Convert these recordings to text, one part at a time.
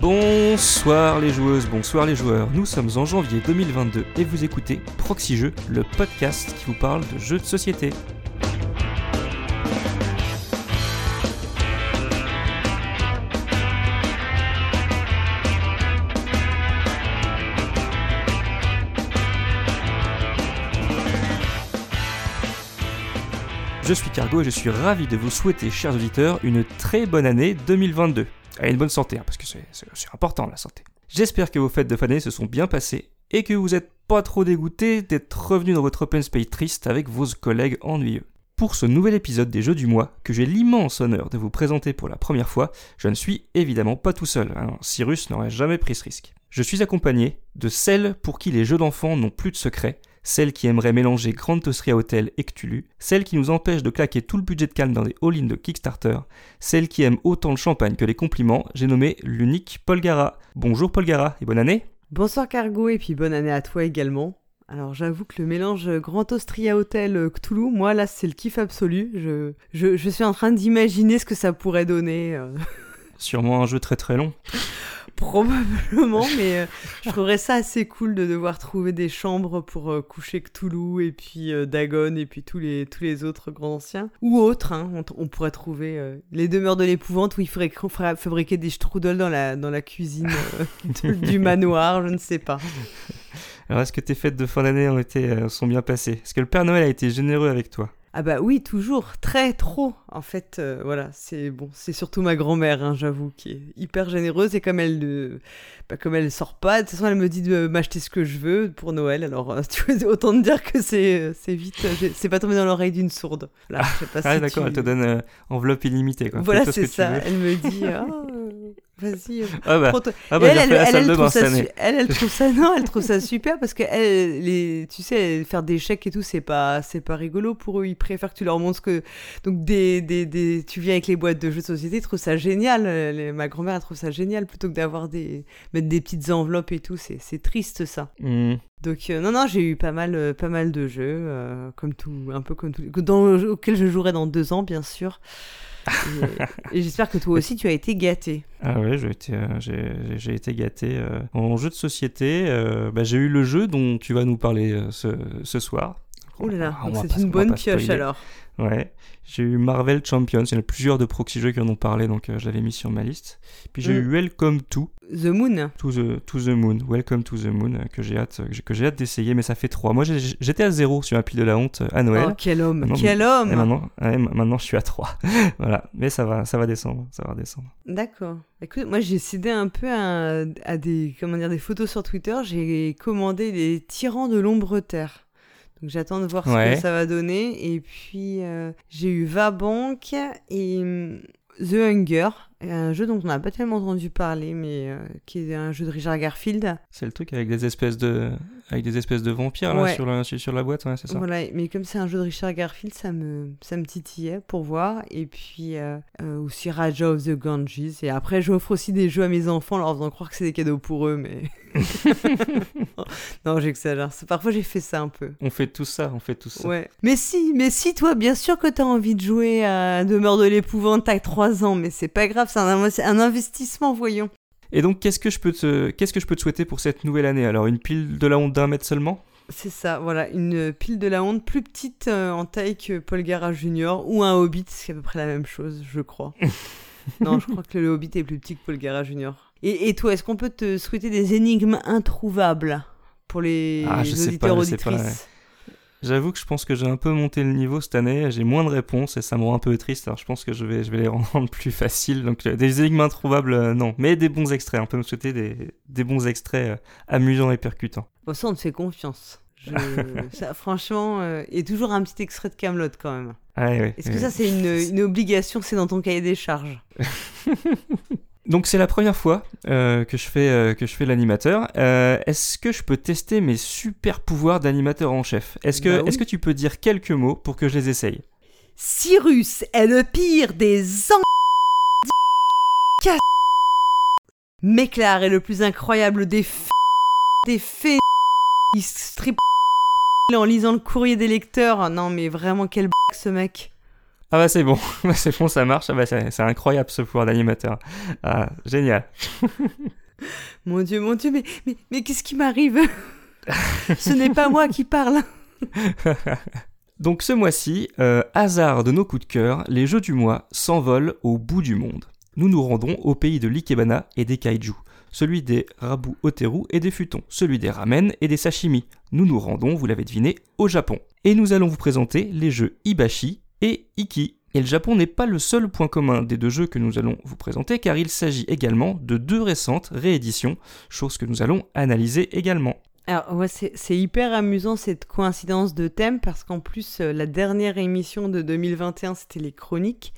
Bonsoir les joueuses, bonsoir les joueurs. Nous sommes en janvier 2022 et vous écoutez Proxy Jeux, le podcast qui vous parle de jeux de société. Je suis Cargo et je suis ravi de vous souhaiter, chers auditeurs, une très bonne année 2022. Et une bonne santé, hein, parce que c'est important la santé. J'espère que vos fêtes de fin d'année se sont bien passées et que vous n'êtes pas trop dégoûtés d'être revenu dans votre open space triste avec vos collègues ennuyeux. Pour ce nouvel épisode des Jeux du mois, que j'ai l'immense honneur de vous présenter pour la première fois, je ne suis évidemment pas tout seul, hein. Cyrus n'aurait jamais pris ce risque. Je suis accompagné de celles pour qui les jeux d'enfants n'ont plus de secret, celle qui aimerait mélanger Grand Austria Hotel et Cthulhu, celle qui nous empêche de claquer tout le budget de calme dans des all-in de Kickstarter, celle qui aime autant le champagne que les compliments, j'ai nommé l'unique Paul Gara. Bonjour Paul Gara et bonne année Bonsoir Cargo et puis bonne année à toi également. Alors j'avoue que le mélange Grand Austria Hotel euh, Cthulhu, moi là c'est le kiff absolu. Je, je, je suis en train d'imaginer ce que ça pourrait donner. euh. Sûrement un jeu très très long. Probablement, mais euh, je trouverais ça assez cool de devoir trouver des chambres pour euh, coucher Cthulhu et puis euh, Dagon et puis tous les, tous les autres grands anciens. Ou autres, hein, on, pourrait trouver euh, les demeures de l'épouvante où il faudrait fabriquer des strudels dans la, dans la cuisine du manoir, je ne sais pas. Alors est-ce que tes fêtes de fin d'année ont été, sont bien passées? Est-ce que le Père Noël a été généreux avec toi? Ah bah oui, toujours, très trop. En fait, euh, voilà, c'est bon, c'est surtout ma grand-mère, hein, j'avoue, qui est hyper généreuse et comme elle ne, bah, comme elle sort pas, de toute façon, elle me dit de m'acheter ce que je veux pour Noël. Alors, euh, tu vois, autant te dire que c'est, c'est vite, euh, c'est pas tombé dans l'oreille d'une sourde. Là, je sais pas Ah si d'accord, tu- elle te donne euh, enveloppe illimitée quoi. Voilà, ce c'est ça. Elle me dit, ah, euh, vas-y. euh, Ah bah, ah bah elle, elle, elle bain trouve ça, elle, elle trouve ça, non, elle trouve ça super parce que elle, les, tu sais, faire des chèques et tout, c'est pas, c'est pas rigolo pour eux. Ils préfèrent que tu leur montres que, donc des, des, des, tu viens avec les boîtes de jeux de société, ils trouvent ça génial. Euh, les- ma grand-mère, elle trouve ça génial plutôt que d'avoir des, mettre des petites enveloppes et tout. C'est, c'est triste ça. Hmm. Donc euh, non, non, j'ai eu pas mal, euh, pas mal de jeux, euh, comme tout, un peu comme tout, dans, auxquels je jouerai dans deux ans, bien sûr. Et, et j'espère que toi aussi, tu as été gâté. Ah ouais, j'ai été, euh, j'ai, été gâté euh, en jeu de société. euh, bah, j'ai eu le jeu dont tu vas nous parler ce, ce soir. Oh là là, c'est une bonne pioche alors. Ouais, j'ai eu Marvel Champions, il y en a plusieurs de proxy jeux qui en ont parlé, donc euh, je l'avais mis sur ma liste. Puis j'ai Mm. eu Welcome to, The Moon. to the, to the Moon, Welcome to the Moon, euh, que j'ai hâte, que j'ai- que j'ai hâte d'essayer, mais ça fait 3. Moi j'étais à 0 sur la pile de la honte euh, à Noël. Oh, quel homme, Maintenant, quel Et homme maintenant, ouais, maintenant je suis à 3. voilà, mais ça va, ça va descendre, ça va descendre. D'accord. Écoute, moi j'ai cédé un peu à, à des, comment dire, des photos sur Twitter. J'ai commandé les Tyrans de l'ombre terre. Donc j'attends de voir ce Ouais. que ça va donner. Et puis euh, j'ai eu Vabank et hum, The Hunger, un jeu dont on n'a pas tellement entendu parler, mais euh, qui est un jeu de Richard Garfield. C'est le truc avec des espèces de, avec des espèces de vampires là, Ouais. sur, la, sur, la boîte, ouais, c'est ça. Voilà, mais comme c'est un jeu de Richard Garfield, ça me, ça me titillait pour voir. Et puis euh, euh, aussi Raja of the Ganges. Et après, j'offre aussi des jeux à mes enfants en leur faisant croire que c'est des cadeaux pour eux, mais. non, j'exagère. Parfois, j'ai fait ça un peu. On fait tout ça, on fait tout ça. Ouais. Mais si, mais si, toi, bien sûr que t'as envie de jouer à Demeure de l'épouvante, t'as 3 ans, mais c'est pas grave, c'est un, c'est un investissement, voyons. Et donc, qu'est-ce que je peux te, qu'est-ce que je peux te souhaiter pour cette nouvelle année? Alors, une pile de la honte d'un mètre seulement? C'est ça, voilà, une pile de la honte plus petite euh, en taille que Paul Gara Junior ou un Hobbit, c'est à peu près la même chose, je crois. non, je crois que le Hobbit est plus petit que Paul Gara Junior. Et, et toi, est-ce qu'on peut te souhaiter des énigmes introuvables pour les Ah, auditeurs pas, auditrices? J'avoue que je pense que j'ai un peu monté le niveau cette année, j'ai moins de réponses et ça me rend un peu triste, alors je pense que je vais, je vais les rendre plus faciles. Donc euh, des énigmes introuvables, euh, non, mais des bons extraits, on peut me souhaiter des, des bons extraits euh, amusants et percutants. Bon, ça, on te fait confiance. Je- ça, franchement, euh, et toujours un petit extrait de Camelot quand même. Ah, ouais, Est-ce que ça, c'est une, une obligation, c'est dans ton cahier des charges? Donc c'est la première fois euh, que je fais, euh, que je fais l'animateur. Euh, est-ce que je peux tester mes super pouvoirs d'animateur en chef? Est-ce que, Bah oui. est-ce que tu peux dire quelques mots pour que je les essaye? Cyrus est le pire des en... Méclar est le plus incroyable des f... des fées. Il strip en lisant le courrier des lecteurs. Non mais vraiment quel b ce mec. Ah bah c'est bon, Bah, c'est bon, ça marche. Ah bah c'est c'est incroyable ce pouvoir d'animateur. Ah, génial. Mon Dieu, mon Dieu, mais, mais, mais qu'est-ce qui m'arrive? Ce n'est pas moi qui parle. Donc ce mois-ci, euh, hasard de nos coups de cœur, les jeux du mois s'envolent au bout du monde. Nous nous rendons au pays de l'Ikebana et des kaiju, celui des Rabu Oteru et des futons, celui des ramen et des sashimi. Nous nous rendons, vous l'avez deviné, au Japon. Et nous allons vous présenter les jeux Ibashi et Iki. Et le Japon n'est pas le seul point commun des deux jeux que nous allons vous présenter car il s'agit également de deux récentes rééditions, chose que nous allons analyser également. Alors, ouais, c'est hyper amusant cette coïncidence de thème parce qu'en plus, euh, la dernière émission de 2021, c'était les chroniques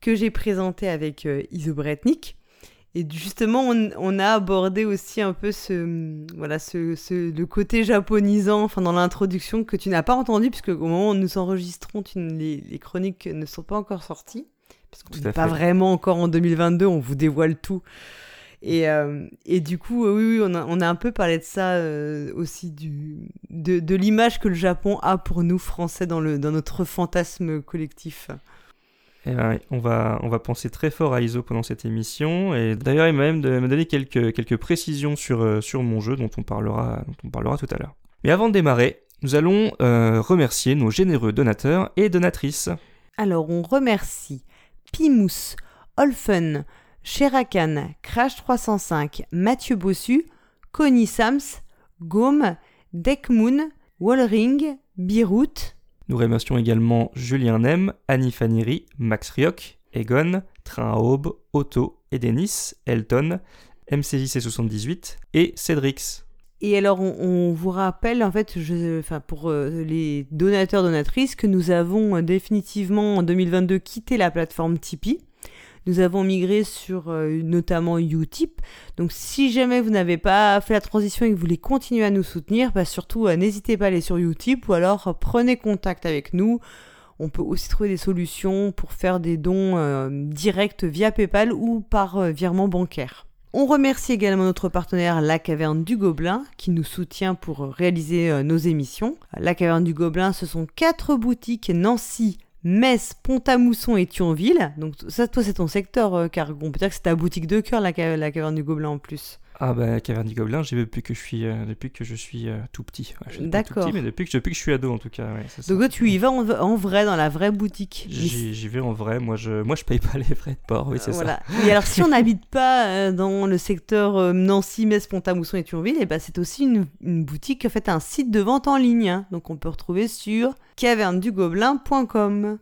que j'ai présentées avec euh, Isobretnik. Et justement, on, on a abordé aussi un peu ce, voilà, ce, ce- le côté japonisant enfin, dans l'introduction que tu n'as pas entendu puisque au moment où nous enregistrons, tu les, les chroniques ne sont pas encore sorties. Parce qu'on n'est pas vraiment encore en 2022, on vous dévoile tout. Et, euh, et du coup, oui, oui, on a, on a un peu parlé de ça euh, aussi, du, de, de l'image que le Japon a pour nous, Français, dans, le, dans notre fantasme collectif. Et ben on va, on va penser très fort à ISO pendant cette émission. Et d'ailleurs, il m'a même donné quelques, quelques précisions sur, euh, sur mon jeu dont on, parlera, dont on parlera tout à l'heure. Mais avant de démarrer, nous allons euh, remercier nos généreux donateurs et donatrices. Alors, on remercie Pimous, Olfen, Sherakan, Crash305, Mathieu Bossu, Connie Sams, Gaume, Deckmoon, Wallring, Birout, Nous remercions également Julien Nem, Annie Faniri, Max Rioc, Egon, Train à Aube, Otto, Edenis, Elton, MCJC78 et Cédrix. Et alors, on, vous rappelle, en fait, pour euh, les donateurs, donatrices, que nous avons euh, définitivement en 2022 quitté la plateforme Tipeee. Nous avons migré sur euh, notamment Utip. Donc, si jamais vous n'avez pas fait la transition et que vous voulez continuer à nous soutenir, bah, surtout, euh, n'hésitez pas à aller sur Utip ou alors euh, prenez contact avec nous. On peut aussi trouver des solutions pour faire des dons directs via PayPal ou par virement bancaire. On remercie également notre partenaire La Caverne du Gobelin qui nous soutient pour réaliser nos émissions. La Caverne du Gobelin, ce sont quatre boutiques Nancy, Metz, Pont-à-Mousson et Thionville. Donc ça, toi, c'est ton secteur, euh, car on peut dire que c'est ta boutique de cœur, la, la Caverne du Gobelin en plus. Ah bah Caverne du Gobelin, j'y vais depuis que je suis, euh, depuis que je suis euh, tout petit. Ouais, tout D'accord. petit, mais depuis que, depuis que je suis ado en tout cas. Ouais, ça. Donc toi, tu y vas en, en vrai, dans la vraie boutique. J'y vais en vrai, moi je, moi je paye pas les frais de port, oui c'est ça. Voilà. Et alors, si on n'habite pas euh, dans le secteur Nancy, Metz, Pont-à-Mousson et Thionville, eh ben, c'est aussi une, une boutique, en fait, un site de vente en ligne. hein. Donc, on peut retrouver sur cavernedugobelin.com.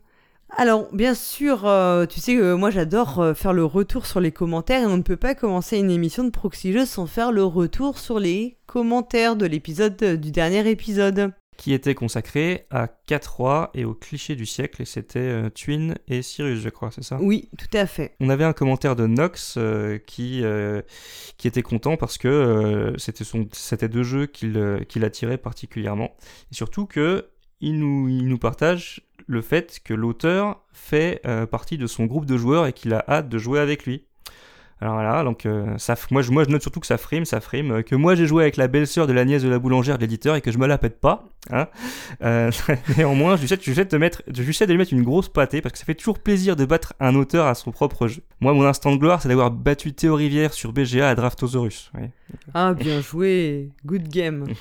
Alors, bien sûr, euh, tu sais que moi j'adore euh, faire le retour sur les commentaires et on ne peut pas commencer une émission de Proxy Jeux sans faire le retour sur les commentaires de l'épisode euh, du dernier épisode. Qui était consacré à 4 rois et au cliché du siècle, et c'était euh, Twin et Cyrus, je crois, c'est ça? Oui, tout à fait. On avait un commentaire de Nox euh, qui, euh, qui était content parce que euh, c'était son- c'était deux jeux qu'il euh, qu'il attirait particulièrement. Et surtout que il nous, il nous partage le fait que l'auteur fait euh, partie de son groupe de joueurs et qu'il a hâte de jouer avec lui. Alors voilà, donc euh, ça, moi, je, moi je note surtout que ça frime, ça frime, euh, que moi j'ai joué avec la belle-sœur de la nièce de la boulangère de l'éditeur et que je me la pète pas. Hein Euh, néanmoins, j'essaie j'essaie de te mettre, j'essaie de lui mettre une grosse pâtée parce que ça fait toujours plaisir de battre un auteur à son propre jeu. Moi, mon instant de gloire, c'est d'avoir battu Théo Rivière sur BGA à Draftosaurus. Ah, bien joué, good game.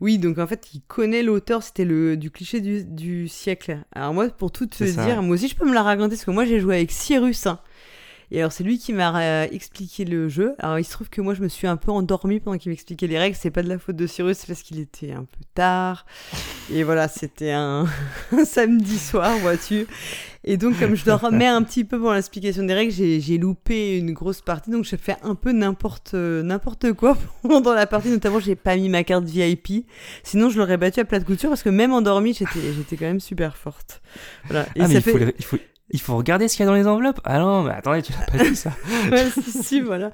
Oui, donc en fait, il connaît l'auteur, c'était le du cliché du, du siècle. Alors moi, pour tout te ça, dire, moi aussi je peux me la raconter parce que moi j'ai joué avec Cyrus. hein. Et alors c'est lui qui m'a euh, expliqué le jeu. Alors il se trouve que moi je me suis un peu endormie pendant qu'il m'expliquait les règles. C'est pas de la faute de Cyrus, c'est parce qu'il était un peu tard. Et voilà, c'était un, un samedi soir, vois-tu. Et donc comme je dormais un petit peu pendant l'explication des règles, j'ai loupé une grosse partie. Donc j'ai fait un peu n'importe n'importe quoi pendant la partie. Notamment j'ai pas mis ma carte VIP. Sinon je l'aurais battu à plat de couture parce que même endormie j'étais j'étais quand même super forte. Voilà. Et Ah, mais ça il fait... faut, les, il, faut, Il faut regarder ce qu'il y a dans les enveloppes. Ah non, mais attendez, tu n'as pas dit ça. ouais, si, si, voilà.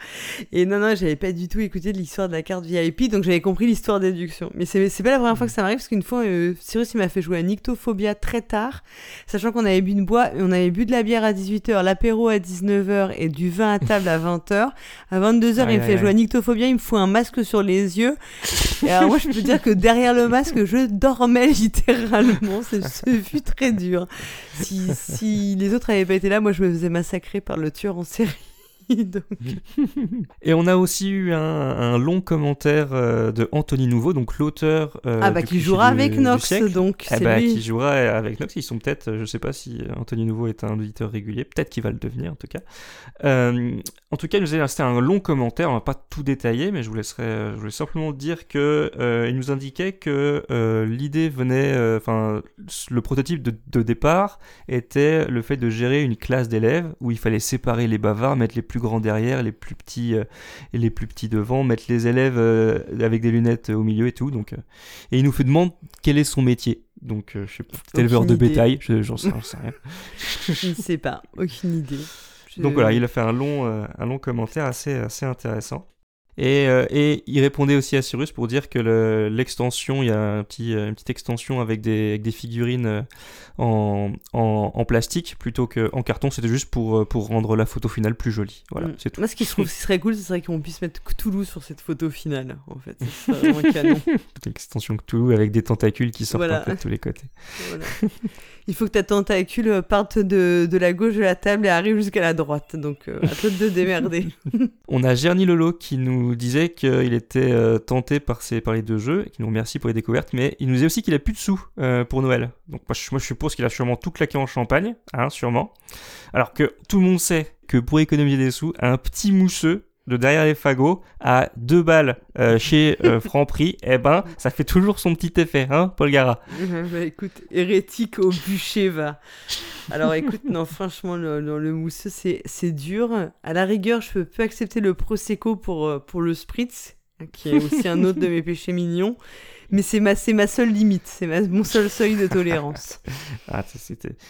Et non, non, j'avais pas du tout écouté l'histoire de la carte VIP, donc j'avais compris l'histoire déduction. Mais c'est pas la première fois que ça m'arrive, parce qu'une fois, euh, Cyrus, il m'a fait jouer à Nyctophobia très tard, sachant qu'on avait bu une bois, on avait bu de la bière à 18h, l'apéro à 19h et du vin à table à 20h. À 22h, il me fait jouer à Nyctophobia, il me fout un masque sur les yeux. Et alors, moi, je peux dire que derrière le masque, je dormais littéralement. Ce fut très dur. Si, si les autres n'avaient pas été là, moi je me faisais massacrer par le tueur en série. Et on a aussi eu un, long commentaire euh, de Anthony Nouveau, donc l'auteur. Euh, ah bah qui jouera avec Nox, donc. Eh bah, qui jouera avec Nox. Ils sont peut-être, je sais pas si Anthony Nouveau est un auditeur régulier, peut-être qu'il va le devenir en tout cas. Euh, en tout cas, il nous a resté un long commentaire. On va pas tout détailler, mais je vous laisserai, je voulais simplement dire que il nous indiquait que l'idée venait, enfin, le prototype de, de, départ était le fait de gérer une classe d'élèves où il fallait séparer les bavards, mettre les plus grands derrière, les plus petits euh, et les plus petits devant, mettre les élèves euh, avec des lunettes au milieu et tout. Donc, euh, et il nous fait demander quel est son métier. Donc, je sais pas, éleveur de bétail, j'en sais, rien. je ne sais pas, aucune idée. Donc voilà, il a fait un long, un long commentaire assez, assez intéressant. Et, euh, et, il répondait aussi à Cyrus pour dire que l'extension, il y a un petit, euh, une petite extension avec des, avec des figurines euh, en, en, en, plastique plutôt qu'en carton. C'était juste pour, pour rendre la photo finale plus jolie. Voilà, mm. c'est tout. Moi, ce qui trouve serait cool, ce serait qu'on puisse mettre Cthulhu sur cette photo finale. En fait, c'est vraiment canon. L'extension Cthulhu avec des tentacules qui sortent un peu de tous les côtés. Voilà. il faut que ta tentacule parte de, de, la gauche de la table et arrive jusqu'à la droite. Donc, à toi de démerder. On a Gerny Lolo qui nous disait qu'il était euh, tenté par, ces, par les deux jeux et qui nous remercie pour les découvertes, mais il nous disait aussi qu'il a plus de sous euh, pour Noël. Donc, moi je, moi, je suppose qu'il a sûrement tout claqué en champagne, hein, sûrement. Alors que tout le monde sait que pour économiser des sous, un petit mousseux de derrière les fagots à deux balles euh, chez euh, Franprix, eh ben, ça fait toujours son petit effet, hein, Paul Gara bah, Écoute, hérétique au bûcher, va. Alors écoute, non, franchement, le, le, mousseux, c'est dur. À la rigueur, je peux, accepter le Prosecco pour, euh, pour le Spritz, qui est aussi un autre de mes péchés mignons. Mais c'est ma, ma seule limite, c'est mon seul seuil de tolérance. ah,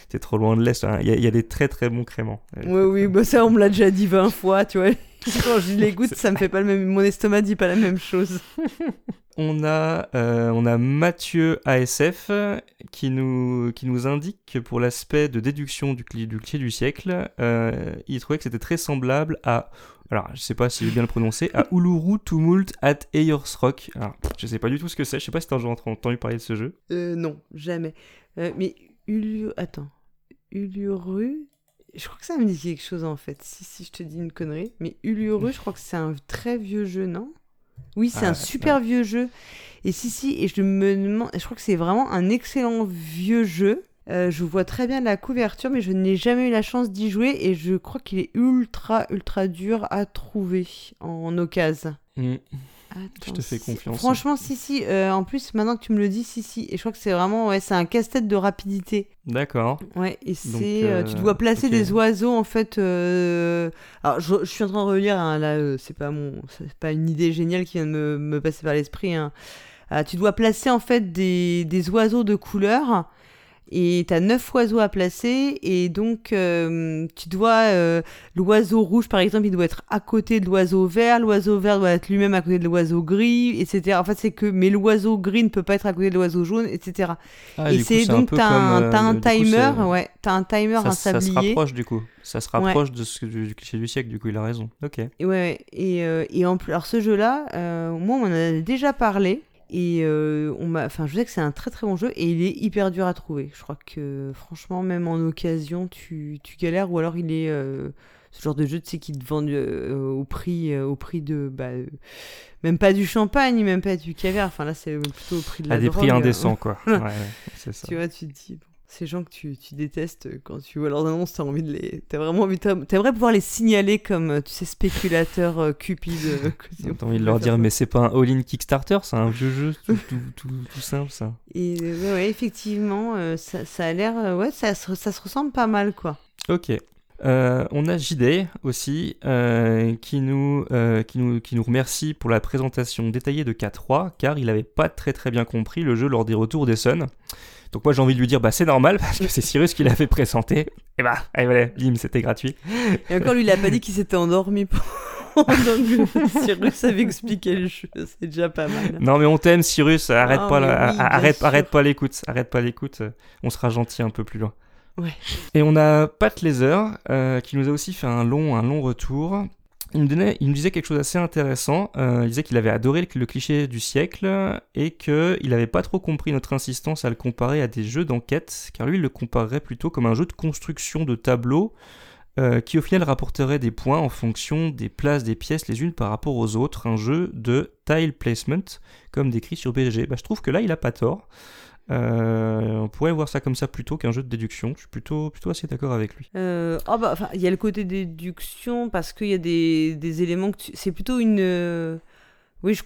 t'es trop loin de l'Est, hein. il y, y, a des très très bons créments. Oui, oui, bah ça on me l'a déjà dit 20 fois, tu vois. Quand je les goûte, ça me fait pas le même. Mon estomac dit pas la même chose. On a, euh, on a Mathieu ASF qui nous, qui nous indique que pour l'aspect de déduction du, du cliché du siècle, euh, il trouvait que c'était très semblable à, alors je sais pas si j'ai bien le prononcer, à Uluru Tumult at Ayers Rock. Alors, je sais pas du tout ce que c'est, je sais pas si t'as entendu parler de ce jeu. Euh, non, jamais. Euh, mais Ulu... Attends. Uluru je crois que ça me dit quelque chose en fait, si, si je te dis une connerie. Mais Uluru, je crois que c'est un très vieux jeu, non? Oui, c'est un ah, super vieux jeu. Et si, si, et je me demande, je crois que c'est vraiment un excellent vieux jeu. Euh, je vois très bien la couverture, mais je n'ai jamais eu la chance d'y jouer et je crois qu'il est ultra, ultra dur à trouver en occasion. Mm je te fais confiance. Franchement, si, si. Euh, en plus, maintenant que tu me le dis, si, si. Et je crois que c'est vraiment, ouais, c'est un casse-tête de rapidité. D'accord. Ouais, et c'est. Euh, tu dois placer des oiseaux, en fait. Euh, alors, je, suis en train de relire, hein, là, c'est pas mon. C'est pas une idée géniale qui vient de me, me passer par l'esprit. Hein. tu dois placer, en fait, des, des oiseaux de couleur et tu as neuf oiseaux à placer et donc euh, tu dois euh, l'oiseau rouge par exemple il doit être à côté de l'oiseau vert l'oiseau vert doit être lui-même à côté de l'oiseau gris etc en fait c'est que mais l'oiseau gris ne peut pas être à côté de l'oiseau jaune etc ah, et c'est donc tu as, un, as un timer ouais as un timer ça, un sablier ça se rapproche du coup. Ça se rapproche de ce, du, cliché du siècle du coup il a raison. Ok. Et ouais. Et, euh, et en plus alors ce jeu là moi on en a déjà parlé et euh, on m'a, enfin, je sais que c'est un très très bon jeu et il est hyper dur à trouver. Je crois que franchement, même en occasion, tu, tu galères ou alors il est euh, ce genre de jeu, tu sais, qui te vendent euh, au prix, au prix de, bah, même pas du champagne, même pas du caviar. Enfin là, c'est plutôt au prix de la. À des prix indécents, quoi. ouais, c'est ça. Tu vois, tu te dis. Bon ces gens que tu, tu, détestes quand tu vois leurs annonces, t'as envie de les, t'as vraiment envie, t'aimerais pouvoir les signaler comme, euh, tu sais, spéculateurs euh, cupides. Euh, t'as envie de leur dire, mais c'est pas un all-in Kickstarter, c'est un vieux jeu tout, tout, tout, simple, ça. Et ouais, effectivement, ça, ça, a l'air, ouais, ça, ça, se ressemble pas mal, quoi. Ok. on a JD aussi qui, nous, qui, nous, qui nous remercie pour la présentation détaillée de K3 car il n'avait pas très très bien compris le jeu lors des retours des Suns. Donc moi j'ai envie de lui dire bah c'est normal parce que c'est Cyrus qui l'avait présenté. Et bah allez voilà, bim, c'était gratuit. Et encore lui il a pas dit qu'il s'était endormi pendant que Cyrus avait expliqué le jeu, c'est déjà pas mal. Non mais on t'aime Cyrus, arrête pas la- oui, arrête sûr. arrête pas l'écoute, arrête pas l'écoute, on sera gentil un peu plus loin. Ouais. Et on a Pat Laser euh, qui nous a aussi fait un long un long retour. Il nous disait quelque chose d'assez intéressant. Euh, il disait qu'il avait adoré le, cliché du siècle et qu'il n'avait pas trop compris notre insistance à le comparer à des jeux d'enquête, car lui il le comparerait plutôt comme un jeu de construction de tableaux euh, qui au final rapporterait des points en fonction des places des pièces les unes par rapport aux autres, un jeu de tile placement comme décrit sur BGG. Bah, je trouve que là il a pas tort. Euh, on pourrait voir ça comme ça plutôt qu'un jeu de déduction. Je suis plutôt, plutôt assez d'accord avec lui. Euh, ah bah, il y a le côté déduction parce qu'il y a des, des éléments que c'est plutôt une. euh, Oui, je,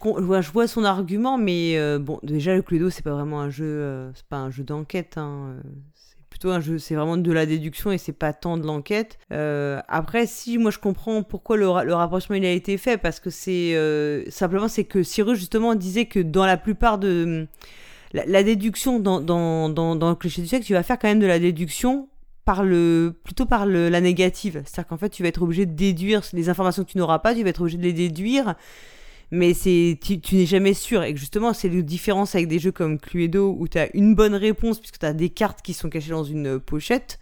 vois, son argument, mais euh, bon, déjà le Cluedo c'est pas vraiment un jeu, c'est jeu d'enquête. hein, C'est plutôt un jeu, c'est vraiment de la déduction et c'est pas tant de l'enquête. Après, si moi je comprends pourquoi le, le rapprochement il a été fait, parce que c'est simplement c'est que Cyrus justement disait que dans la plupart de la, déduction dans, dans, dans, dans le cliché du siècle, tu vas faire quand même de la déduction par le plutôt par le, la négative. C'est-à-dire qu'en fait, tu vas être obligé de déduire les informations que tu n'auras pas, tu vas être obligé de les déduire, mais c'est tu, tu n'es jamais sûr. Et justement, c'est la différence avec des jeux comme Cluedo où tu as une bonne réponse puisque tu as des cartes qui sont cachées dans une pochette.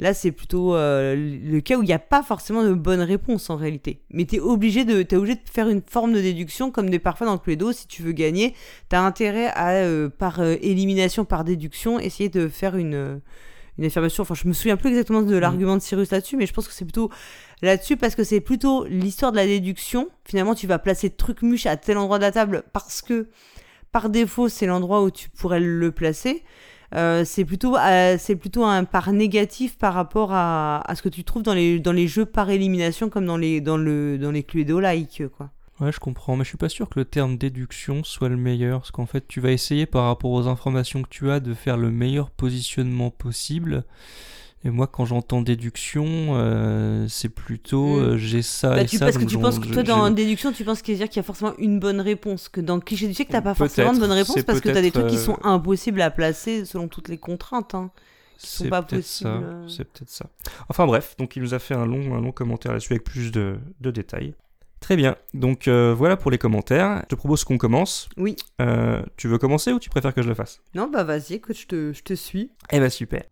Là, c'est plutôt euh, le cas où il n'y a pas forcément de bonne réponse en réalité. Mais tu es obligé, de, obligé de faire une forme de déduction, comme des parfois dans le Cluedo, si tu veux gagner, tu as intérêt à, euh, par euh, élimination, par déduction, essayer de faire une, une affirmation. Enfin, je me souviens plus exactement de l'argument de Cyrus là-dessus, mais je pense que c'est plutôt là-dessus parce que c'est plutôt l'histoire de la déduction. Finalement, tu vas placer truc muche à tel endroit de la table parce que par défaut, c'est l'endroit où tu pourrais le placer. Euh, c'est plutôt, euh, c'est plutôt un par négatif par rapport à, à ce que tu trouves dans les, dans les jeux par élimination comme dans les, dans le, dans les Cluedo-like, quoi. Ouais, je comprends, mais je suis pas sûr que le terme déduction soit le meilleur, parce qu'en fait, tu vas essayer par rapport aux informations que tu as de faire le meilleur positionnement possible. Et moi, quand j'entends déduction, euh, c'est plutôt Mm. euh, j'ai ça Bah, et tu, ça. parce que tu penses que toi, dans déduction, tu penses qu'il y a forcément une bonne réponse. Que dans le cliché du siècle, t'as pas forcément de bonne réponse parce que t'as des trucs qui euh, sont impossibles à placer selon toutes les contraintes. hein. sont C'est pas possibles, euh. C'est peut-être ça. Enfin bref, donc il nous a fait un long, un long commentaire là-dessus avec plus de, de détails. Très bien. Donc euh, voilà pour les commentaires. Je te propose qu'on commence. Oui. Euh, tu veux commencer ou tu préfères que je le fasse? Non, bah vas-y, écoute, je te, je te suis. Eh ben super.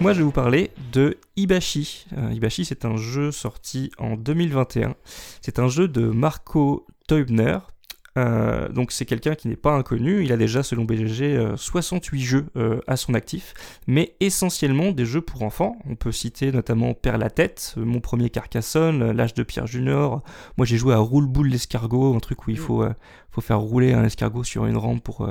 Donc moi je vais vous parler de Ibashi. Euh, Ibashi c'est un jeu sorti en 2021. C'est un jeu de Marco Teubner. Euh, donc c'est quelqu'un qui n'est pas inconnu, il a déjà selon BGG euh, 68 jeux euh, à son actif, mais essentiellement des jeux pour enfants. On peut citer notamment Père la tête, Mon premier Carcassonne, L'âge de Pierre Junior. Moi j'ai joué à Roule boule l'escargot, un truc où il Mm. faut, faut faire rouler un escargot sur une rampe pour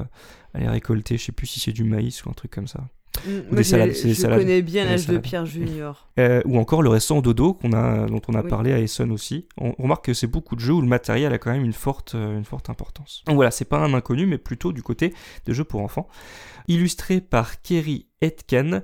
aller récolter, je sais plus si c'est du maïs ou un truc comme ça. Mm, des salades, je salades. connais bien l'âge de. Pierre Junior. Euh, ou encore le récent Dodo qu'on a, dont on a Oui. parlé à Essen aussi. On remarque que c'est beaucoup de jeux où le matériel a quand même une forte, euh, une forte importance. Donc voilà, c'est pas un inconnu, mais plutôt du côté des jeux pour enfants. Illustré par Kerry Etken.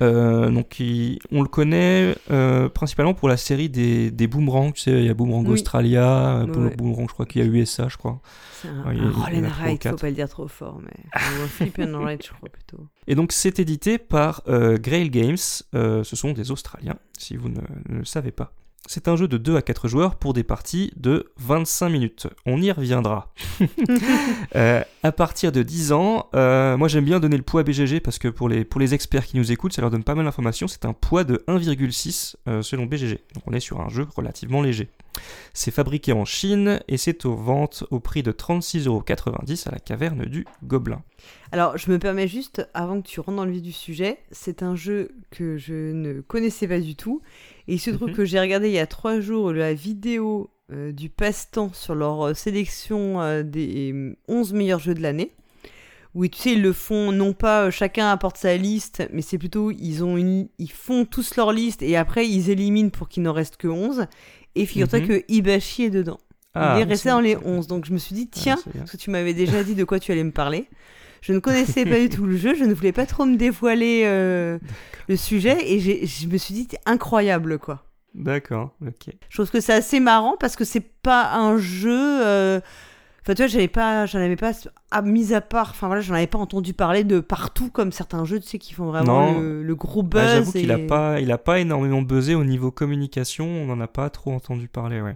Euh, donc il- on le connaît euh, principalement pour la série des, des boomerangs. Tu sais, il y a Boomerang Oui. Australia, euh, Ouais. Boomerang, je crois qu'il y a USA, je crois. C'est un, Ouais, un roll and ride, faut pas le dire trop fort, mais. Un flip and ride, je crois plutôt. Et donc c'est édité par euh, Grail Games, Euh, ce sont des Australiens, si vous ne, ne le savez pas. C'est un jeu de 2 à 4 joueurs pour des parties de 25 minutes. On y reviendra. Euh, à partir de 10 ans, euh, moi j'aime bien donner le poids à BGG parce que pour les, pour les experts qui nous écoutent, ça leur donne pas mal d'informations. C'est un poids de 1,6 euh, selon BGG. Donc on est sur un jeu relativement léger. C'est fabriqué en Chine et c'est aux ventes au prix de 36,90€ à la caverne du Gobelin. Alors, je me permets juste, avant que tu rentres dans le vif du sujet, c'est un jeu que je ne connaissais pas du tout. Et il se trouve Mhm. que j'ai regardé il y a trois jours la vidéo euh, du passe-temps sur leur euh, sélection euh, des 11 meilleurs jeux de l'année. Oui, tu sais, ils le font, non pas euh, chacun apporte sa liste, mais c'est plutôt, ils, ont une, ils font tous leur liste et après ils éliminent pour qu'il n'en reste que 11. Et figure-toi Mhm. que Ibashi est dedans. il est resté dans les c'est- 11. Donc je me suis dit, tiens, c'est bien. parce que tu m'avais déjà dit de quoi tu allais me parler. Je ne connaissais pas du tout le jeu, je ne voulais pas trop me dévoiler euh, le sujet et je me suis dit, incroyable quoi. D'accord, ok. Je trouve que c'est assez marrant parce que c'est pas un jeu. euh, Enfin, tu vois, j'avais pas, j'en avais pas, à, mis à part, enfin voilà, j'en avais pas entendu parler de partout comme certains jeux, tu sais, qui font vraiment le, le gros Bah, buzz. J'avoue qu'il a pas, il a pas énormément buzzé au niveau communication, on n'en a pas trop entendu parler, ouais.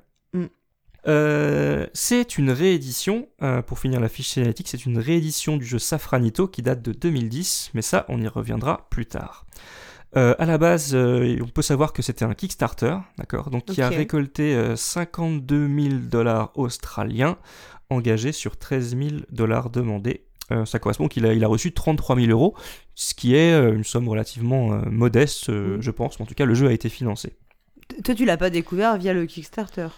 Euh, c'est une réédition, euh, pour finir la fiche cinématique, c'est une réédition du jeu Safranito qui date de 2010, mais ça on y reviendra plus tard. Euh, à la base, euh, on peut savoir que c'était un Kickstarter, d'accord, donc qui a récolté euh, 52 000 dollars australiens, engagés sur 13 000 dollars demandés. Ça correspond qu'il a, il a reçu 33 000 euros, ce qui est une somme relativement modeste, Mm. je pense. En tout cas, le jeu a été financé. Toi, tu l'as pas découvert via le Kickstarter?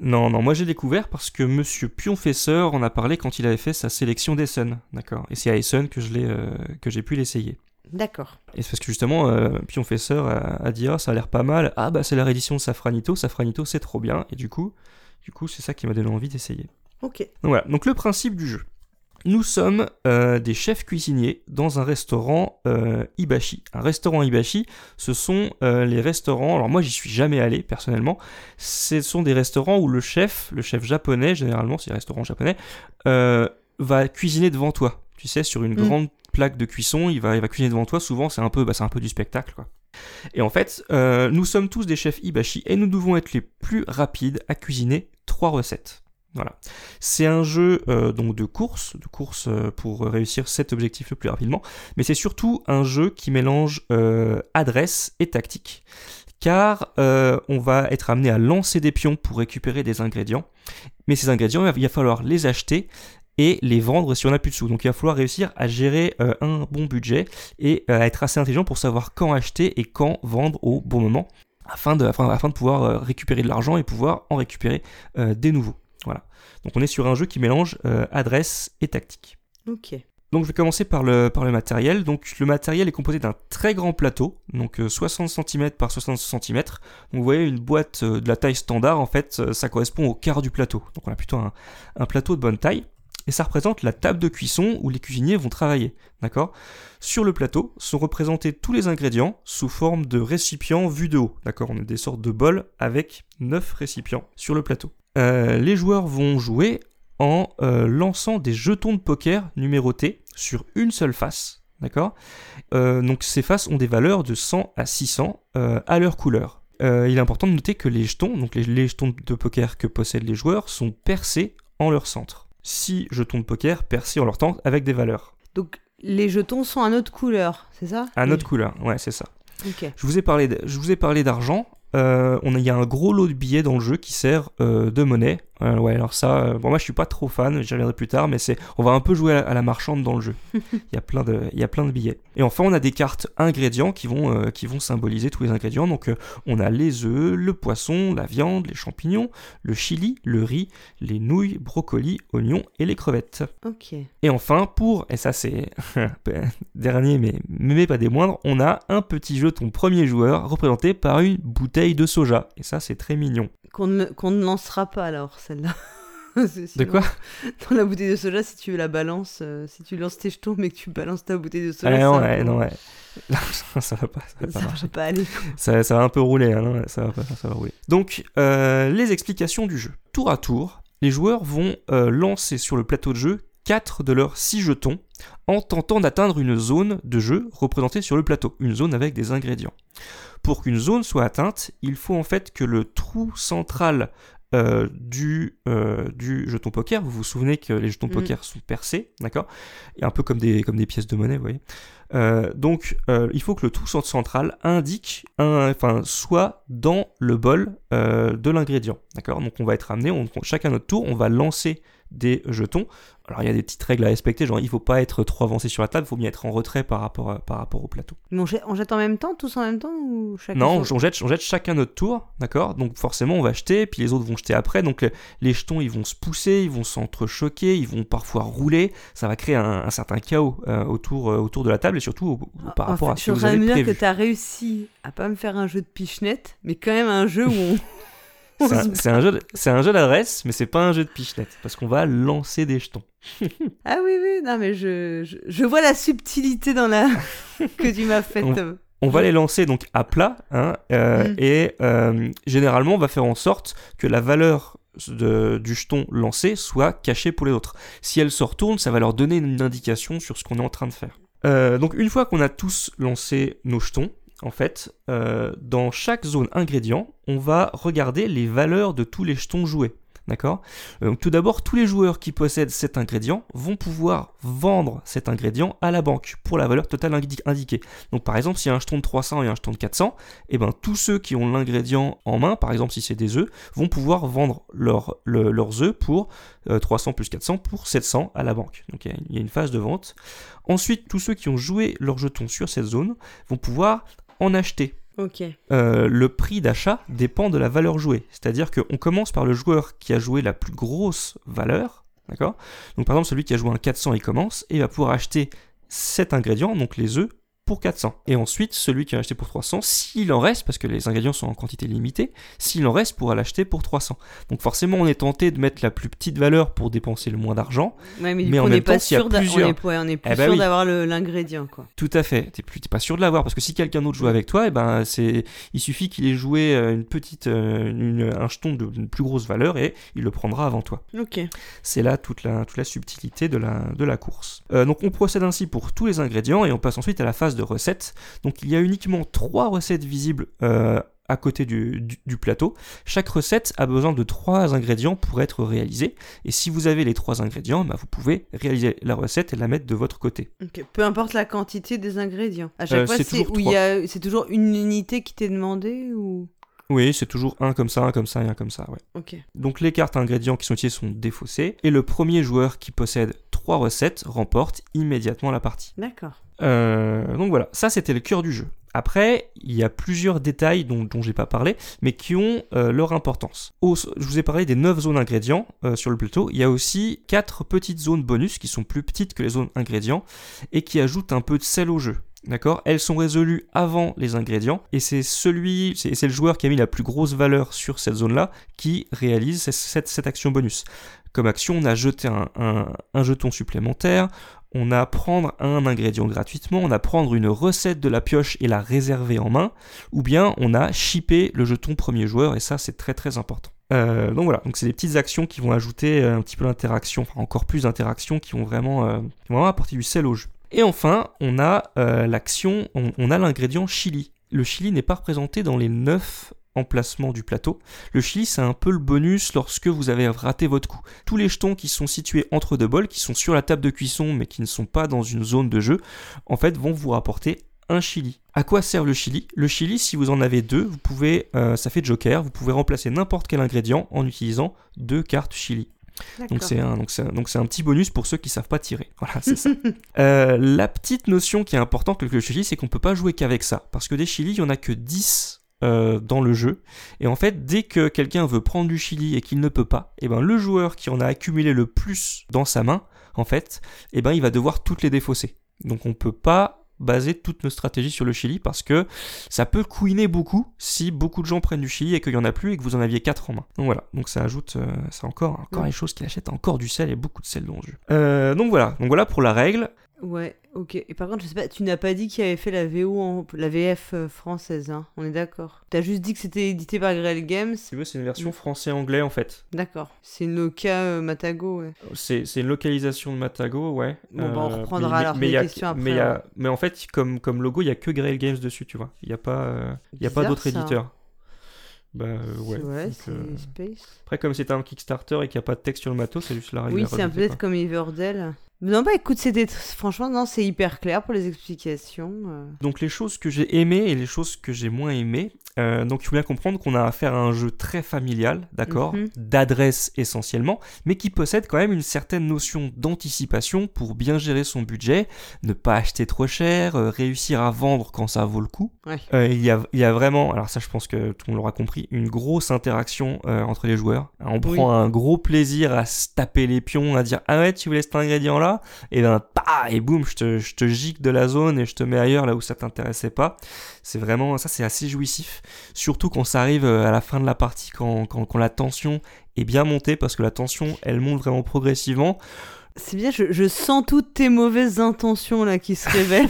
Non, non, moi j'ai découvert parce que Monsieur Pionfesseur en a parlé quand il avait fait sa sélection d'Essen, d'accord. Et c'est à Essen que je l'ai, euh, que j'ai pu l'essayer. D'accord. Et c'est parce que justement, euh, Pionfesseur a, a dit ah ça a l'air pas mal. Ah bah c'est la réédition de Safranito, Safranito c'est trop bien. Et du coup, du coup c'est ça qui m'a donné envie d'essayer. Ok. Donc voilà, donc le principe du jeu. Nous sommes euh, des chefs cuisiniers dans un restaurant euh, Ibashi. Un restaurant Ibashi, ce sont euh, les restaurants. Alors moi, j'y suis jamais allé personnellement. Ce sont des restaurants où le chef, le chef japonais, généralement, c'est un restaurant japonais, euh, va cuisiner devant toi. Tu sais, sur une Mm. grande plaque de cuisson, il va, il va cuisiner devant toi. Souvent, c'est un peu, bah, un peu du spectacle, quoi. Et en fait, nous sommes tous des chefs Ibashi et nous devons être les plus rapides à cuisiner trois recettes. Voilà. C'est un jeu euh, donc de course, de course euh, pour réussir cet objectif le plus rapidement, mais c'est surtout un jeu qui mélange euh, adresse et tactique, car on va être amené à lancer des pions pour récupérer des ingrédients, mais ces ingrédients, il va falloir les acheter et les vendre si on n'a plus de sous. Donc il va falloir réussir à gérer un bon budget et à être assez intelligent pour savoir quand acheter et quand vendre au bon moment, afin de, afin, de pouvoir récupérer de l'argent et pouvoir en récupérer des nouveaux. Voilà. Donc on est sur un jeu qui mélange euh, adresse et tactique. Ok. Donc je vais commencer par le, par le matériel. Donc le matériel est composé d'un très grand plateau, donc euh, 60 cm par 60 cm. Donc vous voyez une boîte euh, de la taille standard, en fait euh, ça correspond au quart du plateau. Donc on a plutôt un, un plateau de bonne taille. Et ça représente la table de cuisson où les cuisiniers vont travailler. D'accord? Sur le plateau sont représentés tous les ingrédients sous forme de récipients vus de haut. D'accord? On a des sortes de bols avec 9 récipients sur le plateau. Euh, les joueurs vont jouer en euh, lançant des jetons de poker numérotés sur une seule face. D'accord? Euh, Donc ces faces ont des valeurs de 100 à 600 euh, à leur couleur. Il est important de noter que les jetons, donc les, les jetons de poker que possèdent les joueurs, sont percés en leur centre. 6 jetons de poker percés en leur centre avec des valeurs. Donc, les jetons sont à notre couleur, c'est ça? À notre couleur, ouais, c'est ça. Ok. Je vous ai parlé, de- je vous ai parlé d'argent. Euh, on a- il y a un gros lot de billets dans le jeu qui sert euh, de monnaie. Euh, ouais, alors ça, euh, bon, moi je suis pas trop fan, j'y reviendrai plus tard, mais c'est, on va un peu jouer à la, à la marchande dans le jeu. Il y a plein de, il y a plein de billets. Et enfin, on a des cartes ingrédients qui vont, euh, qui vont symboliser tous les ingrédients. Donc, on a les œufs, le poisson, la viande, les champignons, le chili, le riz, les nouilles, brocolis, oignons et les crevettes. Ok. Et enfin, pour, et ça c'est dernier mais, mais pas des moindres, on a un petit jeton premier joueur représenté par une bouteille de soja. Et ça c'est très mignon. Qu'on ne, qu'on ne lancera pas alors, celle-là. De quoi Dans la bouteille de soja, si tu la balances, euh, si tu lances tes jetons mais que tu balances ta bouteille de soja, Ah non, ça, ouais, va- non, ouais. ça va pas, ça va pas ça marcher. va pas aller. Ça, ça va un peu rouler, hein, non, ça, va pas, ça va rouler. Donc, euh, les explications du jeu. Tour à tour, les joueurs vont euh, lancer sur le plateau de jeu 4 de leurs 6 jetons en tentant d'atteindre une zone de jeu représentée sur le plateau, une zone avec des ingrédients. Pour qu'une zone soit atteinte, il faut en fait que le trou central euh, du, euh, du jeton poker, vous vous souvenez que les jetons Mm. poker sont percés, d'accord? Et un peu comme des, comme des pièces de monnaie, vous voyez euh, donc, il faut que le trou central indique, un, enfin, soit dans le bol de l'ingrédient. D'accord? Donc, on va être amené, on, chacun notre tour, on va lancer des jetons. Alors, il y a des petites règles à respecter, genre, il faut pas être trop avancé sur la table, il faut bien être en retrait par rapport, à- par rapport au plateau. Mais on jette, on jette en même temps, tous en même temps ou chacun Non, on jette, on jette chacun notre tour, d'accord? Donc forcément, on va jeter, puis les autres vont jeter après. Donc le- les jetons, ils vont se pousser, ils vont s'entrechoquer, ils vont parfois rouler. Ça va créer un, un certain chaos euh, autour, euh, autour de la table et surtout au- au- par En rapport fait, à je ce suis que vous avez prévu. que t'as réussi à pas me faire un jeu de pichenette, mais quand même un jeu où on... C'est un, un jeu, un d'adresse, mais c'est pas un jeu de pichenette, parce qu'on va lancer des jetons. Ah oui, oui, non, mais je, je, je vois la subtilité dans la que tu m'as faite. On- On va les lancer donc à plat, hein, euh, Mm. et euh, généralement on va faire en sorte que la valeur de- du jeton lancé soit cachée pour les autres. Si elle se retourne, ça va leur donner une indication sur ce qu'on est en train de faire. Euh, donc une fois qu'on a tous lancé nos jetons, en fait, euh, dans chaque zone ingrédient, on va regarder les valeurs de tous les jetons joués. D'accord? Euh, Donc tout d'abord, tous les joueurs qui possèdent cet ingrédient vont pouvoir vendre cet ingrédient à la banque pour la valeur totale indi- indiquée. Donc par exemple, s'il y a un jeton de 300 et un jeton de 400, et ben tous ceux qui ont l'ingrédient en main, par exemple si c'est des œufs, vont pouvoir vendre leur- le- leurs œufs pour euh, 300 plus 400 pour 700 à la banque. Donc il y y, a une phase de vente. Ensuite, tous ceux qui ont joué leurs jetons sur cette zone vont pouvoir en acheter. Euh, le prix d'achat dépend de la valeur jouée. C'est-à-dire qu'on commence par le joueur qui a joué la plus grosse valeur. D'accord? Donc par exemple, celui qui a joué un 400, il commence et il va pouvoir acheter cet ingrédient, donc les œufs, pour 400. Et ensuite, celui qui a acheté pour 300, s'il en reste, parce que les ingrédients sont en quantité limitée, s'il en reste, pourra l'acheter pour 300. Donc forcément, on est tenté de mettre la plus petite valeur pour dépenser le moins d'argent. Ouais, mais, du Mais coup, en on n'est pas temps, sûr d'a- on plusieurs- ouais, on est plus Eh ben sûr oui. d'avoir l'ingrédient. Tout à fait. Plus, t'es pas sûr de l'avoir parce que si quelqu'un d'autre joue avec toi, et ben c'est, il suffit qu'il ait joué euh, une petite, euh, une- un jeton de- d'une plus grosse valeur et il le prendra avant toi. Ok. C'est là toute la, toute la subtilité de la, de la course. Euh, donc on procède ainsi pour tous les ingrédients et on passe ensuite à la phase de recettes. Donc il y a uniquement trois recettes visibles euh, à côté du, du- du plateau. Chaque recette a besoin de trois ingrédients pour être réalisée. Et si vous avez les trois ingrédients, bah, vous pouvez réaliser la recette et la mettre de votre côté. Ok. Peu importe la quantité des ingrédients. À chaque Euh, fois, c'est toujours où il y a, c'est toujours une unité qui t'est demandée ou? Oui, c'est toujours un comme ça, un comme ça et un comme ça, ouais. Donc les cartes ingrédients qui sont utilisées sont défaussées, et le premier joueur qui possède trois recettes remporte immédiatement la partie. D'accord. Euh, donc voilà, ça c'était le cœur du jeu. Après, il y a plusieurs détails dont, dont j'ai pas parlé, mais qui ont euh, leur importance. Je vous ai parlé des 9 zones ingrédients euh, sur le plateau. Il y a aussi 4 petites zones bonus qui sont plus petites que les zones ingrédients et qui ajoutent un peu de sel au jeu. D'accord? Elles sont résolues avant les ingrédients et c'est celui, c'est le joueur qui a mis la plus grosse valeur sur cette zone-là qui réalise cette, action bonus. Comme action, on a jeté un jeton supplémentaire, on a prendre un ingrédient gratuitement, on a prendre une recette de la pioche et la réserver en main, ou bien on a shippé le jeton premier joueur et ça c'est très très important. Euh, donc voilà, c'est des petites actions qui vont ajouter euh, un petit peu d'interaction, encore plus d'interaction, qui vont vraiment, euh, qui vont vraiment apporter du sel au jeu. Et enfin, on a l'action, on, on a l'ingrédient chili. Le chili n'est pas représenté dans les 9 emplacements du plateau. Le chili, c'est un peu le bonus lorsque vous avez raté votre coup. Tous les jetons qui sont situés entre deux bols, qui sont sur la table de cuisson mais qui ne sont pas dans une zone de jeu, en fait, vont vous rapporter un chili. À quoi sert le chili? Le chili, si vous en avez deux, vous pouvez, euh, ça fait joker, vous pouvez remplacer n'importe quel ingrédient en utilisant deux cartes chili. Donc c'est un, donc c'est un, donc c'est un petit bonus pour ceux qui savent pas tirer. Voilà, c'est ça. Euh, la petite notion qui est importante avec le chili, c'est qu'on peut pas jouer qu'avec ça. Parce que des chilis, il y en a que 10 euh, dans le jeu. Et en fait, dès que quelqu'un veut prendre du chili et qu'il ne peut pas, et ben le joueur qui en a accumulé le plus dans sa main, en fait, et ben il va devoir toutes les défausser. Donc on peut pas baser toutes nos stratégies sur le chili parce que ça peut couiner beaucoup si beaucoup de gens prennent du chili et qu'il y en a plus et que vous en aviez 4 en main. Donc voilà, donc ça ajoute, euh, c'est encore, encore Mm. les choses qui achètent encore du sel et beaucoup de sel dans le jeu. Euh, donc voilà, donc voilà pour la règle. Ouais, ok. Et par contre, je sais pas, tu n'as pas dit qu'il avait fait la VO, en... la VF euh, française, hein. On est d'accord. T'as juste dit que c'était édité par Grail Games. Si tu veux, c'est une version français-anglais en fait. D'accord. C'est une Loca euh, Matago, ouais. C'est c'est une localisation de Matago, ouais. Bon, bah, on Euh, reprendra mais- alors mais les a- questions après, Mais, a- ouais. mais en fait, comme, comme logo, il y a que Grail Games dessus, tu vois. Il n'y a pas, euh, il y a pas d'autres éditeurs. Bah euh, ouais. Donc, euh, Space. Après, comme c'est un Kickstarter et qu'il n'y a pas de texte sur le matos, c'est juste la. Oui, c'est un peu comme Everdell. Non, bah écoute, c'était franchement, non, c'est hyper clair pour les explications. euh. Donc les choses que j'ai aimées et les choses que j'ai moins aimées. Euh, donc il faut bien comprendre qu'on a affaire à un jeu très familial, d'accord, Mhm. d'adresse essentiellement, mais qui possède quand même une certaine notion d'anticipation pour bien gérer son budget, ne pas acheter trop cher, euh, réussir à vendre quand ça vaut le coup. Ouais. Euh, il, y a, il y a vraiment, alors ça je pense que tout le monde l'aura compris, une grosse interaction entre les joueurs. On Oui. prend un gros plaisir à se taper les pions, à dire ah ouais tu voulais cet ingrédient là, et ben pa et boum je te, je te gicle de la zone et je te mets ailleurs là où ça t'intéressait pas. C'est vraiment ça c'est assez jouissif. surtout quand ça arrive euh, à la fin de la partie, quand, quand, quand la tension est bien montée, parce que la tension, elle monte vraiment progressivement. C'est bien, je, je sens toutes tes mauvaises intentions là qui se révèlent.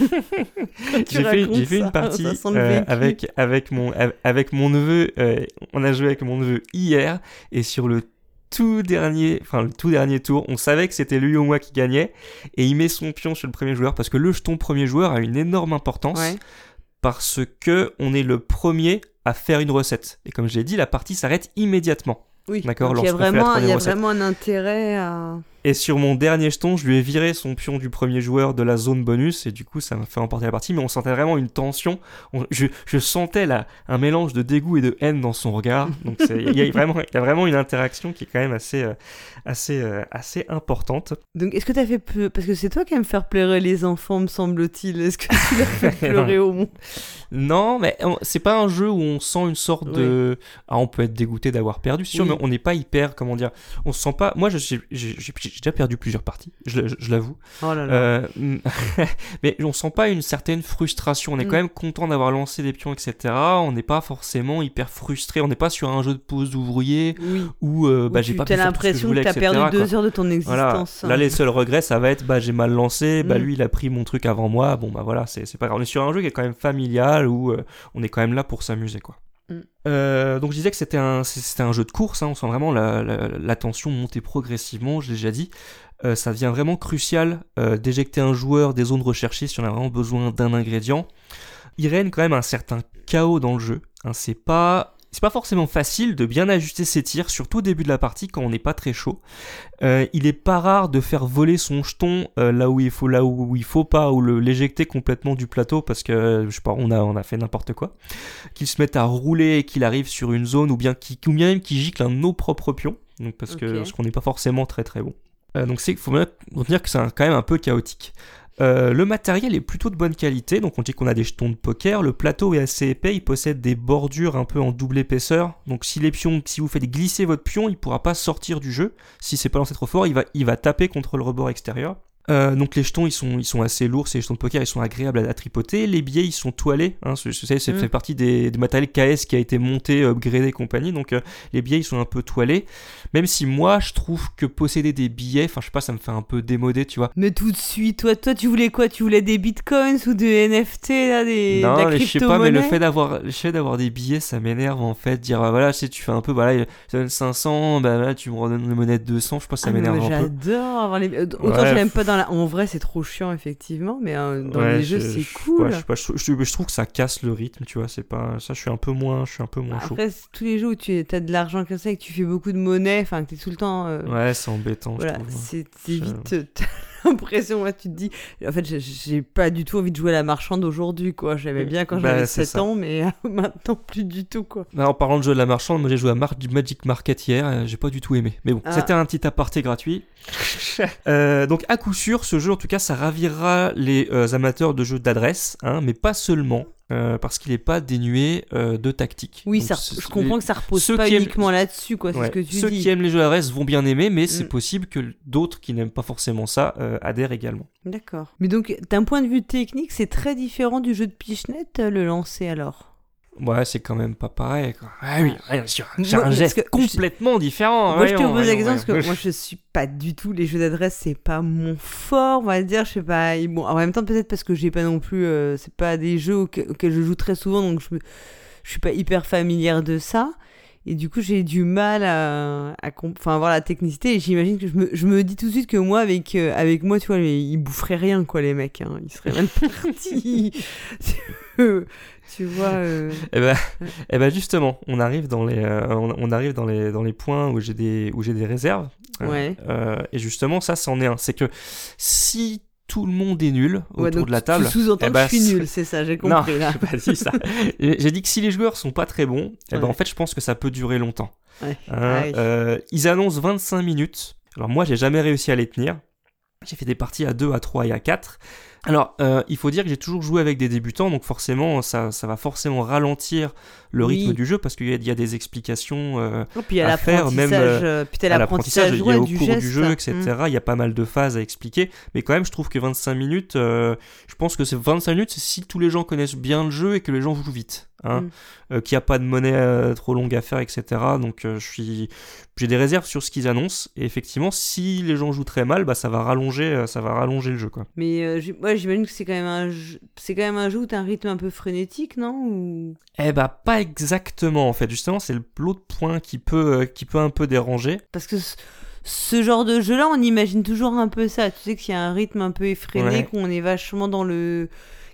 J'ai fait, une partie ça euh, avec, avec, mon, av- avec mon neveu. euh, on a joué avec mon neveu hier et sur le tout dernier, enfin le tout dernier tour, on savait que c'était lui ou moi qui gagnait et il met son pion sur le premier joueur parce que le jeton premier joueur a une énorme importance Ouais. Parce que on est le premier à faire une recette et comme je l'ai dit, la partie s'arrête immédiatement. Oui, D'accord, il y a il y vraiment un intérêt à. Et sur mon dernier jeton, je lui ai viré son pion du premier joueur de la zone bonus, et du coup, ça m'a fait remporter la partie, mais on sentait vraiment une tension. On- je, je sentais un mélange de dégoût et de haine dans son regard. Donc, il y, a vraiment- il y a vraiment une interaction qui est quand même assez, euh, assez, euh, assez importante. Donc, est-ce que t'as fait peu Parce que c'est toi qui aimes faire pleurer les enfants, me semble-t-il. Est-ce que tu leur fais pleurer au monde Non, mais c'est pas un jeu où on sent une sorte de. Ah, on peut être dégoûté d'avoir perdu, c'est sûr, Oui. mais on n'est pas hyper. Comment dire On se sent pas. Moi, je suis- j'ai déjà perdu plusieurs parties, je, je- je l'avoue. Oh là là. Euh, mais on sent pas une certaine frustration. On est Mm. quand même content d'avoir lancé des pions, etc. On n'est pas forcément hyper frustré. On n'est pas sur un jeu de pause d'ouvrier oui. où euh, bah, Où j'ai pas pu que l'impression que, t'as perdu quoi. deux heures de ton Voilà. existence. Là, les seuls regrets, ça va être bah, j'ai mal lancé, bah, Mm. lui il a pris mon truc avant moi. Bon, bah voilà, c'est c'est pas grave. On est sur un jeu qui est quand même familial où euh, on est quand même là pour s'amuser, quoi. Mm. Euh, donc je disais que c'était un, c'était un jeu de course, hein, on sent vraiment la, tension monter progressivement, je l'ai déjà dit. Euh, ça devient vraiment crucial euh, d'éjecter un joueur des zones recherchées si on a vraiment besoin d'un ingrédient. Il règne quand même un certain chaos dans le jeu. hein, c'est pas c'est pas forcément facile de bien ajuster ses tirs, surtout au début de la partie quand on n'est pas très chaud. Euh, il est pas rare de faire voler son jeton euh, là où il faut, là où il faut pas, ou l'éjecter complètement du plateau parce que je sais pas, on a on a fait n'importe quoi. Qu'il se mette à rouler et qu'il arrive sur une zone ou bien qu'il ou bien même qu'il gicle un nos propres pions, donc parce que parce qu'on n'est pas forcément très très bon. Euh, donc c'est faut bien retenir que c'est quand même un peu chaotique. Euh, le matériel est plutôt de bonne qualité, donc on dit qu'on a des jetons de poker. Le plateau est assez épais, il possède des bordures un peu en double épaisseur. Donc si vous faites glisser votre pion, il pourra pas sortir du jeu. Si c'est pas lancé trop fort, il va taper contre le rebord extérieur. Euh, donc les jetons ils sont, ils sont assez lourds, ces jetons de poker ils sont agréables à, à tripoter. Les billets ils sont toilés, hein, ce- ce- ça Mm. fait partie des, du matériel KS qui a été monté, upgradé et compagnie. Donc euh, les billets ils sont un peu toilés. Même si moi je trouve que posséder des billets, enfin je sais pas, ça me fait un peu démodé, tu vois. Mais tout de suite, toi, toi, tu voulais quoi? Tu voulais des bitcoins ou des NFT, là, des, de non, la mais je sais pas, mais le fait d'avoir, le fait d'avoir des billets, ça m'énerve en fait. Dire, ah, voilà, si tu fais un peu, voilà, je te donne 500, bah là, tu me redonnes une monnaie de 200, je pense que ça Ah, m'énerve un peu. J'adore avoir les. euh, Autant Ouais, je l'aime pas dans En vrai, c'est trop chiant, effectivement, mais euh, dans Ouais, les jeux, je- c'est cool. ouais, je, sais pas, je, trouve- je- je trouve que ça casse le rythme, tu vois. C'est pas, ça, je suis un peu moins, je suis un peu moins chaud. Après, c'est tous les jeux où tu as de l'argent comme ça et que tu fais beaucoup de monnaie, enfin, que tu es tout le temps. euh, Ouais, c'est embêtant. je Voilà, trouve. c'est vite. euh, l'impression, ouais, tu te dis. En fait, j'ai- pas du tout envie de jouer à la marchande aujourd'hui, quoi. J'aimais bien quand Bah, j'avais c'est 7 ça. ans, mais maintenant, plus du tout, quoi. Alors, en parlant de jeu de la marchande, moi j'ai joué à Mar- du Magic Market hier, euh, j'ai pas du tout aimé. Mais bon, Ah. c'était un petit aparté gratuit. Euh, donc à coup sûr, ce jeu en tout cas, ça ravira les euh, amateurs de jeux d'adresse, hein, mais pas seulement, euh, parce qu'il est pas dénué euh, de tactique. Oui, Donc, ça, c'est- je comprends que ça repose ceux pas qui aiment- uniquement là-dessus, quoi. Ouais, ce que tu Ceux dis. qui aiment les jeux d'adresse vont bien aimer, mais c'est Mm. possible que d'autres qui n'aiment pas forcément ça euh, adhèrent également. D'accord. Mais donc, d'un point de vue technique, c'est très différent du jeu de Pichenette, le lancer alors? Ouais, c'est quand même pas pareil. Quoi. Ah oui, bien sûr. Moi, C'est un parce gest que je- complètement différent. Moi, je te voyons, pose la voyons, question parce que voyons. moi, je suis pas du tout. Les jeux d'adresse, c'est pas mon fort, on va dire. Je sais pas. Bon, en même temps, peut-être parce que j'ai pas non plus. euh, c'est pas des jeux auxquels, auxquels je joue très souvent, donc je, je suis pas hyper familière de ça. Et du coup, j'ai du mal à, à enfin, voir la technicité. Et j'imagine que je me, je me dis tout de suite que moi, avec, euh, avec moi, tu vois, les- ils boufferaient rien, quoi, les mecs. hein. Ils seraient mal partis. tu vois. euh, Eh ben, eh ben justement, on arrive dans les, euh, on, on arrive dans les, dans les points où j'ai des, où j'ai des réserves. Ouais. euh, et justement, ça, c'en est un. C'est que si tout le monde est nul autour ouais, donc de la table, Tu sous-entends eh que ben, je suis nul, c'est ça, j'ai non, compris là. j'ai pas dit ça. J'ai dit que si les joueurs sont pas très bons, eh ben Ouais. en fait, je pense que ça peut durer longtemps. Ouais. Hein, Ah euh, ils annoncent 25 minutes. Alors moi, j'ai jamais réussi à les tenir. J'ai fait des parties à 2, à 3 et à 4. Alors, euh, il faut dire que j'ai toujours joué avec des débutants, donc forcément, ça, ça va forcément ralentir le Oui. rythme du jeu parce qu'il y, y a des explications euh, Oh, puis il y a à faire, même, l'apprentissage, euh, puis à l'apprentissage, il y a au du cours geste. du jeu, etc. Mm. Il y a pas mal de phases à expliquer, mais quand même, je trouve que 25 minutes, euh, je pense que c'est 25 minutes, c'est si tous les gens connaissent bien le jeu et que les gens jouent vite, hein, Mm. Euh, qu'il n'y a pas de monnaie euh, trop longue à faire, etc. Donc, euh, je suis, j'ai des réserves sur ce qu'ils annoncent, et effectivement, si les gens jouent très mal, bah, ça va rallonger, euh, ça va rallonger le jeu, quoi. Mais euh, ouais, j'imagine que c'est quand même un jeu, c'est quand même un jeu où t'as un rythme un peu frénétique, non Ou... Eh bah pas exactement en fait, justement c'est le- l'autre point qui peut, euh, qui peut un peu déranger. Parce que ce, ce genre de jeu-là, on imagine toujours un peu ça. Tu sais qu'il y a un rythme un peu effréné, Ouais. qu'on est vachement dans le.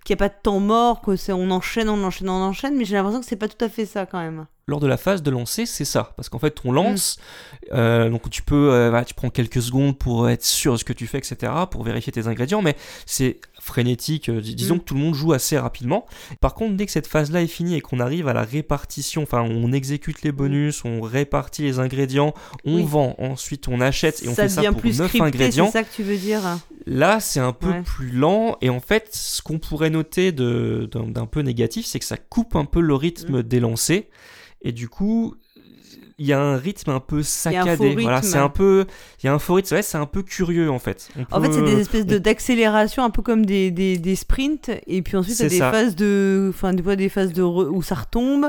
Qu'il n'y a pas de temps mort, que c'est on enchaîne, on enchaîne, on enchaîne, mais j'ai l'impression que c'est pas tout à fait ça quand même. Lors de la phase de lancer, c'est ça, parce qu'en fait on lance, euh, donc tu peux, euh, voilà, tu prends quelques secondes pour être sûr de ce que tu fais, etc., pour vérifier tes ingrédients, mais c'est frénétique, euh, dis- disons Mm. que tout le monde joue assez rapidement. Par contre, dès que cette phase-là est finie et qu'on arrive à la répartition, enfin on exécute les bonus, on répartit les ingrédients, on Mm. Oui. vend, ensuite on achète et on ça fait ça pour plus 9 scripté, ingrédients. c'est ça que tu veux dire Là, c'est un peu Ouais. plus lent. Et en fait, ce qu'on pourrait noter d'un peu négatif, c'est que ça coupe un peu le Mm. rythme des lancers. Et du coup, il y a un rythme un peu un saccadé. Voilà, c'est un peu, il y a un faux rythme. Ouais, c'est un peu curieux en fait. On En fait, c'est des espèces de d'accélération, un peu comme des, des, des sprints, et puis ensuite, t'as C'est des ça. phases de. Enfin, des fois, des phases de re- où ça retombe.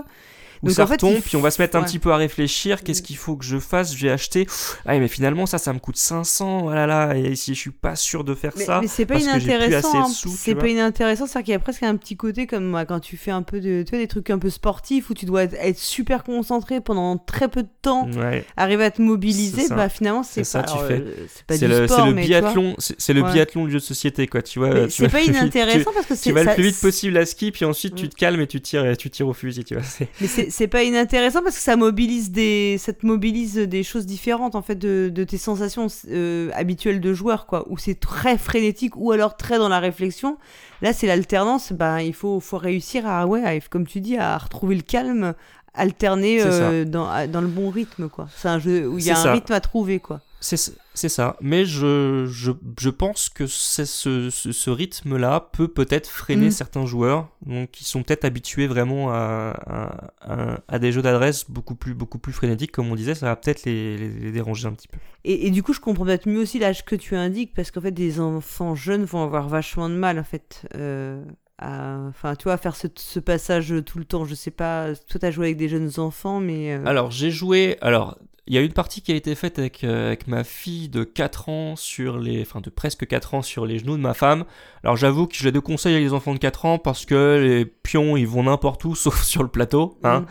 Où ça fait, retombe, puis on va se mettre un petit peu à réfléchir. Qu'est-ce qu'il faut que je fasse? Je vais acheter. Ah, mais finalement, ça, ça me coûte 500. Voilà, là. Et si je suis pas sûr de faire Mais, ça, mais c'est pas parce j'ai inintéressant. hein. C'est pas inintéressant, c'est-à-dire qu'il y a presque un petit côté comme moi, quand tu fais un peu de, tu vois, des trucs un peu sportifs où tu dois être, super concentré pendant très peu de temps, ouais. arriver à te mobiliser, bah finalement c'est ça, pas, tu alors, fais. c'est le, le biathlon, c'est le Ouais. biathlon du jeu de société, quoi. Tu vois, c'est pas inintéressant parce que c'est Tu vas le plus vite possible à ski, puis ensuite tu Mm. te calmes et tu tires, et tu tires au fusil, tu vois. Mais c'est c'est pas inintéressant parce que ça mobilise des, ça te mobilise des choses différentes en fait de, de tes sensations euh, habituelles de joueur quoi. Où c'est très frénétique ou alors très dans la réflexion. Là c'est l'alternance. Bah il faut, faut réussir à ouais, à- comme tu dis, à retrouver le calme, alterner euh, dans, dans le bon rythme quoi. C'est un jeu où il y a un ça. rythme à trouver quoi. C'est ça. Mais je, je, je pense que ce, ce, ce rythme-là peut peut-être freiner Mm. certains joueurs, donc qui sont peut-être habitués vraiment à, à, des jeux d'adresse beaucoup plus, beaucoup plus frénétiques, comme on disait, ça va peut-être les, les, les déranger un petit peu. Et, et du coup, je comprends peut-être mieux aussi l'âge que tu indiques, parce qu'en fait, des enfants jeunes vont avoir vachement de mal, en fait, euh, à, enfin, tu vois, faire ce, ce passage tout le temps. Je sais pas, toi, t'as joué avec des jeunes enfants, mais euh, Alors, j'ai joué. Alors, il y a une partie qui a été faite avec, euh, avec ma fille de 4 ans sur les. Enfin, de presque 4 ans sur les genoux de ma femme. Alors, j'avoue que je déconseille avec les enfants de 4 ans parce que les pions, ils vont n'importe où sauf sur le plateau. Hein.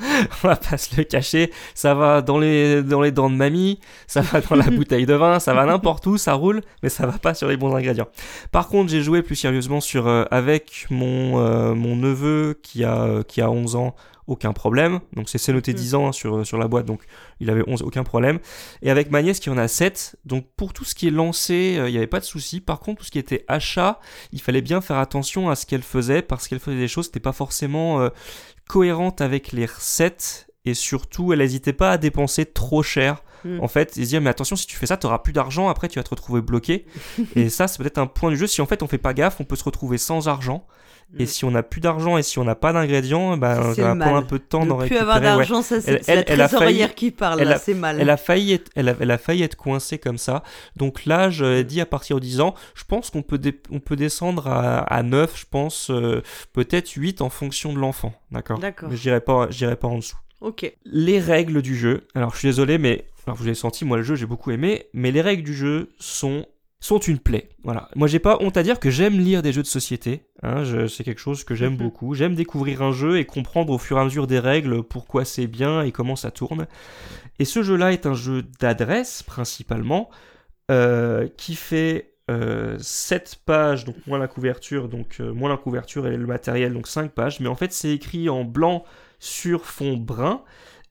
On va pas se le cacher. Ça va dans les, dans les dents de mamie, ça va dans la bouteille de vin, ça va n'importe où, ça roule, mais ça va pas sur les bons ingrédients. Par contre, j'ai joué plus sérieusement sur, euh, avec mon, euh, mon neveu qui a, qui a 11 ans aucun problème. Donc c'est noté Mm. 10 ans hein, sur, sur la boîte, donc il avait 11, aucun problème. Et avec ma nièce qui en a 7, donc pour tout ce qui est lancé, euh, il n'y avait pas de souci. Par contre, tout ce qui était achat, il fallait bien faire attention à ce qu'elle faisait, parce qu'elle faisait des choses qui n'étaient pas forcément euh, cohérentes avec les recettes. Et surtout, elle n'hésitait pas à dépenser trop cher. Mm. En fait, et se dire, mais attention, si tu fais ça, tu plus d'argent, après tu vas te retrouver bloqué. et ça, c'est peut-être un point du jeu. Si en fait on fait pas gaffe, on peut se retrouver sans argent. Et Mm. si on n'a plus d'argent et si on n'a pas d'ingrédients, ben, Ça, va prendre un peu de temps d'en ne plus avoir récupérer. ouais. d'argent, ça, c'est la trésorière failli- qui parle, elle là, a- c'est mal. Elle a failli être, elle a, elle a failli être coincée comme ça. Donc là, je dit à partir de 10 ans, je pense qu'on peut, dé- on peut descendre à, à 9, je pense, euh, peut-être 8 en fonction de l'enfant. D'accord? D'accord. Mais j'irai pas, pas en dessous. Ok. Les règles du jeu, alors je suis désolé, mais alors vous l'avez senti, moi le jeu j'ai beaucoup aimé, mais les règles du jeu sont sont une plaie. Voilà. Moi j'ai pas honte à dire que j'aime lire des jeux de société. Hein, je- c'est quelque chose que j'aime Mhm. beaucoup. J'aime découvrir un jeu et comprendre au fur et à mesure des règles pourquoi c'est bien et comment ça tourne. Et ce jeu-là est un jeu d'adresse principalement euh, qui fait euh, 7 pages, donc moins la couverture, donc euh, moins la couverture et le matériel, donc 5 pages. Mais en fait c'est écrit en blanc sur fond brun.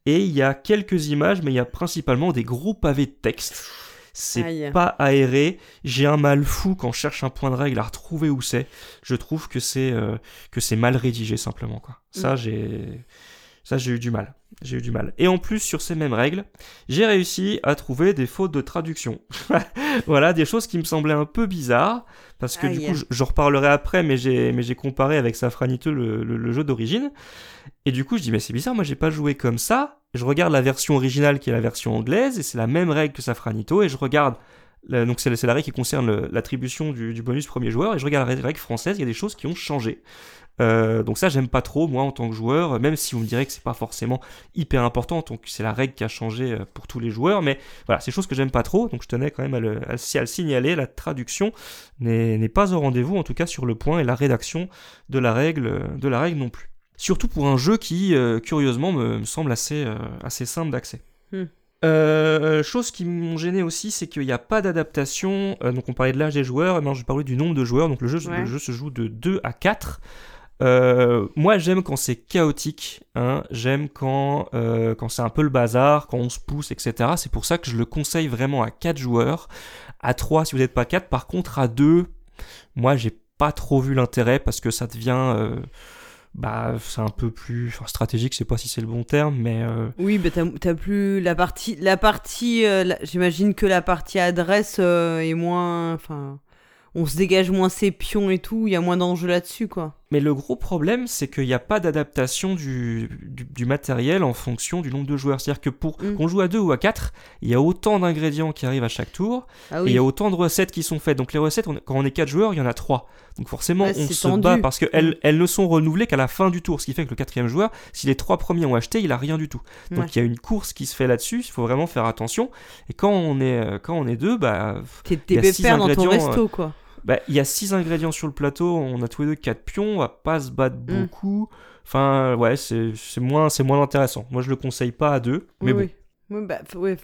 Et il y a quelques images, mais il y a principalement des gros pavés de texte. C'est pas aéré. J'ai un mal fou quand je cherche un point de règle à retrouver où c'est. Je trouve que c'est euh, que c'est mal rédigé simplement quoi. Ça Mm. j'ai Ça, j'ai eu du mal. J'ai eu du mal. Et en plus, sur ces mêmes règles, j'ai réussi à trouver des fautes de traduction. voilà, des choses qui me semblaient un peu bizarres. Parce que du coup, j'en reparlerai après, mais j'ai, mais j'ai comparé avec Safranito le, le, jeu d'origine. Et du coup, je dis, mais c'est bizarre, moi j'ai pas joué comme ça. Je regarde la version originale qui est la version anglaise, et c'est la même règle que Safranito, et je regarde donc c'est la règle qui concerne l'attribution du, bonus premier joueur, et je regarde la règle française, il y a des choses qui ont changé. Euh, donc ça j'aime pas trop moi en tant que joueur, même si vous me direz que c'est pas forcément hyper important, donc c'est la règle qui a changé euh, pour tous les joueurs, mais voilà, c'est des choses que j'aime pas trop, donc je tenais quand même à le, à, le signaler, la traduction n'est pas au rendez-vous, en tout cas sur le point, et la rédaction de la règle, de la règle non plus. Surtout pour un jeu qui, euh, curieusement, me, semble assez, assez simple d'accès. Hmm. chose qui m'ont gêné aussi, c'est qu'il n'y a pas d'adaptation. donc on parlait de l'âge des joueurs, maintenant je parler du nombre de joueurs. Donc le jeu, le jeu se joue de 2 à 4. Euh, moi, j'aime quand c'est chaotique. Hein. J'aime quand, euh, quand c'est un peu le bazar, quand on se pousse, etc. C'est pour ça que je le conseille vraiment à 4 joueurs. À 3 si vous n'êtes pas 4. Par contre, à 2, moi, j'ai pas trop vu l'intérêt parce que ça devient. Euh, bah, c'est un peu plus enfin, stratégique, je sais pas si c'est le bon terme, mais. Euh, oui, mais t'as plus la partie. La partie J'imagine que la partie adresse est moins. Enfin on se dégage moins ses pions et tout, il y a moins d'enjeux là-dessus, quoi. Mais le gros problème, c'est qu'il n'y a pas d'adaptation du, du, matériel en fonction du nombre de joueurs. C'est-à-dire que pour mm. qu'on joue à 2 ou à 4, il y a autant d'ingrédients qui arrivent à chaque tour, ah et il y a autant de recettes qui sont faites. Donc les recettes, quand on est 4 joueurs, il y en a 3. Donc forcément, on se bat parce qu'elles mm. elles ne sont renouvelées qu'à la fin du tour. Ce qui fait que le quatrième joueur, si les trois premiers ont acheté, il a rien du tout. Donc il y a une course qui se fait là-dessus, il faut vraiment faire attention. Et quand on est, euh, quand on est deux, bah... T'es pépère dans ton resto, euh, quoi. Bah, il y a 6 ingrédients sur le plateau, on a tous les deux 4 pions, on va pas se battre mm. beaucoup. Enfin, ouais, c'est moins, moins intéressant. Moi, je le conseille pas à 2, mais bon. Oui. Oui, bah,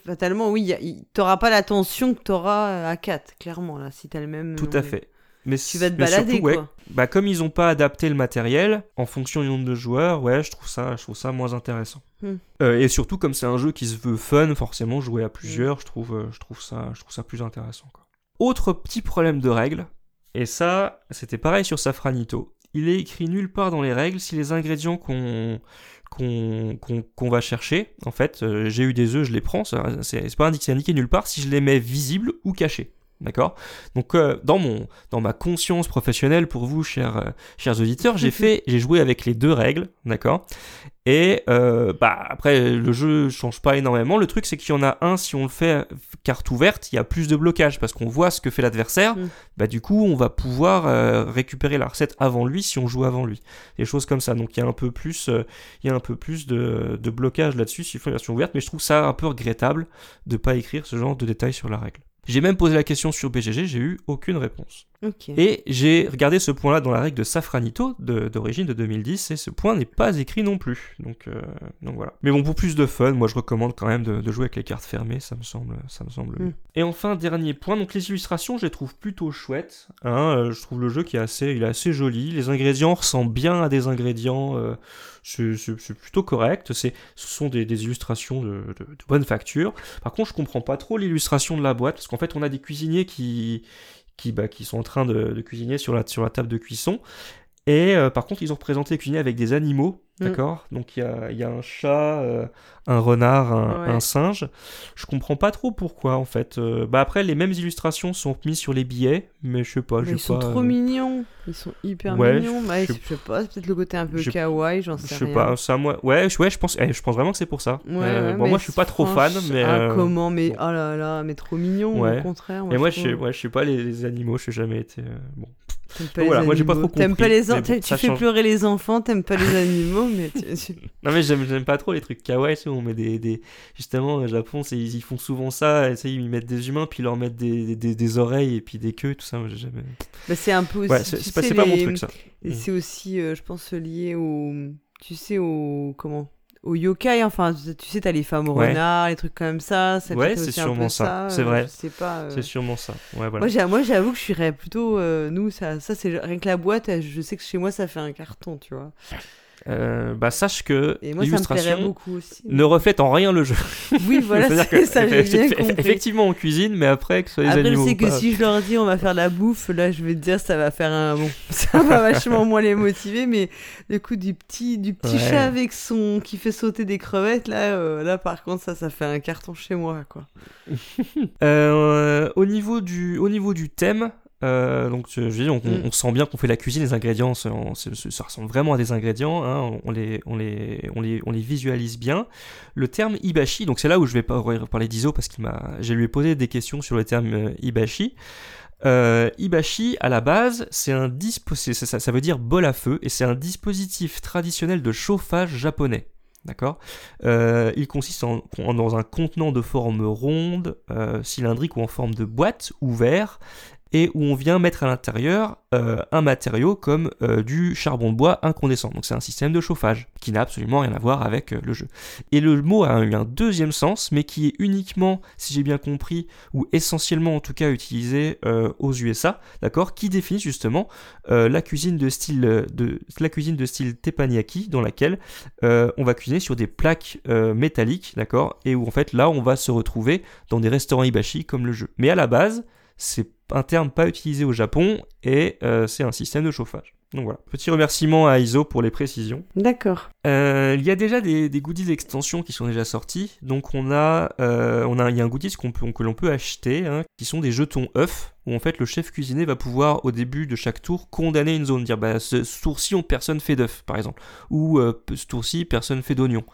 fatalement, oui. T'auras pas la tension que t'auras euh, à 4, clairement, là, si t'as le même. Tout à fait. Mais tu vas te balader, quoi. Bah, comme ils ont pas adapté le matériel en fonction du nombre de joueurs, ouais, je trouve ça, je trouve ça moins intéressant. Hmm. Euh, et surtout, comme c'est un jeu qui se veut fun, forcément, jouer à plusieurs, je, trouve, euh, je, trouve ça, je trouve ça plus intéressant. Quoi. Autre petit problème de règles, et ça, c'était pareil sur Safranito. Il est écrit nulle part dans les règles si les ingrédients qu'on qu'on va chercher, en fait, euh, j'ai eu des œufs, je les prends, c'est pas indiqué, indiqué nulle part si je les mets visibles ou cachés. D'accord? Donc euh, dans mon dans ma conscience professionnelle pour vous chers euh, chers auditeurs, j'ai fait j'ai joué avec les deux règles, d'accord? Et euh, bah après le jeu change pas énormément. Le truc c'est qu'il y en a un si on le fait carte ouverte, il y a plus de blocage parce qu'on voit ce que fait l'adversaire. Mm. Bah du coup on va pouvoir récupérer la recette avant lui si on joue avant lui. Des choses comme ça. Donc il y a un peu plus il y a un peu plus de, de blocage là-dessus s'il faut une version ouverte, mais je trouve ça un peu regrettable de pas écrire ce genre de détails sur la règle. J'ai même posé la question sur BGG, j'ai eu aucune réponse. Et j'ai regardé ce point-là dans la règle de Safranito d'origine de, 2010 et ce point n'est pas écrit non plus. Donc, euh, donc voilà. Mais bon, pour plus de fun, moi je recommande quand même de, jouer avec les cartes fermées, ça me semble, ça me semble hmm. Et enfin, dernier point, donc les illustrations, je les trouve plutôt chouettes. Hein, euh, je trouve le jeu qui est assez, il est assez joli. Les ingrédients ressemblent bien à des ingrédients. Euh, c'est plutôt correct. Ce sont des, illustrations de, bonne facture. Par contre, je comprends pas trop l'illustration de la boîte parce qu'en fait, on a des cuisiniers qui qui, bah, qui sont en train de, cuisiner sur la table de cuisson. Et euh, par contre, ils ont représenté cuisiner avec des animaux Mm. D'accord? Donc il y a, un chat, euh, un renard, un, singe. Je comprends pas trop pourquoi en fait. Euh, bah après, les mêmes illustrations sont mises sur les billets, mais je sais pas. ils sont trop mignons. Ils sont hyper mignons. Bah, je, sais pas, peut-être le côté un peu kawaii, j'en sais, je sais pas, ça moi. Ouais, je, ouais, je pense, eh, je pense vraiment que c'est pour ça. bon, moi je suis pas trop fan, mais. Ah, comment Mais oh là là, mais trop mignon, au contraire. et moi, je, sais, ouais, je sais pas les, les animaux, je n'ai jamais été. bon. Voilà, moi j'ai pas trop compris. Pas les tu fais pleurer les enfants, t'aimes pas les animaux, mais. non mais j'aime pas trop les trucs kawaii, on met des, des... justement au Japon, ils, ils font souvent ça, et, ils mettent des humains puis ils leur mettent des, des, des, oreilles et puis des queues, tout ça. Moi, jamais... bah, c'est un peu aussi. Ouais, c'est pas, pas, mon truc ça. Et mm. c'est aussi, euh, je pense, lié au, tu sais, au comment au yokai, enfin, tu sais, t'as les femmes renards, les trucs comme ça. ça ouais, c'est sûrement ça. C'est vrai. Euh. C'est sûrement ça. Ouais, voilà. Moi, j'avoue que je serais plutôt. Euh, nous, ça, ça c'est rien que la boîte, je sais que chez moi, ça fait un carton, tu vois. Euh, bah sache que l'illustration ne reflète en rien le jeu. Oui, voilà, c'est que, ça, j'ai bien compris. Effectivement, on cuisine, mais après, que ce soit les Après, animaux sais ou que pas. si je leur dis on va faire de la bouffe, là, je vais te dire ça va faire un bon, ça va vachement moins les motiver, mais le coup du petit, du petit Ouais. chat avec son qui fait sauter des crevettes, là, euh, là par contre, ça, ça fait un carton chez moi, quoi. Euh, au, niveau du, au niveau du thème, euh, donc je je dis, on, on- Mm. on sent bien qu'on fait la cuisine, les ingrédients, ça, on- ça- ça ressemble vraiment à des ingrédients, hein, on, les, on, les, on, les, on les visualise bien. Le terme ibashi, donc c'est là où je vais pas parler d'Iso parce qu'il m'a, je lui ai posé des questions sur le terme euh, ibashi. Euh, ibashi, à la base, c'est un dispo- c'est- ça, ça veut dire bol à feu, et c'est un dispositif traditionnel de chauffage japonais. D'accord? Euh, Il consiste en, en- dans un contenant de forme ronde, euh, cylindrique ou en forme de boîte, ouvert, et où on vient mettre à l'intérieur euh, un matériau comme euh, du charbon de bois incandescent. Donc c'est un système de chauffage qui n'a absolument rien à voir avec euh, le jeu. Et le mot a eu un deuxième sens, mais qui est uniquement, si j'ai bien compris, ou essentiellement en tout cas utilisé aux USA, d'accord, qui définit justement la cuisine de style de la cuisine de style dans laquelle on va cuisiner sur des plaques métalliques, d'accord, et où en fait là on va se retrouver dans des restaurants hibachi comme le jeu. Mais à la base, c'est un terme pas utilisé au Japon et euh, c'est un système de chauffage. Donc voilà, petit remerciement à ISO pour les précisions. D'accord. Euh, il y a déjà des, des goodies d'extension qui sont déjà sortis. Donc on a, euh, on a, il y a un goodies qu'on peut, que l'on peut acheter, hein, qui sont des jetons œufs, où en fait le chef cuisinier va pouvoir au début de chaque tour condamner une zone, dire bah ce, tour-ci on personne fait d'œufs par exemple, ou euh, ce tour-ci personne fait d'oignons.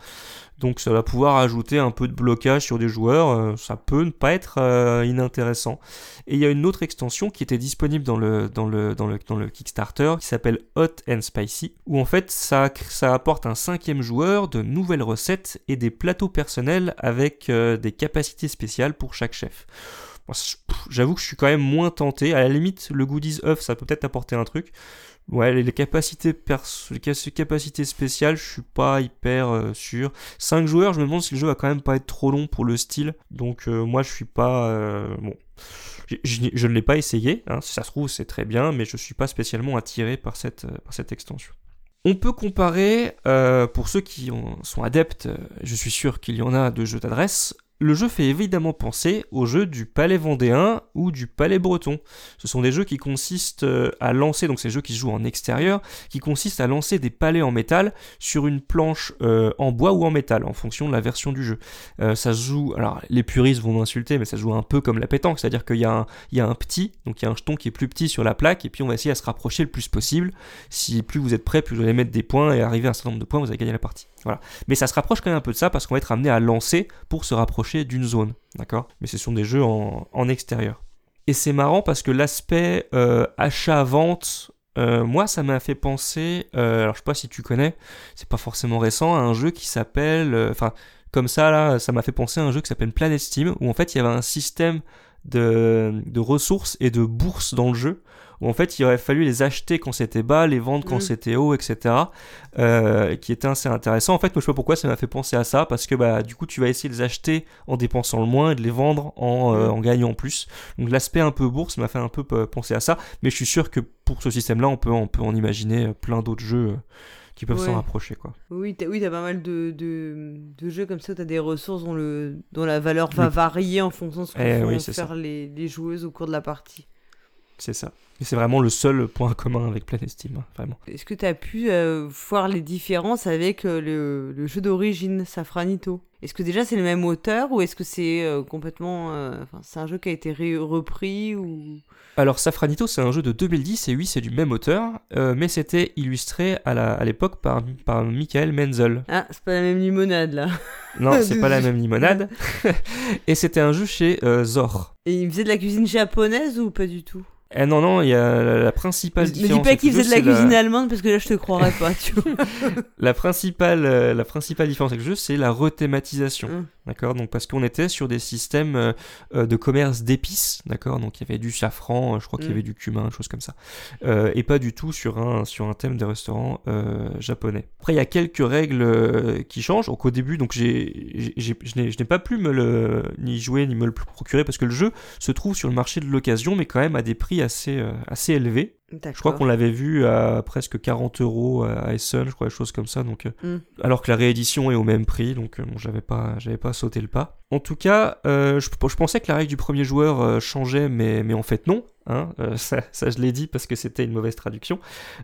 Donc ça va pouvoir ajouter un peu de blocage sur des joueurs, euh, ça peut ne pas être euh, inintéressant. Et il y a une autre extension qui était disponible dans le, Kickstarter qui s'appelle Hot and Spicy, où en fait ça, apporte un cinquième joueur, de nouvelles recettes et des plateaux personnels avec des capacités spéciales pour chaque chef. J'avoue que je suis quand même moins tenté. À la limite, le goodies œuf, ça peut peut-être apporter un truc. Ouais, les, capacités les capacités spéciales, je suis pas hyper euh, sûr. 5 joueurs, je me demande si le jeu va quand même pas être trop long pour le style. Donc euh, moi je suis pas euh, bon. Je, ne l'ai pas essayé, hein. si ça se trouve c'est très bien, mais je suis pas spécialement attiré par cette, extension. On peut comparer, pour ceux qui sont adeptes, je suis sûr qu'il y en a de jeux d'adresse, le jeu fait évidemment penser aux jeux du Palais Vendéen ou du Palais Breton. Ce sont des jeux qui consistent euh, à lancer, donc ces jeux qui se jouent en extérieur, qui consistent à lancer des palais en métal sur une planche euh, en bois ou en métal, en fonction de la version du jeu. Euh, ça se joue, alors les puristes vont m'insulter, mais ça se joue un peu comme la pétanque, c'est-à-dire qu'il y, a un- y a un petit, donc il y a un jeton qui est plus petit sur la plaque, et puis on va essayer à se rapprocher le plus possible. Si plus vous êtes prêt, plus vous allez mettre des points, et arriver à un certain nombre de points, vous allez gagner la partie. Mais ça se rapproche quand même un peu de ça, parce qu'on va être amené à lancer pour se rapprocher d'une zone, d'accord? Mais ce sont des jeux en, extérieur. Et c'est marrant parce que l'aspect euh, achat-vente, euh, moi ça m'a fait penser, euh, alors je sais pas si tu connais, c'est pas forcément récent, à un jeu qui s'appelle, enfin comme ça là, ça m'a fait penser à un jeu qui s'appelle Planet Steam, où en fait il y avait un système de, de ressources et de bourses dans le jeu, où en fait il aurait fallu les acheter quand c'était bas, les vendre quand Mm. c'était haut, etc. euh, qui était assez intéressant. En fait, moi je sais pas pourquoi ça m'a fait penser à ça, parce que bah du coup tu vas essayer de les acheter en dépensant le moins et de les vendre en, euh, Mm. en gagnant plus. Donc l'aspect un peu bourse m'a fait un peu euh, penser à ça, mais je suis sûr que pour ce système-là, on peut, on peut en imaginer plein d'autres jeux qui peuvent s'en Ouais. rapprocher quoi. Oui, t'as oui, t'as pas mal de, de, de jeux comme ça où t'as des ressources dont, le, dont la valeur va Le- varier en fonction de ce que Eh vont oui, c'est faire les, les joueuses au cours de la partie. C'est ça. Et c'est vraiment le seul point commun avec Planet Steam, hein, vraiment. Est-ce que tu as pu euh, voir les différences avec euh, le, le jeu d'origine, Safranito? Est-ce que déjà c'est le même auteur ou est-ce que c'est euh, complètement. euh, c'est un jeu qui a été repris ou? Alors Safranito, c'est un jeu de 2010 et oui, c'est du même auteur, euh, mais c'était illustré à la- à l'époque par, par Michael Menzel. Ah, c'est pas la même limonade là. Non, c'est pas la même limonade. et c'était un jeu chez euh, Zor. Et il faisait de la cuisine japonaise ou pas du tout? Eh non, non, il y a la, la principale Ne dis différence. pas qu'il faisait de la cuisine allemande parce que là je te croirais pas, tu vois. La principale, la principale différence avec le jeu, c'est la rethématisation. Hum. D'accord? Donc, parce qu'on était sur des systèmes euh, euh, de commerce d'épices. D'accord? Donc, il y avait du safran, euh, je crois qu'il y Mm. avait du cumin, choses comme ça. Euh, et pas du tout sur un, sur un thème des restaurants euh, japonais. Après, il y a quelques règles qui changent. Donc, au début, donc, j'ai, je n'ai je n'ai pas pu me le, ni jouer, ni me le procurer parce que le jeu se trouve sur le marché de l'occasion, mais quand même à des prix assez, assez élevés. Je crois qu'on l'avait vu à presque 40 euros à Essen, je crois, des choses comme ça. Donc, Mm. alors que la réédition est au même prix, donc euh, bon, j'avais pas, j'avais pas sauté le pas. En tout cas, euh, je, je pensais que la règle du premier joueur euh, changeait, mais, mais en fait non. Hein, euh, ça, ça, je l'ai dit parce que c'était une mauvaise traduction.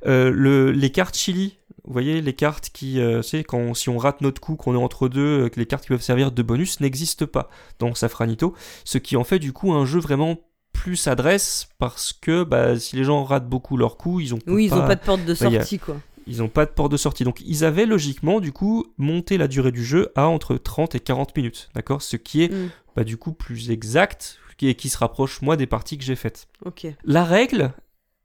Euh, le, les cartes chili, vous voyez, les cartes qui, euh, c'est quand si on rate notre coup, qu'on est entre deux, euh, que les cartes qui peuvent servir de bonus n'existent pas dans Safranito, ce qui en fait du coup un jeu vraiment plus adresse parce que bah, si les gens ratent beaucoup leur coup, ils ont Oui, ils pas, ont pas de porte de bah, a- sortie, quoi. ils ont pas de porte de sortie. Donc ils avaient logiquement du coup monté la durée du jeu à entre 30 et 40 minutes, d'accord? Ce qui est Mm. bah, du coup plus exact et qui se rapproche moi des parties que j'ai faites. Ok. La règle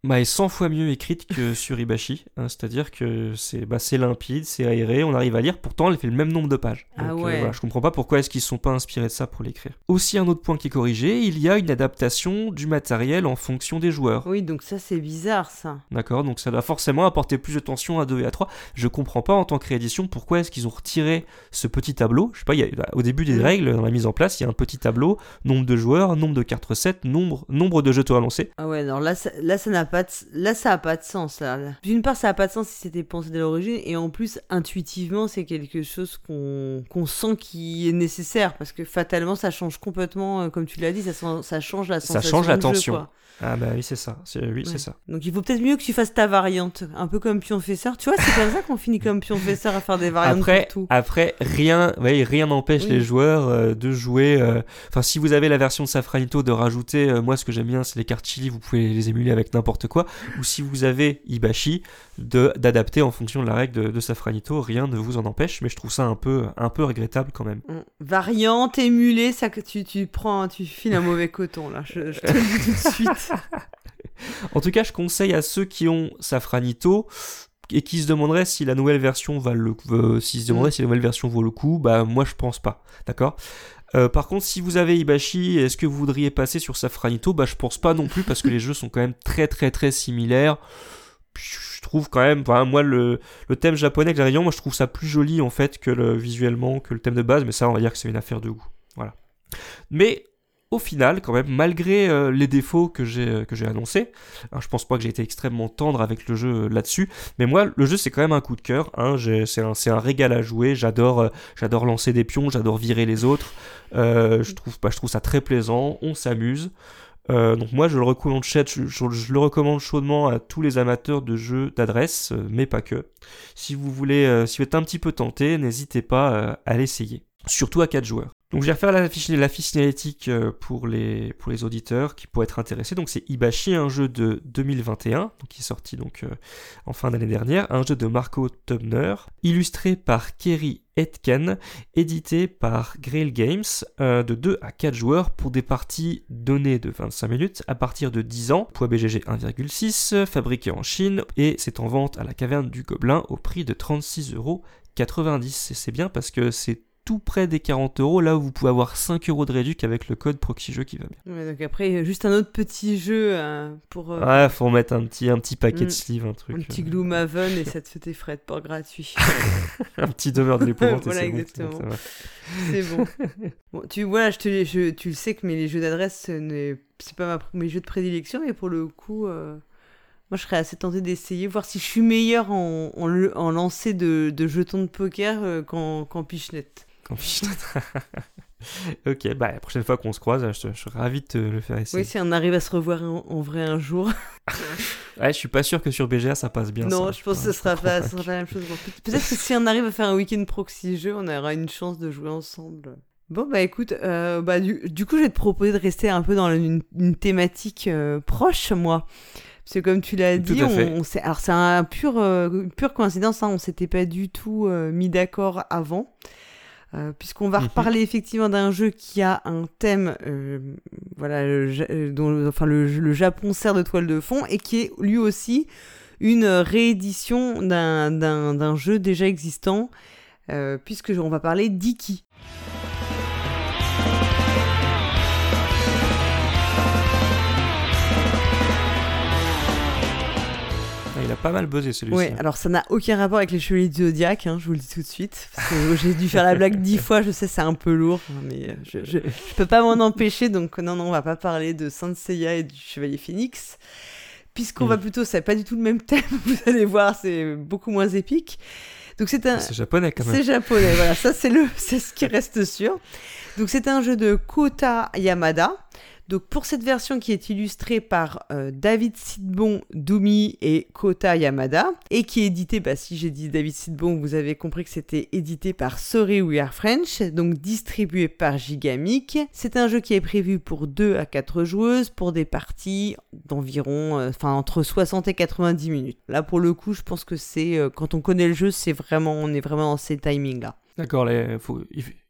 bah, est 100 fois mieux écrite que sur Ibashi, hein, c'est-à-dire que c'est bah, limpide, c'est aéré, on arrive à lire, pourtant elle fait le même nombre de pages. Ah Donc, euh, ouais. voilà, je comprends pas pourquoi est-ce qu'ils se sont pas inspirés de ça pour l'écrire. Aussi un autre point qui est corrigé, il y a une adaptation du matériel en fonction des joueurs. Oui, donc ça, c'est bizarre, ça. D'accord, donc ça doit forcément apporter plus de tension à 2 et à 3. Je comprends pas en tant que réédition pourquoi est-ce qu'ils ont retiré ce petit tableau? Je sais pas, il y a- au début des règles, dans la mise en place, il y a un petit tableau, nombre de joueurs, nombre de cartes recettes, nombre, nombre de jetons à lancer. Ah ouais, alors là, ça, là, ça n'a pas de, là, ça a pas de sens. Là. D'une part, ça a pas de sens si c'était pensé dès l'origine, et en plus, intuitivement, c'est quelque chose qu'on qu'on sent qui est nécessaire, parce que fatalement, ça change complètement, euh, comme tu l'as dit, ça, ça change la Ça sensation change la jeu, tension. Ah bah oui, c'est ça. C'est, oui, Ouais. c'est ça. Donc il vaut peut-être mieux que tu fasses ta variante, un peu comme Pionfesseur. Tu vois, c'est comme ça qu'on finit comme Pionfesseur à faire des variantes Après, pour tout. après, rien, ouais, rien n'empêche Oui. les joueurs euh, de jouer. euh, Enfin, si vous avez la version de Safranito, de rajouter. euh, moi, ce que j'aime bien, c'est les cartes chili. Vous pouvez les émuler avec n'importe quoi. Ou si vous avez Ibashi, de d'adapter en fonction de la règle de, de Safranito. Rien ne vous en empêche. Mais je trouve ça un peu, un peu regrettable quand même. Variante, émulée, ça que tu, tu prends, tu files un mauvais coton là. Je, je te le dis tout de suite. En tout cas, je conseille à ceux qui ont Safranito et qui se demanderaient si la nouvelle version va le, euh, s'ils se demanderaient Mm. si la nouvelle version vaut le coup, bah moi je pense pas, d'accord? Euh, par contre, si vous avez Ibashi, est-ce que vous voudriez passer sur Safranito? Bah je pense pas non plus parce que les jeux sont quand même très très très similaires. Je trouve quand même, enfin, moi le, le thème japonais que j'ai moi je trouve ça plus joli en fait que le, visuellement que le thème de base, mais ça on va dire que c'est une affaire de goût, voilà. Mais au final, quand même, malgré euh, les défauts que j'ai euh, annoncés, hein, je pense pas que j'ai été extrêmement tendre avec le jeu euh, là-dessus, mais moi, le jeu c'est quand même un coup de cœur. Hein, c'est un, un régal à jouer. J'adore j'adore lancer des pions, j'adore virer les autres. Je trouve bah, je trouve ça très plaisant. On s'amuse. Donc moi je le recommande je, je- je le recommande chaudement à tous les amateurs de jeux d'adresse, mais pas que. Si vous voulez, si vous êtes un petit peu tenté, n'hésitez pas à l'essayer. Surtout à 4 joueurs. Donc je vais refaire la fiche, euh, pour les, pour les auditeurs qui pourraient être intéressés. Donc c'est Ibashi, un jeu de 2021, donc qui est sorti donc euh, en fin d'année dernière, un jeu de Marco Tubner, illustré par Kerry Etken, édité par Grail Games, euh, de 2 à 4 joueurs pour des parties données de 25 minutes à partir de 10 ans, poids BGG 1,6, fabriqué en Chine, et c'est en vente à la caverne du Gobelin au prix de 36,90€. Et c'est bien parce que c'est tout près des 40 euros, là où vous pouvez avoir 5 euros de réduc avec le code ProxyJeu qui va bien. Ouais, donc après, euh, juste un autre petit jeu euh, pour euh, Ouais, faut mettre un petit, un petit paquet Mm. de sleeves, un truc. un petit glue Maven et ça te fait tes frais de port gratuit. un petit demeure de l'épouvante. Voilà, exactement. C'est bon. bon. Tu voilà, je te, je- tu le sais que mais les jeux d'adresse, ce n'est- c'est pas ma, mes jeux de prédilection, mais pour le coup, euh, moi je serais assez tenté d'essayer, voir si je suis meilleur en, en, lancer de, de jetons de poker qu'en qu'en pichenette. Ok, bah la prochaine fois qu'on se croise, je, je serais ravi de te le faire essayer. Oui, si on arrive à se revoir en, en vrai un jour. Ouais, je suis pas sûr que sur BGA ça passe bien. non, ça. je pense que ce sera pas, sera pas la même chose. Peut-être que si on arrive à faire un week-end proxy jeu, on aura une chance de jouer ensemble. Bon, bah écoute, euh, bah, du, du coup, je vais te proposer de rester un peu dans une, une thématique euh, proche, moi. Parce que comme tu l'as dit, on, alors c'est un pur, euh, une pure coïncidence, hein, on s'était pas du tout euh, mis d'accord avant. Euh, puisqu'on va Mhm. reparler effectivement d'un jeu qui a un thème, euh, voilà, le, euh, dont, enfin le, le Japon sert de toile de fond et qui est lui aussi une réédition d'un- d'un d'un jeu déjà existant, euh, puisque on va parler d'Iki. Il a pas mal buzzé celui-ci. Ouais, alors ça n'a aucun rapport avec les Chevaliers du Zodiac, hein, je vous le dis tout de suite. J'ai dû faire la blague dix fois, je sais, c'est un peu lourd, mais je, je, je peux pas m'en empêcher, donc non, non, on va pas parler de Saint Seiya et du Chevalier Phoenix. puisqu'on Mm. va plutôt, c'est pas du tout le même thème, vous allez voir, c'est beaucoup moins épique. Donc c'est un, C'est japonais quand même. c'est japonais, voilà, ça c'est le, c'est ce qui reste sûr. Donc c'est un jeu de Kota Yamada. Donc pour cette version qui est illustrée par euh, David Sidbon Doumi et Kota Yamada et qui est édité, bah si j'ai dit David Sidbon, vous avez compris que c'était édité par Sorry We Are French, donc distribué par Gigamic. C'est un jeu qui est prévu pour 2 à 4 joueuses pour des parties d'environ, euh, enfin entre 60 et 90 minutes. Là pour le coup, je pense que c'est euh, quand on connaît le jeu, c'est vraiment, on est vraiment dans ces timings là. D'accord, là, faut-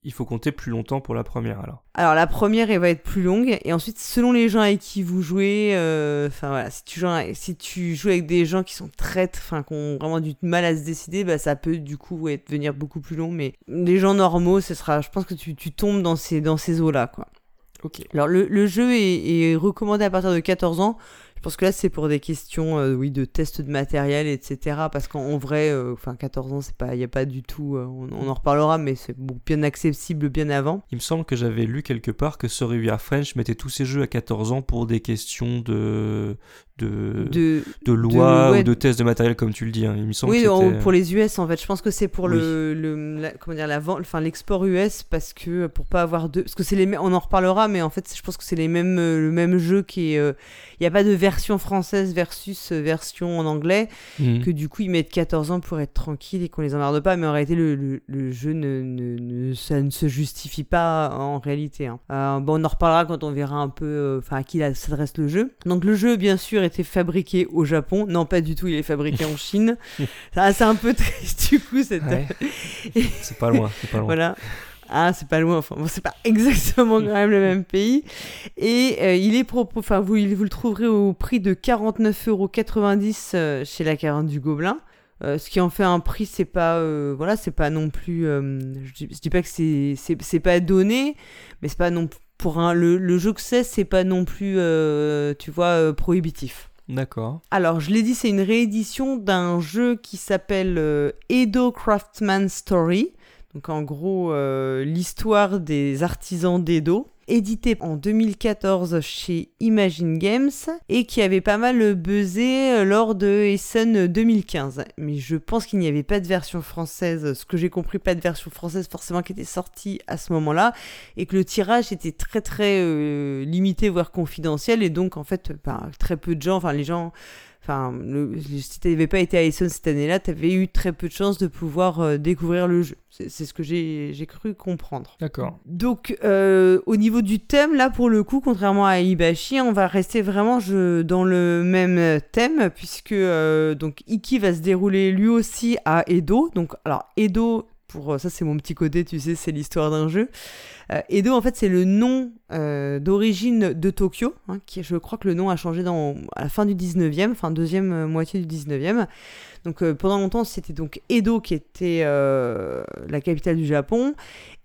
il faut compter plus longtemps pour la première alors. Alors la première, elle va être plus longue, et ensuite, selon les gens avec qui vous jouez, euh, enfin voilà, si tu, joues, si tu joues avec des gens qui sont très, enfin, qui ont vraiment du mal à se décider, bah ça peut du coup ouais, devenir beaucoup plus long, mais les gens normaux, ce sera, je pense que tu, tu tombes dans ces, dans ces eaux-là, quoi. Ok. Alors le, le jeu est, est recommandé à partir de 14 ans. Je pense que là c'est pour des questions euh, oui de tests de matériel etc parce qu'en en vrai euh, enfin 14 ans il y a pas du tout euh, on, en reparlera mais c'est bien accessible bien avant. Il me semble que j'avais lu quelque part que Sorry We French mettait tous ses jeux à 14 ans pour des questions de de, de, De loi ouais. ou de tests de matériel comme tu le dis. hein. Il me semble oui que pour les US en fait je pense que c'est pour Oui. le, le la- comment dire la vente enfin l'export US parce que pour pas avoir deux parce que c'est les mêmes- on en reparlera mais en fait je pense que c'est les mêmes euh, le même jeu qui est euh, il y a pas de version française versus euh, version en anglais Mhm. que du coup ils mettent 14 ans pour être tranquille et qu'on les emmerde pas mais en réalité le, le, le jeu ne, ne, ne- ça ne se justifie pas en réalité hein. Euh, bon on en reparlera quand on verra un peu euh, enfin à qui s'adresse le jeu donc le jeu bien sûr était fabriqué au Japon non pas du tout il est fabriqué en Chine Ça, c'est un peu triste du coup cette Ouais. c'est pas loin, c'est pas loin. voilà. Ah, c'est pas loin, enfin, bon, c'est pas exactement quand même le même pays. Et euh, il est propos, enfin, vous, vous le trouverez au prix de 49,90€ euh, chez la Carinte du Gobelin. Euh, ce qui en fait un prix, c'est pas, euh, voilà, c'est pas non plus, euh, je, dis, je dis pas que c'est, pas donné, mais c'est pas non p- pour un, le, le jeu que c'est, c'est pas non plus, euh, tu vois, euh, prohibitif. D'accord. Alors, je l'ai dit, c'est une réédition d'un jeu qui s'appelle euh, Edo Craftsman Story. Donc, en gros, l'histoire des artisans d'Edo. Édité en 2014 chez Imagine Games et qui avait pas mal buzzé euh, lors de Essen 2015. Mais je pense qu'il n'y avait pas de version française, ce que j'ai compris, pas de version française forcément qui était sortie à ce moment-là et que le tirage était très très euh, limité voire confidentiel et donc en fait ben, très peu de gens enfin les gens enfin le- si tu n'avais pas été à Essen cette année-là tu avais eu très peu de chances de pouvoir euh, découvrir le jeu c'est ce que j'ai j'ai cru comprendre D'accord. donc, euh, au niveau du thème, là, pour le coup, contrairement à Ibashi, on va rester vraiment je, dans le même thème, puisque euh, donc Iki va se dérouler lui aussi à Edo. Donc, alors, Edo, pour ça, c'est mon petit côté, tu sais, c'est l'histoire d'un jeu. Euh, Edo, en fait, c'est le nom euh, d'origine de Tokyo, hein, qui, je crois que le nom a changé dans, à la fin du 19e, enfin, deuxième euh, moitié du 19e. Donc pendant longtemps, c'était donc Edo qui était la capitale du Japon.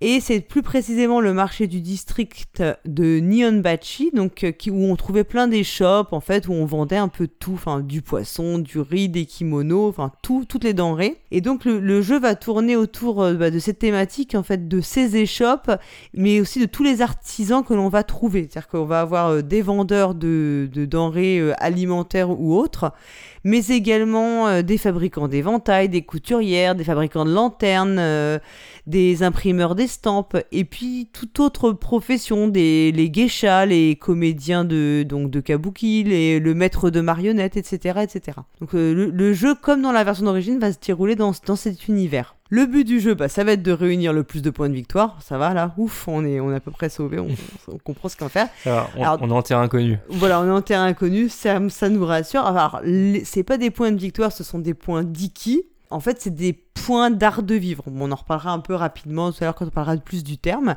Et c'est plus précisément le marché du district de Nihonbachi, donc où on trouvait plein d'échoppes, en fait, où on vendait un peu tout, enfin du poisson, du riz, des kimonos, enfin tout, toutes les denrées. Et donc le, jeu va tourner autour bah, de cette thématique, en fait, de ces échoppes, mais aussi de tous les artisans que l'on va trouver. C'est-à-dire qu'on va avoir euh, des vendeurs de, de denrées euh, alimentaires ou autres, mais également euh, des fabricants d'éventails, des couturières, des fabricants de lanternes, des imprimeurs d'estampes, et puis toute autre profession, des les geishas, les comédiens de donc de kabuki, les, le maître de marionnettes, etc., etc. Donc euh, le, le jeu, comme dans la version d'origine, va se dérouler dans, dans cet univers. Le but du jeu, bah, ça va être de réunir le plus de points de victoire. Ça va là, ouf, on est, on est à peu près sauvé, on, on comprend ce qu'on faire. Alors, on, Alors- on est en terrain inconnu. Voilà, on est en terrain inconnu, ça, ça nous rassure. Alors, les- c'est pas des points de victoire, ce sont des points d'iki. En fait, c'est des points d'art de vivre. Bon, on en reparlera un peu rapidement tout à l'heure quand on parlera de plus du terme.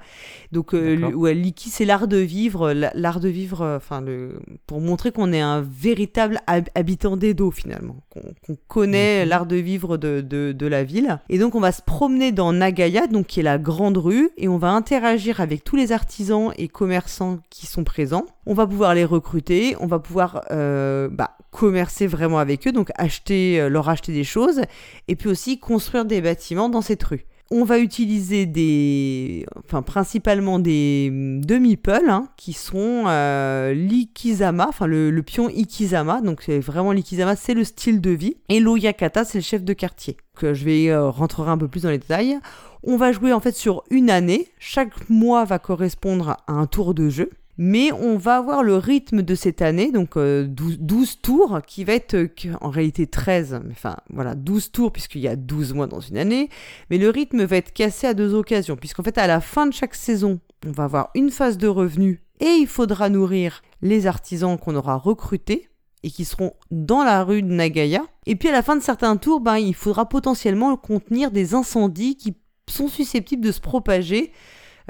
Donc, euh, ouais, l'iki, c'est l'art de vivre. la- L'art de vivre, euh, enfin, le, pour montrer qu'on est un véritable hab- habitant d'Edo, finalement. Qu'on connaît Mhm. l'art de vivre de, de, de la ville. Et donc, on va se promener dans Nagaya, donc qui est la grande rue, et on va interagir avec tous les artisans et commerçants qui sont présents. On va pouvoir les recruter, on va pouvoir euh, bah, commercer vraiment avec eux, donc acheter, euh, leur acheter des choses, et puis aussi construire des bâtiments dans cette rue. On va utiliser des, enfin principalement des demi-peuls hein, qui sont euh, l'ikizama, enfin le, pion ikizama. Donc c'est vraiment l'ikizama, c'est le style de vie. Et l'oyakata, c'est le chef de quartier. Que je vais euh, rentrer un peu plus dans les détails. On va jouer en fait sur une année. Chaque mois va correspondre à un tour de jeu mais on va avoir le rythme de cette année, donc 12, euh, tours, qui va être euh, en réalité 13, enfin voilà, 12 tours puisqu'il y a 12 mois dans une année, mais le rythme va être cassé à deux occasions, puisqu'en fait à la fin de chaque saison, on va avoir une phase de revenus et il faudra nourrir les artisans qu'on aura recrutés et qui seront dans la rue de Nagaya. Et puis à la fin de certains tours, ben, il faudra potentiellement contenir des incendies qui sont susceptibles de se propager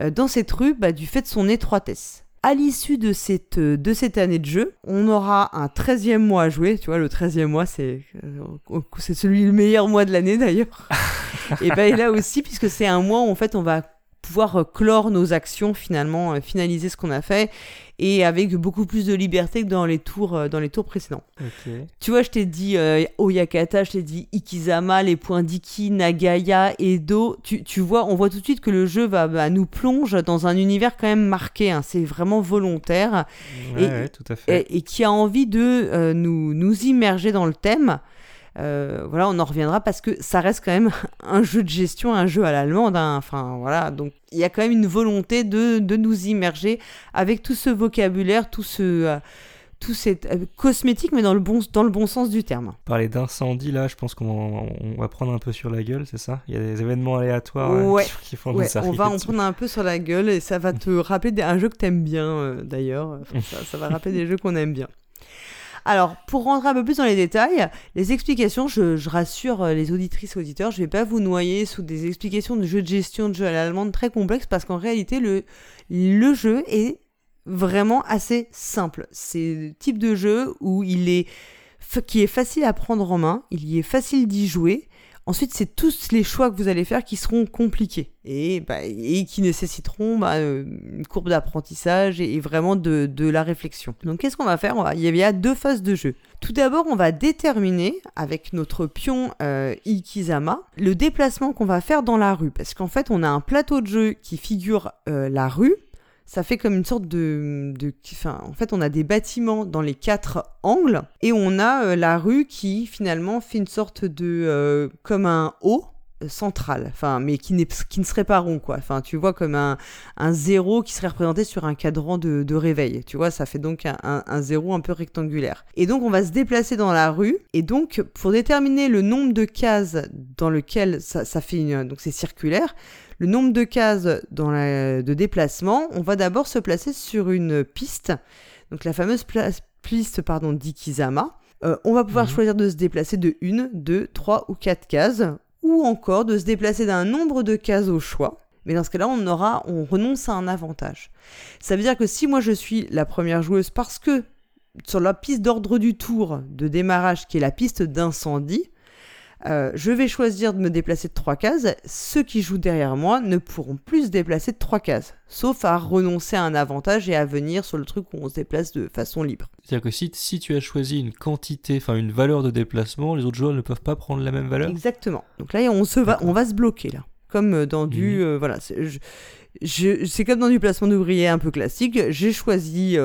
euh, dans cette rue bah, du fait de son étroitesse à l'issue de cette, euh, de cette année de jeu, on aura un 13e mois à jouer. Tu vois, le 13e mois, c'est, euh, c'est celui le meilleur mois de l'année d'ailleurs. et bien là aussi, puisque c'est un mois où en fait on va pouvoir euh, clore nos actions finalement, finaliser ce qu'on a fait et avec beaucoup plus de liberté que dans les tours, euh, dans les tours précédents. Tu vois, je t'ai dit Oyakata, je t'ai dit Ikizama, les points d'Iki, Nagaya, Edo. Tu, tu vois, on voit tout de suite que le jeu va, bah, nous plonge dans un univers quand même marqué. Hein. C'est vraiment volontaire et, tout à fait. et, qui a envie de nous, nous immerger dans le thème. Euh, voilà, on en reviendra parce que ça reste quand même un jeu de gestion, un jeu à l'allemande. Hein. Enfin, voilà, donc il y a quand même une volonté de, de, nous immerger avec tout ce vocabulaire, tout ce. Euh, tout cette euh, cosmétique, mais dans le, bon, dans le bon sens du terme. Parler d'incendie, là, je pense qu'on va prendre un peu sur la gueule, c'est ça? Il y a des événements aléatoires qui font ouais, On va en prendre un peu sur la gueule et ça va te rappeler un jeu que t'aimes bien, d'ailleurs. ça, ça, va rappeler des jeux qu'on aime bien. Alors, pour rentrer un peu plus dans les détails, les explications, je, rassure euh, les auditrices et auditeurs, je ne vais pas vous noyer sous des explications de jeux de gestion de jeu à l'allemande très complexes parce qu'en réalité, le, le jeu est vraiment assez simple. C'est le type de jeu où il est qui est facile à prendre en main, il y est facile d'y jouer Ensuite, c'est tous les choix que vous allez faire qui seront compliqués et, bah, qui nécessiteront bah, une courbe d'apprentissage et, vraiment de, la réflexion. Donc, qu'est-ce qu'on va faire? Il y a deux phases de jeu. Tout d'abord, on va déterminer avec notre pion euh, Ikizama le déplacement qu'on va faire dans la rue. Parce qu'en fait, on a un plateau de jeu qui figure euh, la rue ça fait comme une sorte de, en fait, on a des bâtiments dans les quatre angles et on a euh, la rue qui finalement fait une sorte de, euh, comme un haut central, enfin, mais qui, ne serait pas rond, quoi. Enfin, tu vois, comme un, zéro qui serait représenté sur un cadran de, réveil. Tu vois, ça fait donc un, un, zéro un peu rectangulaire. Et donc, on va se déplacer dans la rue. Et donc, pour déterminer le nombre de cases dans lequel ça, ça fait une, donc c'est circulaire, le nombre de cases dans la, de déplacement, on va d'abord se placer sur une piste, donc la fameuse piste pardon, d'Ikizama. Euh, on va pouvoir mhm. choisir de se déplacer de 1, 2, 3 ou 4 cases, ou encore de se déplacer d'un nombre de cases au choix. Mais dans ce cas-là, on aura, on renonce à un avantage. Ça veut dire que si moi je suis la première joueuse parce que sur la piste d'ordre du tour de démarrage, qui est la piste d'incendie, euh, je vais choisir de me déplacer de trois cases. Ceux qui jouent derrière moi ne pourront plus se déplacer de trois cases, sauf à renoncer à un avantage et à venir sur le truc où on se déplace de façon libre. C'est-à-dire que si, si tu as choisi une quantité, enfin une valeur de déplacement, les autres joueurs ne peuvent pas prendre la même valeur Exactement. Donc là, on, se va, on va se bloquer là. Comme euh, dans du... Mhm. Euh, voilà, c'est comme dans du placement d'ouvrier un peu classique. J'ai choisi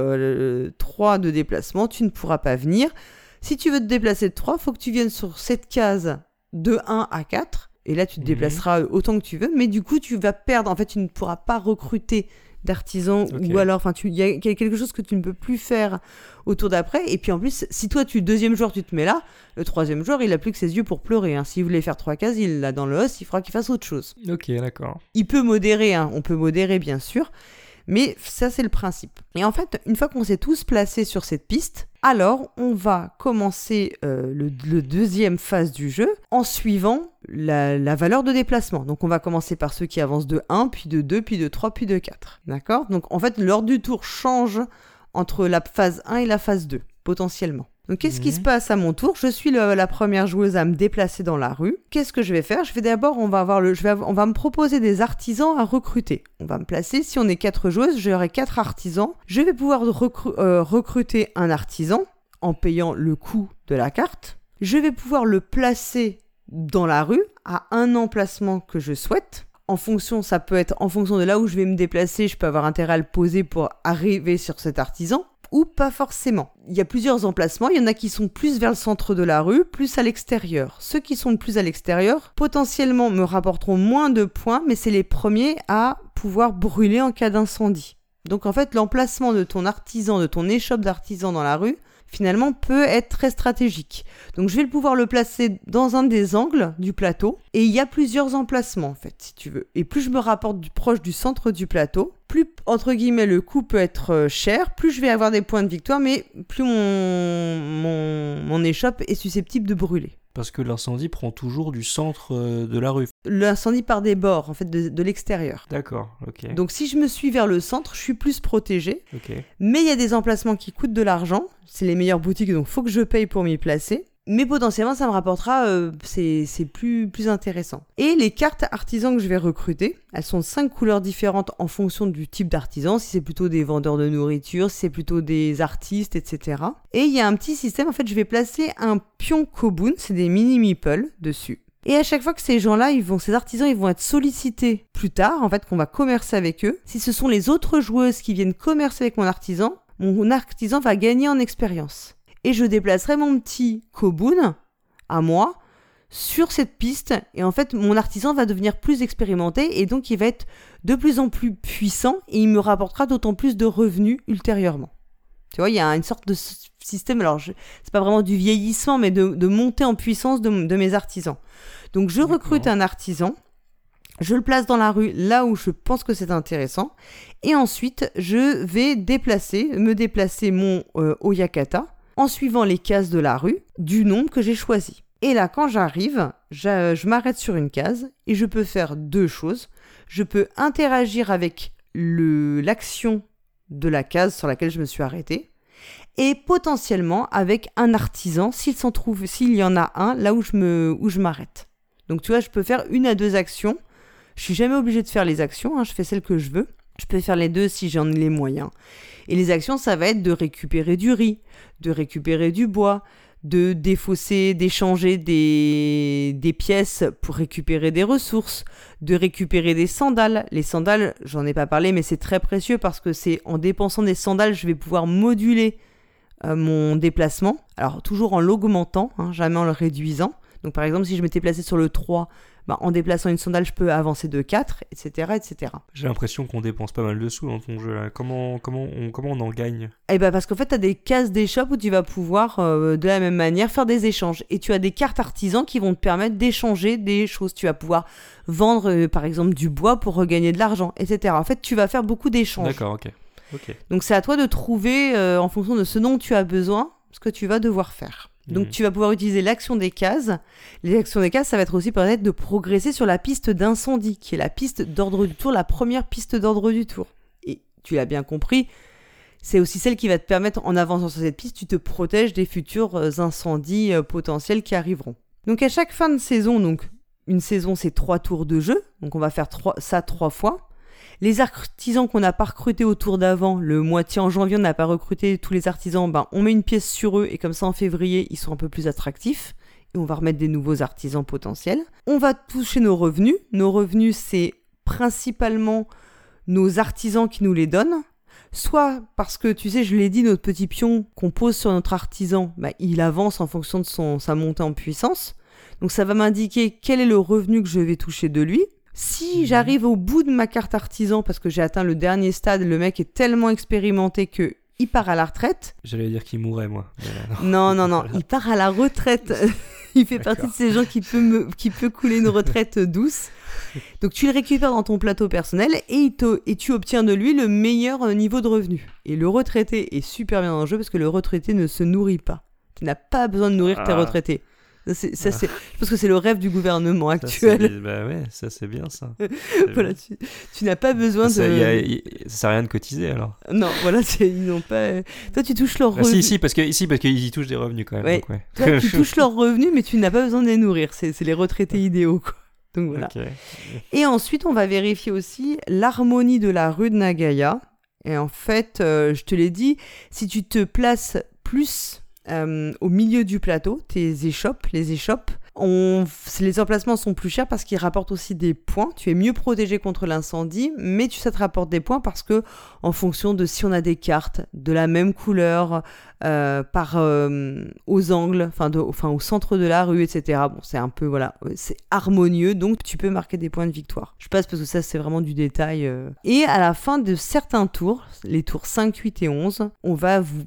3 de déplacement, tu ne pourras pas venir. Si tu veux te déplacer de 3, faut que tu viennes sur cette case de 1 à 4. Et là, tu te mhm. déplaceras autant que tu veux. Mais du coup, tu vas perdre. En fait, tu ne pourras pas recruter d'artisans ou alors enfin il y a quelque chose que tu ne peux plus faire au tour d'après et puis en plus si toi tu deuxième joueur tu te mets là le troisième joueur il a plus que ses yeux pour pleurer hein. s'il voulait faire trois cases il l'a dans le os il fera qu'il fasse autre chose ok d'accord il peut modérer hein. on peut modérer bien sûr mais ça, c'est le principe. Et en fait, une fois qu'on s'est tous placés sur cette piste, alors on va commencer euh, le, deuxième phase du jeu en suivant la, la, valeur de déplacement. Donc on va commencer par ceux qui avancent de 1, puis de 2, puis de 3, puis de 4. D'accord? Donc en fait, l'ordre du tour change entre la phase 1 et la phase 2, potentiellement. Donc qu'est-ce qui se passe à mon tour? Je suis la première joueuse à me déplacer dans la rue. Qu'est-ce que je vais faire? Je vais d'abord, on va avoir le, je vais, on va me proposer des artisans à recruter. On va me placer. Si on est quatre joueuses, j'aurai quatre artisans. Je vais pouvoir euh, recruter un artisan en payant le coût de la carte. Je vais pouvoir le placer dans la rue à un emplacement que je souhaite. En fonction, ça peut être en fonction de là où je vais me déplacer, je peux avoir intérêt à le poser pour arriver sur cet artisan ou pas forcément. Il y a plusieurs emplacements, il y en a qui sont plus vers le centre de la rue, plus à l'extérieur. Ceux qui sont plus à l'extérieur, potentiellement me rapporteront moins de points, mais c'est les premiers à pouvoir brûler en cas d'incendie. Donc en fait, l'emplacement de ton artisan, de ton échoppe d'artisan dans la rue, finalement peut être très stratégique. Donc je vais pouvoir le placer dans un des angles du plateau et il y a plusieurs emplacements en fait si tu veux. Et plus je me rapporte du, proche du centre du plateau, plus entre guillemets le coup peut être euh, cher, plus je vais avoir des points de victoire mais plus mon, mon, mon échoppe est susceptible de brûler. Parce que l'incendie prend toujours du centre euh, de la rue. L'incendie part des bords, en fait, de, l'extérieur. D'accord, ok. Donc si je me suis vers le centre, je suis plus protégé. Ok. Mais il y a des emplacements qui coûtent de l'argent. C'est les meilleures boutiques, donc faut que je paye pour m'y placer mais potentiellement ça me rapportera, euh, c'est plus, plus intéressant. Et les cartes artisans que je vais recruter, elles sont 5 couleurs différentes en fonction du type d'artisan, si c'est plutôt des vendeurs de nourriture, si c'est plutôt des artistes, etc. Et il y a un petit système, en fait je vais placer un pion Kobun, c'est des mini meeples dessus. Et à chaque fois que ces gens-là, ils vont, ces artisans, ils vont être sollicités plus tard, en fait, qu'on va commercer avec eux. Si ce sont les autres joueuses qui viennent commercer avec mon artisan, mon artisan va gagner en expérience et je déplacerai mon petit Kobun à moi sur cette piste et en fait mon artisan va devenir plus expérimenté et donc il va être de plus en plus puissant et il me rapportera d'autant plus de revenus ultérieurement. Tu vois, il y a une sorte de système, alors c'est pas vraiment du vieillissement, mais de, de montée en puissance de, de, mes artisans. Donc je recrute un artisan, je le place dans la rue là où je pense que c'est intéressant, et ensuite je vais déplacer, me déplacer mon euh, Oyakata en suivant les cases de la rue du nombre que j'ai choisi. Et là, quand j'arrive, je, m'arrête sur une case et je peux faire deux choses. Je peux interagir avec l'action de la case sur laquelle je me suis arrêté et potentiellement avec un artisan s'il y en a un là où je me où je m'arrête. Donc tu vois, je peux faire une à deux actions. Je suis jamais obligé de faire les actions, hein, je fais celles que je veux. Je peux faire les deux si j'en ai les moyens. Et les actions, ça va être de récupérer du riz, de récupérer du bois, de défausser, d'échanger des, pièces pour récupérer des ressources, de récupérer des sandales. Les sandales, j'en ai pas parlé, mais c'est très précieux parce que c'est en dépensant des sandales, je vais pouvoir moduler euh, mon déplacement. Alors toujours en l'augmentant, hein, jamais en le réduisant. Donc par exemple, si je m'étais placé sur le 3, bah, en déplaçant une sandale, je peux avancer de 4, etc. etc. J'ai l'impression qu'on dépense pas mal de sous dans ton jeu. Là. Comment, comment, on, comment on en gagne? Eh ben parce qu'en fait, tu as des cases d'échoppe où tu vas pouvoir, euh, de la même manière, faire des échanges. Et tu as des cartes artisans qui vont te permettre d'échanger des choses. Tu vas pouvoir vendre, euh, par exemple, du bois pour regagner de l'argent, etc. En fait, tu vas faire beaucoup d'échanges. D'accord, ok. Donc c'est à toi de trouver, euh, en fonction de ce dont tu as besoin, ce que tu vas devoir faire. Donc mhm. tu vas pouvoir utiliser l'action des cases. Les actions des cases, ça va être aussi permettre de progresser sur la piste d'incendie, qui est la piste d'ordre du tour, la première piste d'ordre du tour. Et tu l'as bien compris, c'est aussi celle qui va te permettre, en avançant sur cette piste, tu te protèges des futurs euh, incendies euh, potentiels qui arriveront. Donc à chaque fin de saison, donc une saison c'est trois tours de jeu, donc on va faire ça trois fois. Les artisans qu'on n'a pas recrutés au tour d'avant, le moitié en janvier, on n'a pas recruté tous les artisans, ben, on met une pièce sur eux et comme ça en février, ils sont un peu plus attractifs. Et on va remettre des nouveaux artisans potentiels. On va toucher nos revenus. Nos revenus, c'est principalement nos artisans qui nous les donnent. Soit parce que, tu sais, je l'ai dit, notre petit pion qu'on pose sur notre artisan, ben, il avance en fonction de son, sa montée en puissance. Donc ça va m'indiquer quel est le revenu que je vais toucher de lui. Si mhm. j'arrive au bout de ma carte artisan parce que j'ai atteint le dernier stade, le mec est tellement expérimenté que il part à la retraite. J'allais dire qu'il mourrait moi. non non non, il part à la retraite. il fait partie de ces gens qui peut me, qui peut couler une retraite douce. Donc tu le récupères dans ton plateau personnel et, et tu obtiens de lui le meilleur euh, niveau de revenu. Et le retraité est super bien dans le jeu parce que le retraité ne se nourrit pas. Tu n'as pas besoin de nourrir tes ah. retraités. Ça, c'est, je pense que c'est le rêve du gouvernement actuel. bah ouais, ça c'est bien ça. voilà, tu, tu, n'as pas besoin ça, de. Y ça sert à rien de cotiser alors. Non, voilà, ils n'ont pas. Toi, tu touches leurs bah, revenus. Si, si, parce que ici, parce qu'ils touchent des revenus quand même. Ouais. Toi, tu touches leurs revenus, mais tu n'as pas besoin de les nourrir. C'est, les retraités idéaux, quoi. Donc voilà. Et ensuite, on va vérifier aussi l'harmonie de la rue de Nagaya. Et en fait, euh, je te l'ai dit, si tu te places plus euh, au milieu du plateau, tes échoppes, les échoppes, On, les emplacements sont plus chers parce qu'ils rapportent aussi des points. Tu es mieux protégé contre l'incendie, mais tu, ça te rapporte des points parce que, en fonction de si on a des cartes de la même couleur, euh, par euh, aux angles, enfin, au centre de la rue, etc. Bon, c'est un peu voilà, c'est harmonieux, donc tu peux marquer des points de victoire. Je passe parce que ça c'est vraiment du détail. Et à la fin de certains tours, les tours 5, 8 et 11, on va vous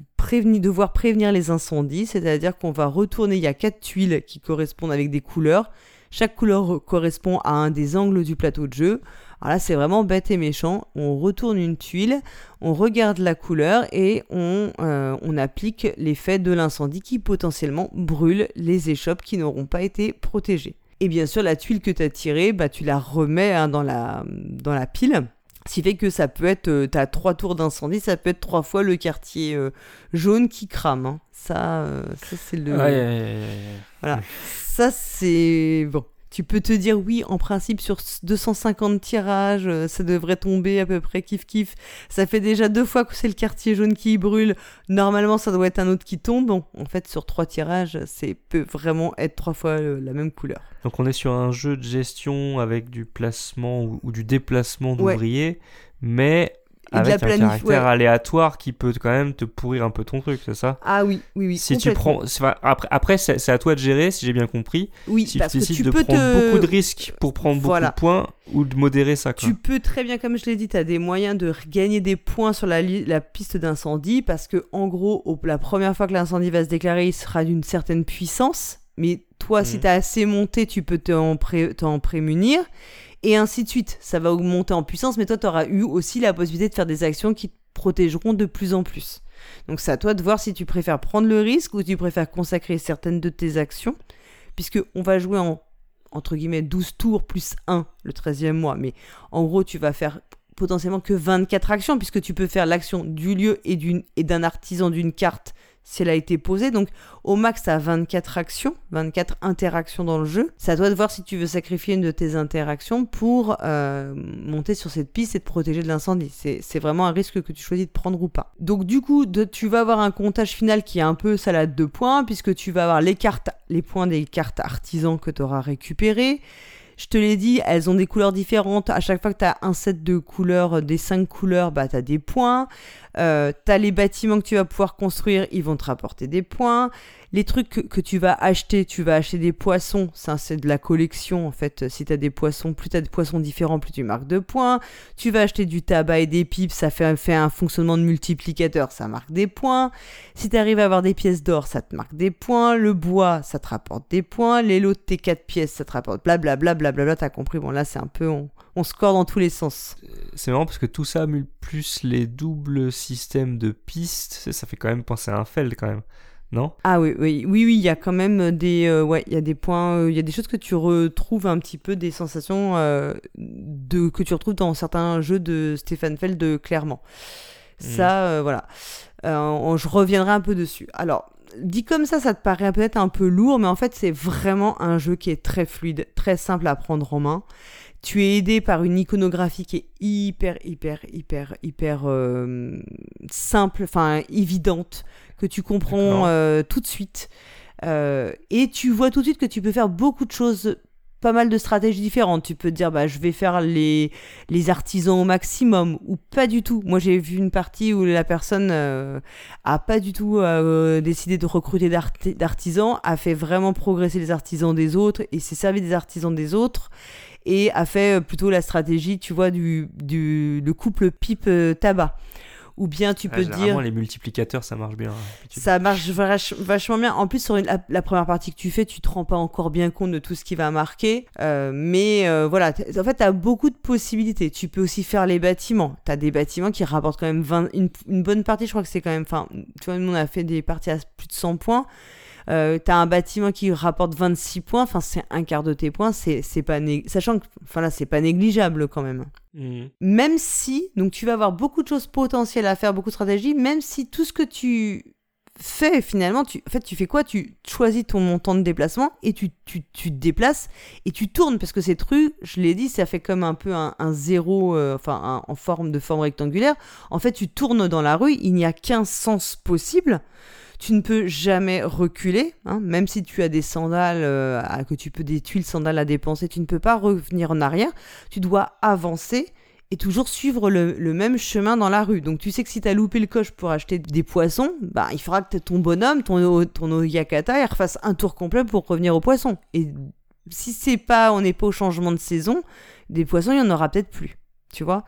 devoir prévenir les incendies, c'est-à-dire qu'on va retourner, il y a quatre tuiles qui correspondent avec des couleurs. Chaque couleur correspond à un des angles du plateau de jeu. Alors là, c'est vraiment bête et méchant. On retourne une tuile, on regarde la couleur et on, euh, on applique l'effet de l'incendie qui potentiellement brûle les échoppes qui n'auront pas été protégées. Et bien sûr, la tuile que tu as tirée, bah, tu la remets hein, dans, la, dans la pile. Ce qui fait que ça peut être, euh, tu as trois tours d'incendie, ça peut être trois fois le quartier euh, jaune qui crame. Hein. Ça, ça c'est le. Voilà. Ça, c'est. Bon. Tu peux te dire oui, en principe, sur 250 tirages, euh, ça devrait tomber à peu près kiff kiff. Ça fait déjà deux fois que c'est le quartier jaune qui brûle. Normalement, ça doit être un autre qui tombe. Bon, en fait, sur trois tirages, c'est peut vraiment être trois fois euh, la même couleur. Donc on est sur un jeu de gestion avec du placement ou, du déplacement d'ouvriers, mais avec un caractère aléatoire qui peut quand même te pourrir un peu ton truc, c'est ça? Ah oui, oui, oui. Si tu prends, après, après c'est à toi de gérer, si j'ai bien compris. Oui, si parce tu décides que tu de peux prendre beaucoup de risques pour prendre beaucoup de points ou de modérer ça. Tu peux très bien, comme je l'ai dit, tu as des moyens de gagner des points sur la, la piste d'incendie parce que en gros, la première fois que l'incendie va se déclarer, il sera d'une certaine puissance. Mais toi, si mm. tu as assez monté, tu peux t'en pré prémunir et ainsi de suite. Ça va augmenter en puissance, mais toi, tu auras eu aussi la possibilité de faire des actions qui te protégeront de plus en plus. Donc c'est à toi de voir si tu préfères prendre le risque ou tu préfères consacrer certaines de tes actions, puisque on va jouer en entre guillemets 12 tours plus 1 le 13e mois, mais en gros tu vas faire potentiellement que 24 actions, puisque tu peux faire l'action du lieu et d'un artisan d'une carte si elle a été posée. Donc au max, tu as 24 actions, 24 interactions dans le jeu. Ça doit te voir si tu veux sacrifier une de tes interactions pour euh, monter sur cette piste et te protéger de l'incendie. C'est vraiment un risque que tu choisis de prendre ou pas. Donc du coup, de, tu vas avoir un comptage final qui est un peu salade de points, puisque tu vas avoir les cartes, les points des cartes artisans que tu auras récupérées. Je te l'ai dit, elles ont des couleurs différentes. À chaque fois que tu as un set de couleurs, des cinq couleurs, bah, tu as des points. Euh, tu as les bâtiments que tu vas pouvoir construire, ils vont te rapporter des points. Les trucs que, tu vas acheter, tu vas acheter des poissons, ça c'est de la collection en fait. Si tu as des poissons, plus tu as des poissons différents, plus tu marques de points. Tu vas acheter du tabac et des pipes, ça fait, un fonctionnement de multiplicateur, ça marque des points. Si tu arrives à avoir des pièces d'or, ça te marque des points. Le bois, ça te rapporte des points. Les lots de tes quatre pièces, ça te rapporte blablabla, blablabla, t'as compris? Bon là c'est un peu, on, on score dans tous les sens. C'est marrant parce que tout ça, plus les doubles systèmes de pistes, ça fait quand même penser à un feld quand même non? Ah oui, oui, oui, oui, il y a quand même des, euh, ouais, il y a des points, euh, il y a des choses que tu retrouves un petit peu des sensations euh, de que tu retrouves dans certains jeux de Stéphane Feld clairement. Hmm. Ça, voilà, je reviendrai un peu dessus. Alors, dit comme ça, ça te paraît peut-être un peu lourd, mais en fait, c'est vraiment un jeu qui est très fluide, très simple à prendre en main. Tu es aidé par une iconographie qui est hyper, hyper, hyper, hyper simple, enfin évidente que tu comprends euh, tout de suite. Euh, et tu vois tout de suite que tu peux faire beaucoup de choses, pas mal de stratégies différentes. Tu peux te dire, bah, je vais faire les, les artisans au maximum, ou pas du tout. Moi, j'ai vu une partie où la personne euh, a pas du tout décidé de recruter d'artisans, a fait vraiment progresser les artisans des autres, et s'est servi des artisans des autres et a fait plutôt la stratégie, tu vois, du, du le couple pipe-tabac. Ou bien tu peux dire. les multiplicateurs, ça marche bien. Ça marche vachement bien. En plus, sur la, première partie que tu fais, tu te rends pas encore bien compte de tout ce qui va marquer. Euh, mais euh, voilà, en fait, tu as beaucoup de possibilités. Tu peux aussi faire les bâtiments. Tu as des bâtiments qui rapportent quand même 20, une, une bonne partie. Je crois que c'est quand même. Enfin, tu vois, nous, on a fait des parties à plus de 100 points. Euh, t'as un bâtiment qui rapporte 26 points, enfin c'est un quart de tes points, c'est pas sachant que enfin là c'est pas négligeable quand même. Mmh. Même si donc tu vas avoir beaucoup de choses potentielles à faire, beaucoup de stratégies, même si tout ce que tu fais finalement, tu, en fait, tu fais quoi? Tu choisis ton montant de déplacement et tu, tu, tu, te déplaces et tu tournes parce que cette rue, je l'ai dit, ça fait comme un peu un, zéro, euh, enfin en forme de forme rectangulaire. En fait, tu tournes dans la rue, il n'y a qu'un sens possible Tu ne peux jamais reculer, hein, même si tu as des sandales, euh, que tu peux des tuiles sandales à dépenser, tu ne peux pas revenir en arrière. Tu dois avancer et toujours suivre le, même chemin dans la rue. Donc tu sais que si tu as loupé le coche pour acheter des poissons, bah, il faudra que ton bonhomme, ton, ton Oyakata, il refasse un tour complet pour revenir aux poissons. Et si c'est pas, on n'est pas au changement de saison, des poissons, il y en aura peut-être plus. Tu vois?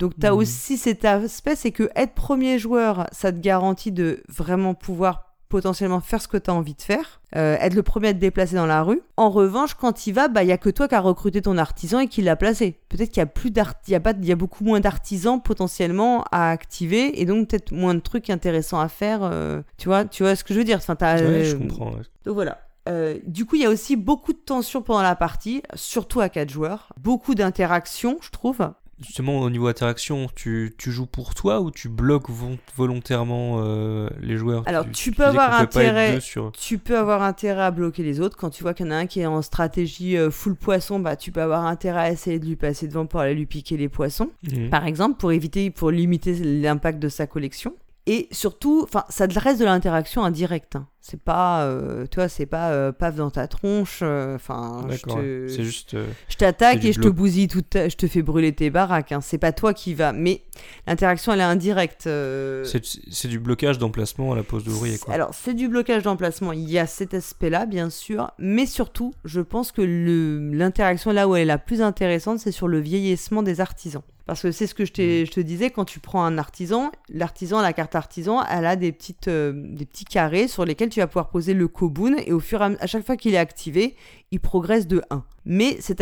Donc tu as Mhm. aussi cet aspect, c'est que être premier joueur, ça te garantit de vraiment pouvoir potentiellement faire ce que tu as envie de faire, euh, être le premier à te déplacer dans la rue. En revanche, quand il va, bah il y a que toi qui as recruté ton artisan et qui l'a placé. Peut-être qu'il y a plus y a pas, il y a beaucoup moins d'artisans potentiellement à activer et donc peut-être moins de trucs intéressants à faire. euh, tu vois, tu vois ce que je veux dire. Enfin, Ouais, je euh, comprends. ouais. donc voilà. Euh, du coup, il y a aussi beaucoup de tension pendant la partie, surtout à 4 joueurs. Beaucoup d'interactions, je trouve. Justement, au niveau interaction, tu, tu joues pour toi ou tu bloques volontairement euh, les joueurs? Alors, tu peux avoir intérêt- sur... Tu peux avoir intérêt à bloquer les autres. Quand tu vois qu'il y en a un qui est en stratégie euh, full poisson, bah, tu peux avoir intérêt à essayer de lui passer devant pour aller lui piquer les poissons, Mhm. par exemple, pour éviter, pour limiter l'impact de sa collection. Et surtout, enfin, ça reste de l'interaction indirecte. hein. C'est pas, euh, tu vois, c'est pas euh, paf dans ta tronche. euh, Enfin, je D'accord, te- c'est juste... euh, je t'attaque et je te bousille toute ta- je te fais brûler tes baraques. hein. C'est pas toi qui va. Mais l'interaction, elle est indirecte. c'est du blocage d'emplacement à la pose d'ouvrier. Alors, c'est du blocage d'emplacement. Il y a cet aspect-là, bien sûr. Mais surtout, je pense que l'interaction là où elle est la plus intéressante, c'est sur le vieillissement des artisans. Parce que c'est ce que je, t'ai- je te disais, quand tu prends un artisan, l'artisan, la carte artisan, elle a des, petites, euh, des petits carrés sur lesquels tu vas pouvoir poser le kobun. Et au fur et à, à chaque fois qu'il est activé, il progresse de 1. Mais cette,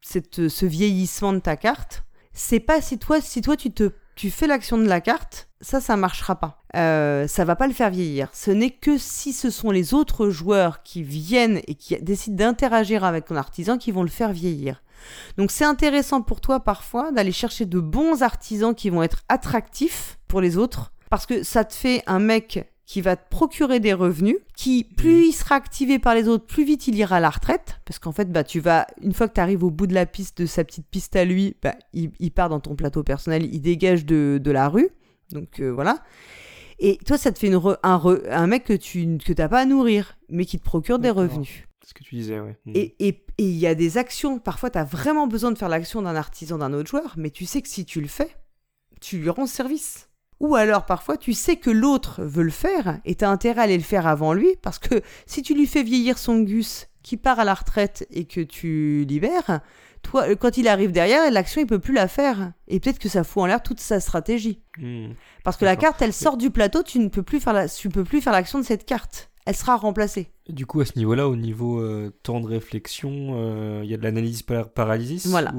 cette- ce vieillissement de ta carte, c'est pas si toi, si toi tu te, tu fais l'action de la carte, ça, ça marchera pas. Euh, ça va pas le faire vieillir. Ce n'est que si ce sont les autres joueurs qui viennent et qui décident d'interagir avec ton artisan qui vont le faire vieillir. Donc c'est intéressant pour toi parfois d'aller chercher de bons artisans qui vont être attractifs pour les autres, parce que ça te fait un mec qui va te procurer des revenus, qui plus il sera activé par les autres, plus vite il ira à la retraite, parce qu'en fait, bah, tu vas, une fois que tu arrives au bout de la piste, de sa petite piste à lui, bah, il, il part dans ton plateau personnel, il dégage de, de la rue, donc euh, voilà. Et toi, ça te fait une re- un, re- un mec que tu que t'as pas à nourrir, mais qui te procure des revenus. C'est ce que tu disais, ouais. Mhm. Et et- et il y a des actions, parfois tu as vraiment besoin de faire l'action d'un artisan d'un autre joueur, mais tu sais que si tu le fais, tu lui rends service. Ou alors parfois tu sais que l'autre veut le faire et tu as intérêt à aller le faire avant lui, parce que si tu lui fais vieillir son gus qui part à la retraite et que tu libères, toi, euh, quand il arrive derrière, l'action il peut plus la faire. Et peut-être que ça fout en l'air toute sa stratégie. Mhm. Parce que la carte, elle sort du plateau, tu ne peux plus faire la- tu peux plus faire l'action de cette carte. Elle sera remplacée. Du coup, à ce niveau-là, au niveau euh, temps de réflexion, euh, il y a de l'analyse par paralysis Voilà.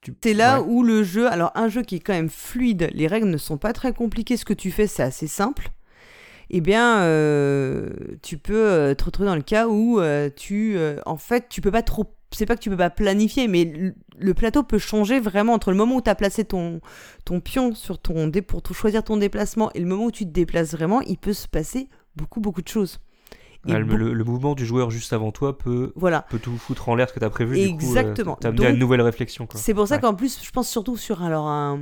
tu- C'est là Ouais. où le jeu, alors un jeu qui est quand même fluide, les règles ne sont pas très compliquées, ce que tu fais c'est assez simple. Eh bien, euh, tu peux euh, te retrouver dans le cas où tu, en fait, tu peux pas trop. C'est pas que tu peux pas planifier, mais le, plateau peut changer vraiment entre le moment où tu as placé ton, ton pion sur ton dé pour choisir ton déplacement et le moment où tu te déplaces vraiment, il peut se passer beaucoup beaucoup de choses. Ouais, le, beau- le- le mouvement du joueur juste avant toi peut, Voilà. peut tout foutre en l'air ce que tu as prévu. Exactement. Du coup, euh, t'amener à une nouvelle réflexion. C'est pour ça Ouais. qu'en plus, je pense surtout sur alors un,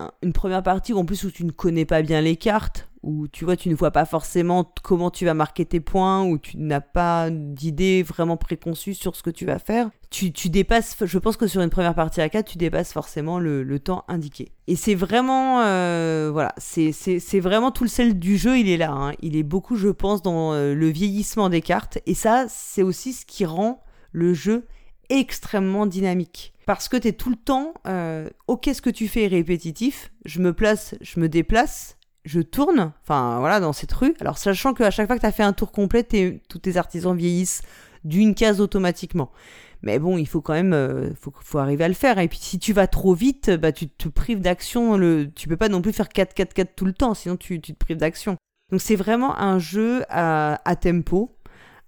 un- une première partie où en plus où tu ne connais pas bien les cartes, où tu vois, tu ne vois pas forcément comment tu vas marquer tes points, où tu n'as pas d'idée vraiment préconçue sur ce que tu vas faire. Tu, dépasses, je pense que sur une première partie à 4, tu dépasses forcément le, temps indiqué. Et c'est vraiment, euh, voilà, c'est vraiment tout le sel du jeu, il est là. hein. Il est beaucoup, je pense, dans euh, le vieillissement des cartes. Et ça, c'est aussi ce qui rend le jeu extrêmement dynamique. Parce que tu es tout le temps, euh, ok, ce que tu fais répétitif, je me place, je me déplace, je tourne, enfin voilà, dans cette rue. Alors sachant qu'à chaque fois que tu as fait un tour complet, tous tes artisans vieillissent d'une case automatiquement. Mais bon, il faut quand même, euh, faut, faut arriver à le faire. Et puis si tu vas trop vite, bah tu te prives d'action. Le, tu peux pas non plus faire 4-4-4 tout le temps, sinon tu, tu te prives d'action. Donc c'est vraiment un jeu à, à tempo,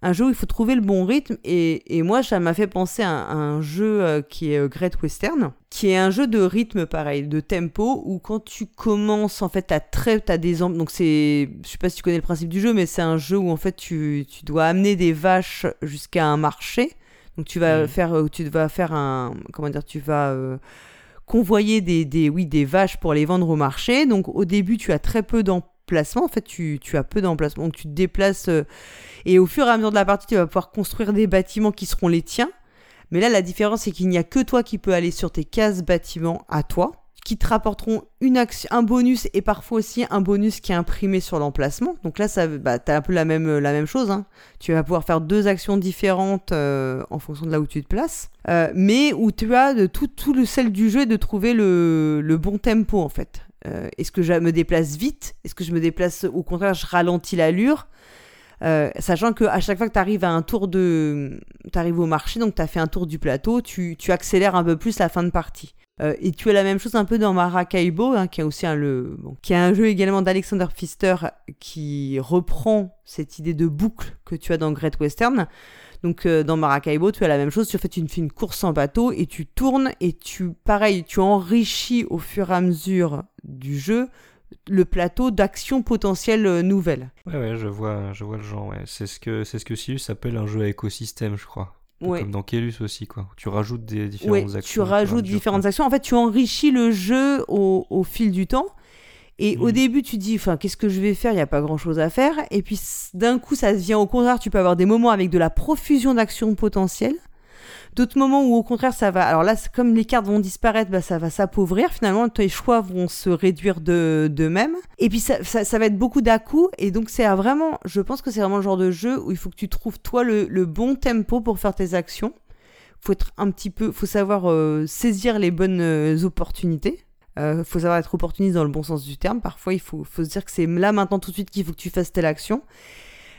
un jeu où il faut trouver le bon rythme. Et, et moi, ça m'a fait penser à, un- à un jeu euh, qui est euh, Great Western, qui est un jeu de rythme pareil, de tempo, où quand tu commences, en fait, t'as très, t'as des donc c'est, je sais pas si tu connais le principe du jeu, mais c'est un jeu où en fait tu, tu dois amener des vaches jusqu'à un marché. Donc tu vas Mhm. faire, euh, tu vas faire un, comment dire, tu vas euh, convoyer des, des, oui, des vaches pour les vendre au marché. Donc au début, tu as très peu d'em- d'emplacement. En fait, tu, tu as peu d'emplacement. Donc tu te déplaces euh, et au fur et à mesure de la partie, tu vas pouvoir construire des bâtiments qui seront les tiens. Mais là, la différence, c'est qu'il n'y a que toi qui peux aller sur tes cases bâtiments à toi qui te rapporteront une action, un bonus et parfois aussi un bonus qui est imprimé sur l'emplacement. Donc là, ça, bah, tu as un peu la même, chose. Hein. Tu vas pouvoir faire deux actions différentes euh, en fonction de là où tu te places. Euh, mais où tu as de tout, tout le sel du jeu de trouver le bon tempo en fait. Euh, est-ce que je me déplace vite? Est-ce que je me déplace au contraire, je ralentis l'allure? Sachant que à chaque fois que tu arrives à un tour de. Tu au marché, donc tu as fait un tour du plateau, tu, accélères un peu plus la fin de partie. Euh, et tu as la même chose un peu dans Maracaibo, hein, qui, aussi le, qui a un jeu également d'Alexander Pfister qui reprend cette idée de boucle que tu as dans Great Western. Donc euh, dans Maracaibo, tu as la même chose, tu fais une, une course en bateau et tu tournes et tu, pareil, tu enrichis au fur et à mesure du jeu le plateau d'actions potentielles euh, nouvelles. Ouais, ouais, je vois, je vois le genre. Ouais. C'est ce que c'est ce que Sirius appelle un jeu à écosystème, je crois. Comme dans Kelus aussi, quoi. Tu rajoutes des différentes actions. Tu rajoutes différentes actions. En fait, tu enrichis le jeu au, fil du temps. Et au mm. début, tu dis, enfin, qu'est-ce que je vais faire? Il n'y a pas grand-chose à faire. Et puis, d'un coup, ça vient au contraire. Tu peux avoir des moments avec de la profusion d'actions potentielles. D'autres moments où au contraire ça va. Alors là, comme les cartes vont disparaître, bah, ça va s'appauvrir. Finalement, tes choix vont se réduire de d'eux-mêmes. Et puis ça, ça, va être beaucoup d'à coup. Et donc c'est vraiment, je pense que c'est vraiment le genre de jeu où il faut que tu trouves toi le, le bon tempo pour faire tes actions. Faut être un petit peu, faut savoir euh, saisir les bonnes euh, opportunités. Euh, faut savoir être opportuniste dans le bon sens du terme. Parfois, il faut, se dire que c'est là maintenant tout de suite qu'il faut que tu fasses telle action.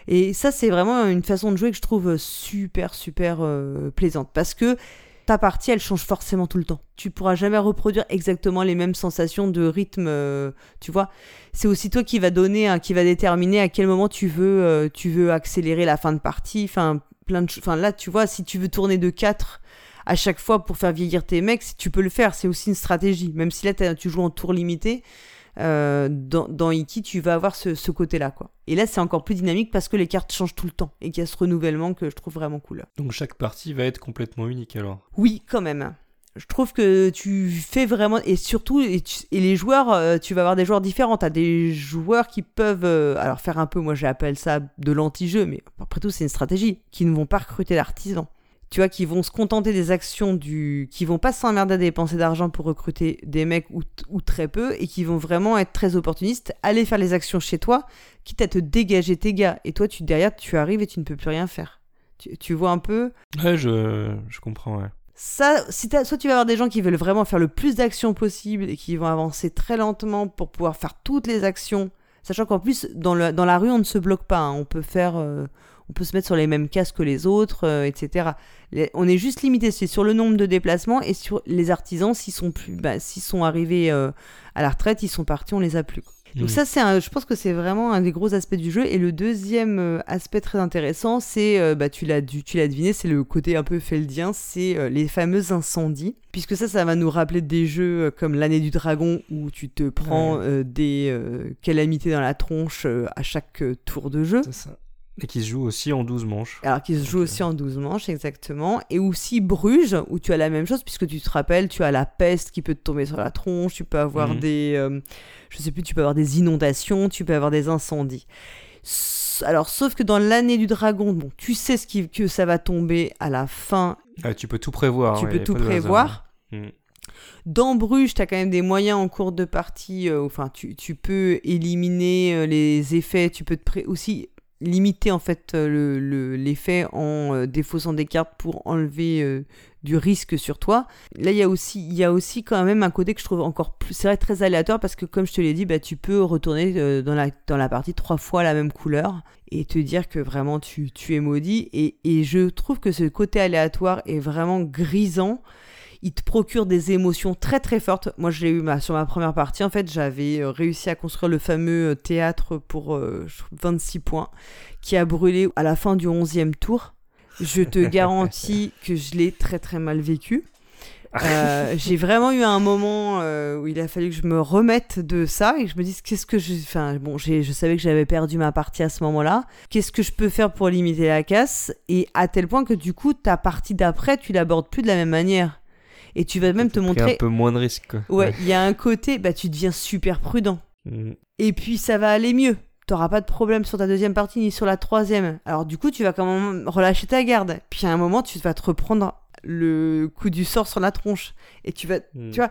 Et ça, c'est vraiment une façon de jouer que je trouve super, super euh, plaisante. Parce que ta partie, elle change forcément tout le temps. Tu pourras jamais reproduire exactement les mêmes sensations de rythme, euh, tu vois. C'est aussi toi qui va donner, qui va déterminer à quel moment tu veux, tu veux accélérer la fin de partie. Enfin, plein de Enfin, là, tu vois, si tu veux tourner de 4 à chaque fois pour faire vieillir tes mecs, tu peux le faire. C'est aussi une stratégie. Même si là, tu joues en tour limité, euh, dans, dans Iki, tu vas avoir ce, côté-là, quoi. Et là, c'est encore plus dynamique parce que les cartes changent tout le temps et qu'il y a ce renouvellement que je trouve vraiment cool. Donc chaque partie va être complètement unique alors Oui, quand même. Je trouve que tu fais vraiment et surtout et, les joueurs, euh, tu vas avoir des joueurs différents. T'as des joueurs qui peuvent euh, alors faire un peu, moi j'appelle ça de l'anti-jeu, mais après tout c'est une stratégie, qui ne vont pas recruter l'artisan tu vois, qui vont se contenter des actions du. qui vont pas s'emmerder à dépenser d'argent pour recruter des mecs ou, ou, très peu, et qui vont vraiment être très opportunistes, aller faire les actions chez toi, quitte à te dégager tes gars. Et toi, tu derrière, tu arrives et tu ne peux plus rien faire. Tu, tu vois un peu? Ouais, je, je comprends, ouais. Ça, si soit tu vas avoir des gens qui veulent vraiment faire le plus d'actions possible et qui vont avancer très lentement pour pouvoir faire toutes les actions, sachant qu'en plus, dans, le, dans la rue, on ne se bloque pas. Hein. On peut faire. Euh, on peut se mettre sur les mêmes casques que les autres, euh, etc. on est juste limité sur le nombre de déplacements et sur les artisans, s'ils sont plus, bah, s'ils sont arrivés euh, à la retraite, ils sont partis, on les a plus. Donc ça, c'est, je pense que c'est vraiment un des gros aspects du jeu. Et le deuxième euh, aspect très intéressant, c'est, bah, tu l'as, tu l'as deviné, c'est le côté un peu feldien, c'est les fameux incendies. Puisque ça, ça va nous rappeler des jeux comme l'année du dragon où tu te prends des calamités dans la tronche à chaque tour de jeu. C'est ça. Et qui se joue aussi en 12 manches. Alors qui se joue aussi en 12 manches, exactement. Et aussi Bruges, où tu as la même chose, puisque tu te rappelles, tu as la peste qui peut te tomber sur la tronche, tu peux avoir mhm. des... Euh, je sais plus, tu peux avoir des inondations, tu peux avoir des incendies. Alors, sauf que dans l'année du dragon, bon, tu sais ce qui, que ça va tomber à la fin. Ah, tu peux tout prévoir. Tu peux tout prévoir. Mhm. Dans Bruges, tu as quand même des moyens en cours de partie. Euh, enfin, tu, tu, peux éliminer euh, les effets. Tu peux te pré aussi limiter en fait euh, l'effet le, en euh, défaussant des cartes pour enlever euh, du risque sur toi. Là, il y a aussi il y a aussi quand même un côté que je trouve encore plus c'est vrai très aléatoire parce que comme je te l'ai dit, bah tu peux retourner dans la dans la partie trois fois la même couleur et te dire que vraiment tu, tu es maudit et, et je trouve que ce côté aléatoire est vraiment grisant il te procure des émotions très très fortes. Moi, je l'ai eu sur ma première partie. En fait, j'avais euh, réussi à construire le fameux euh, théâtre pour 26 euh, points qui a brûlé à la fin du 11e tour. Je te garantis que je l'ai très très mal vécu. j'ai vraiment eu un moment où il a fallu que je me remette de ça et que je me dise qu'est-ce que je enfin bon je savais que j'avais perdu ma partie à ce moment-là qu'est-ce que je peux faire pour limiter la casse? Et à tel point que du coup ta partie d'après tu l'abordes plus de la même manière et tu vas même te montrer un peu moins de risque. Ouais, il y a un côté, bah tu deviens super prudent. Mm. Et puis ça va aller mieux. T'auras pas de problème sur ta deuxième partie ni sur la troisième. Alors du coup, tu vas quand même relâcher ta garde. Puis à un moment, tu vas te reprendre le coup du sort sur la tronche. Et tu vas, Mm. tu vois.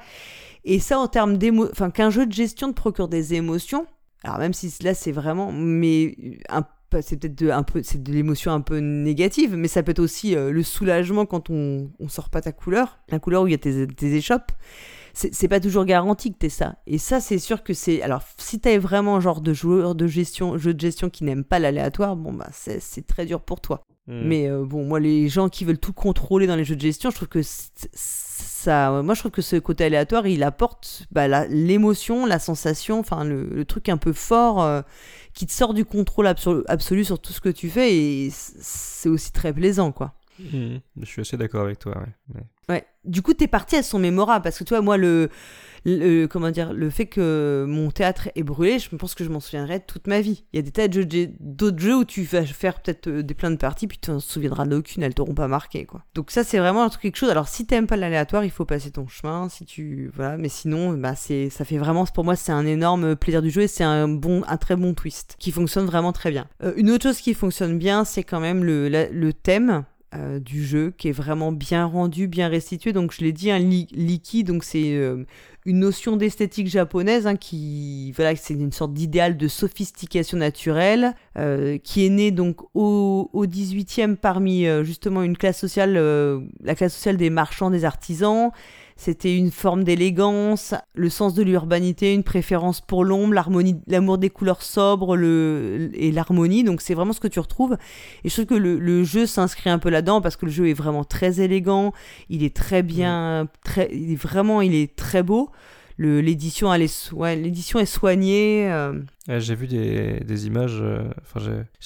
Et ça, en termes d'émo, enfin qu'un jeu de gestion te procure des émotions. Alors même si là, c'est vraiment, mais un c'est peut-être de, un peu, c'est de l'émotion un peu négative, mais ça peut être aussi euh, le soulagement quand on, on sort pas ta couleur, la couleur où il y a tes, tes échoppes c'est pas toujours garanti que t'aies ça. Et ça, c'est sûr que c'est. Alors, si t'es vraiment un genre de joueur de gestion, jeu de gestion qui n'aime pas l'aléatoire, bon, bah, c'est très dur pour toi. Mm. Mais euh, bon, moi, les gens qui veulent tout contrôler dans les jeux de gestion, je trouve que ça. Moi, je trouve que ce côté aléatoire, il apporte bah, la- l'émotion, la sensation, enfin, le, le truc un peu fort euh, qui te sort du contrôle absolu, absolu sur tout ce que tu fais. Et c'est aussi très plaisant, quoi. Mm. Je suis assez d'accord avec toi. ouais. Ouais. Ouais. Du coup, tes parties, elles sont mémorables parce que tu vois, moi, le, le- comment dire, le fait que mon théâtre est brûlé, je pense que je m'en souviendrai toute ma vie. Il y a des tas de jeux, d'autres jeux où tu vas faire peut-être euh, des plein de parties, puis tu ne te souviendras d'aucune, elles t'auront pas marqué, quoi. Donc ça, c'est vraiment un truc quelque chose. Alors, si t'aimes pas l'aléatoire, il faut passer ton chemin. Si tu, voilà, mais sinon, bah, c'est, ça fait vraiment, pour moi, c'est un énorme plaisir du jeu et c'est un bon, un très bon twist qui fonctionne vraiment très bien. Euh, une autre chose qui fonctionne bien, c'est quand même le, le thème euh, du jeu qui est vraiment bien rendu, bien restitué. Donc je l'ai dit, un li Liki, donc c'est euh, une notion d'esthétique japonaise hein, qui, voilà, c'est une sorte d'idéal de sophistication naturelle euh, qui est né donc au, au 18e parmi euh, justement une classe sociale, euh, la classe sociale des marchands, des artisans. C'était une forme d'élégance, le sens de l'urbanité, une préférence pour l'ombre, l'harmonie, l'amour des couleurs sobres le, et l'harmonie. Donc c'est vraiment ce que tu retrouves. Et je trouve que le, le jeu s'inscrit un peu là-dedans parce que le jeu est vraiment très élégant, il est très bien, très, il est vraiment, il est très beau. L'édition, elle est, so- ouais, l'édition est soignée. euh, Ouais, j'ai vu des, des images. euh, Enfin,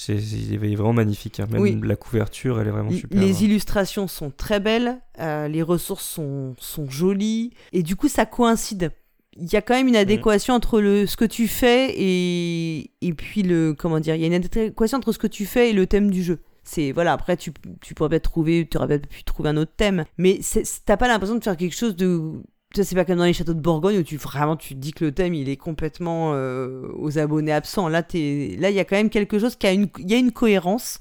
il est vraiment magnifique. hein. Même Oui. la couverture, elle est vraiment L- super. Les hein. illustrations sont très belles, euh, les ressources sont, sont jolies, et du coup ça coïncide. Il y a quand même une adéquation entre le, ce que tu fais et, et puis le. Comment dire Il y a une adéquation entre ce que tu fais et le thème du jeu. C'est voilà, après tu, tu pourrais peut-être trouver, tu aurais peut-être pu trouver un autre thème, mais t'as pas l'impression de faire quelque chose de. C'est pas comme dans les châteaux de Bourgogne où tu vraiment tu dis que le thème il est complètement euh, aux abonnés absents. Là, t'es- là il y a quand même quelque chose qui a une, il y a une cohérence.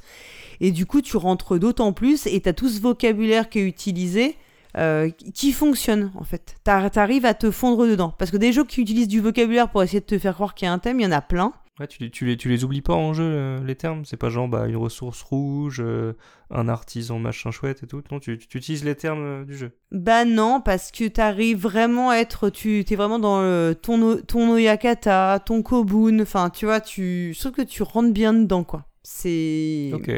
Et du coup, tu rentres d'autant plus et tu as tout ce vocabulaire qui est utilisé euh, qui fonctionne en fait. T'ar- T'arrives à te fondre dedans. Parce que des jeux qui utilisent du vocabulaire pour essayer de te faire croire qu'il y a un thème, il y en a plein. Ouais, tu, tu, les, tu les oublies pas en jeu, euh, les termes? C'est pas genre bah, une ressource rouge, euh, un artisan machin chouette et tout? Non, tu, tu, utilises les termes euh, du jeu. Bah non, parce que t'arrives vraiment à être. Tu es vraiment dans le- ton, ton Oyakata, ton Kobun. Enfin, tu vois, tu, je trouve que tu rentres bien dedans, quoi. C'est. Ok.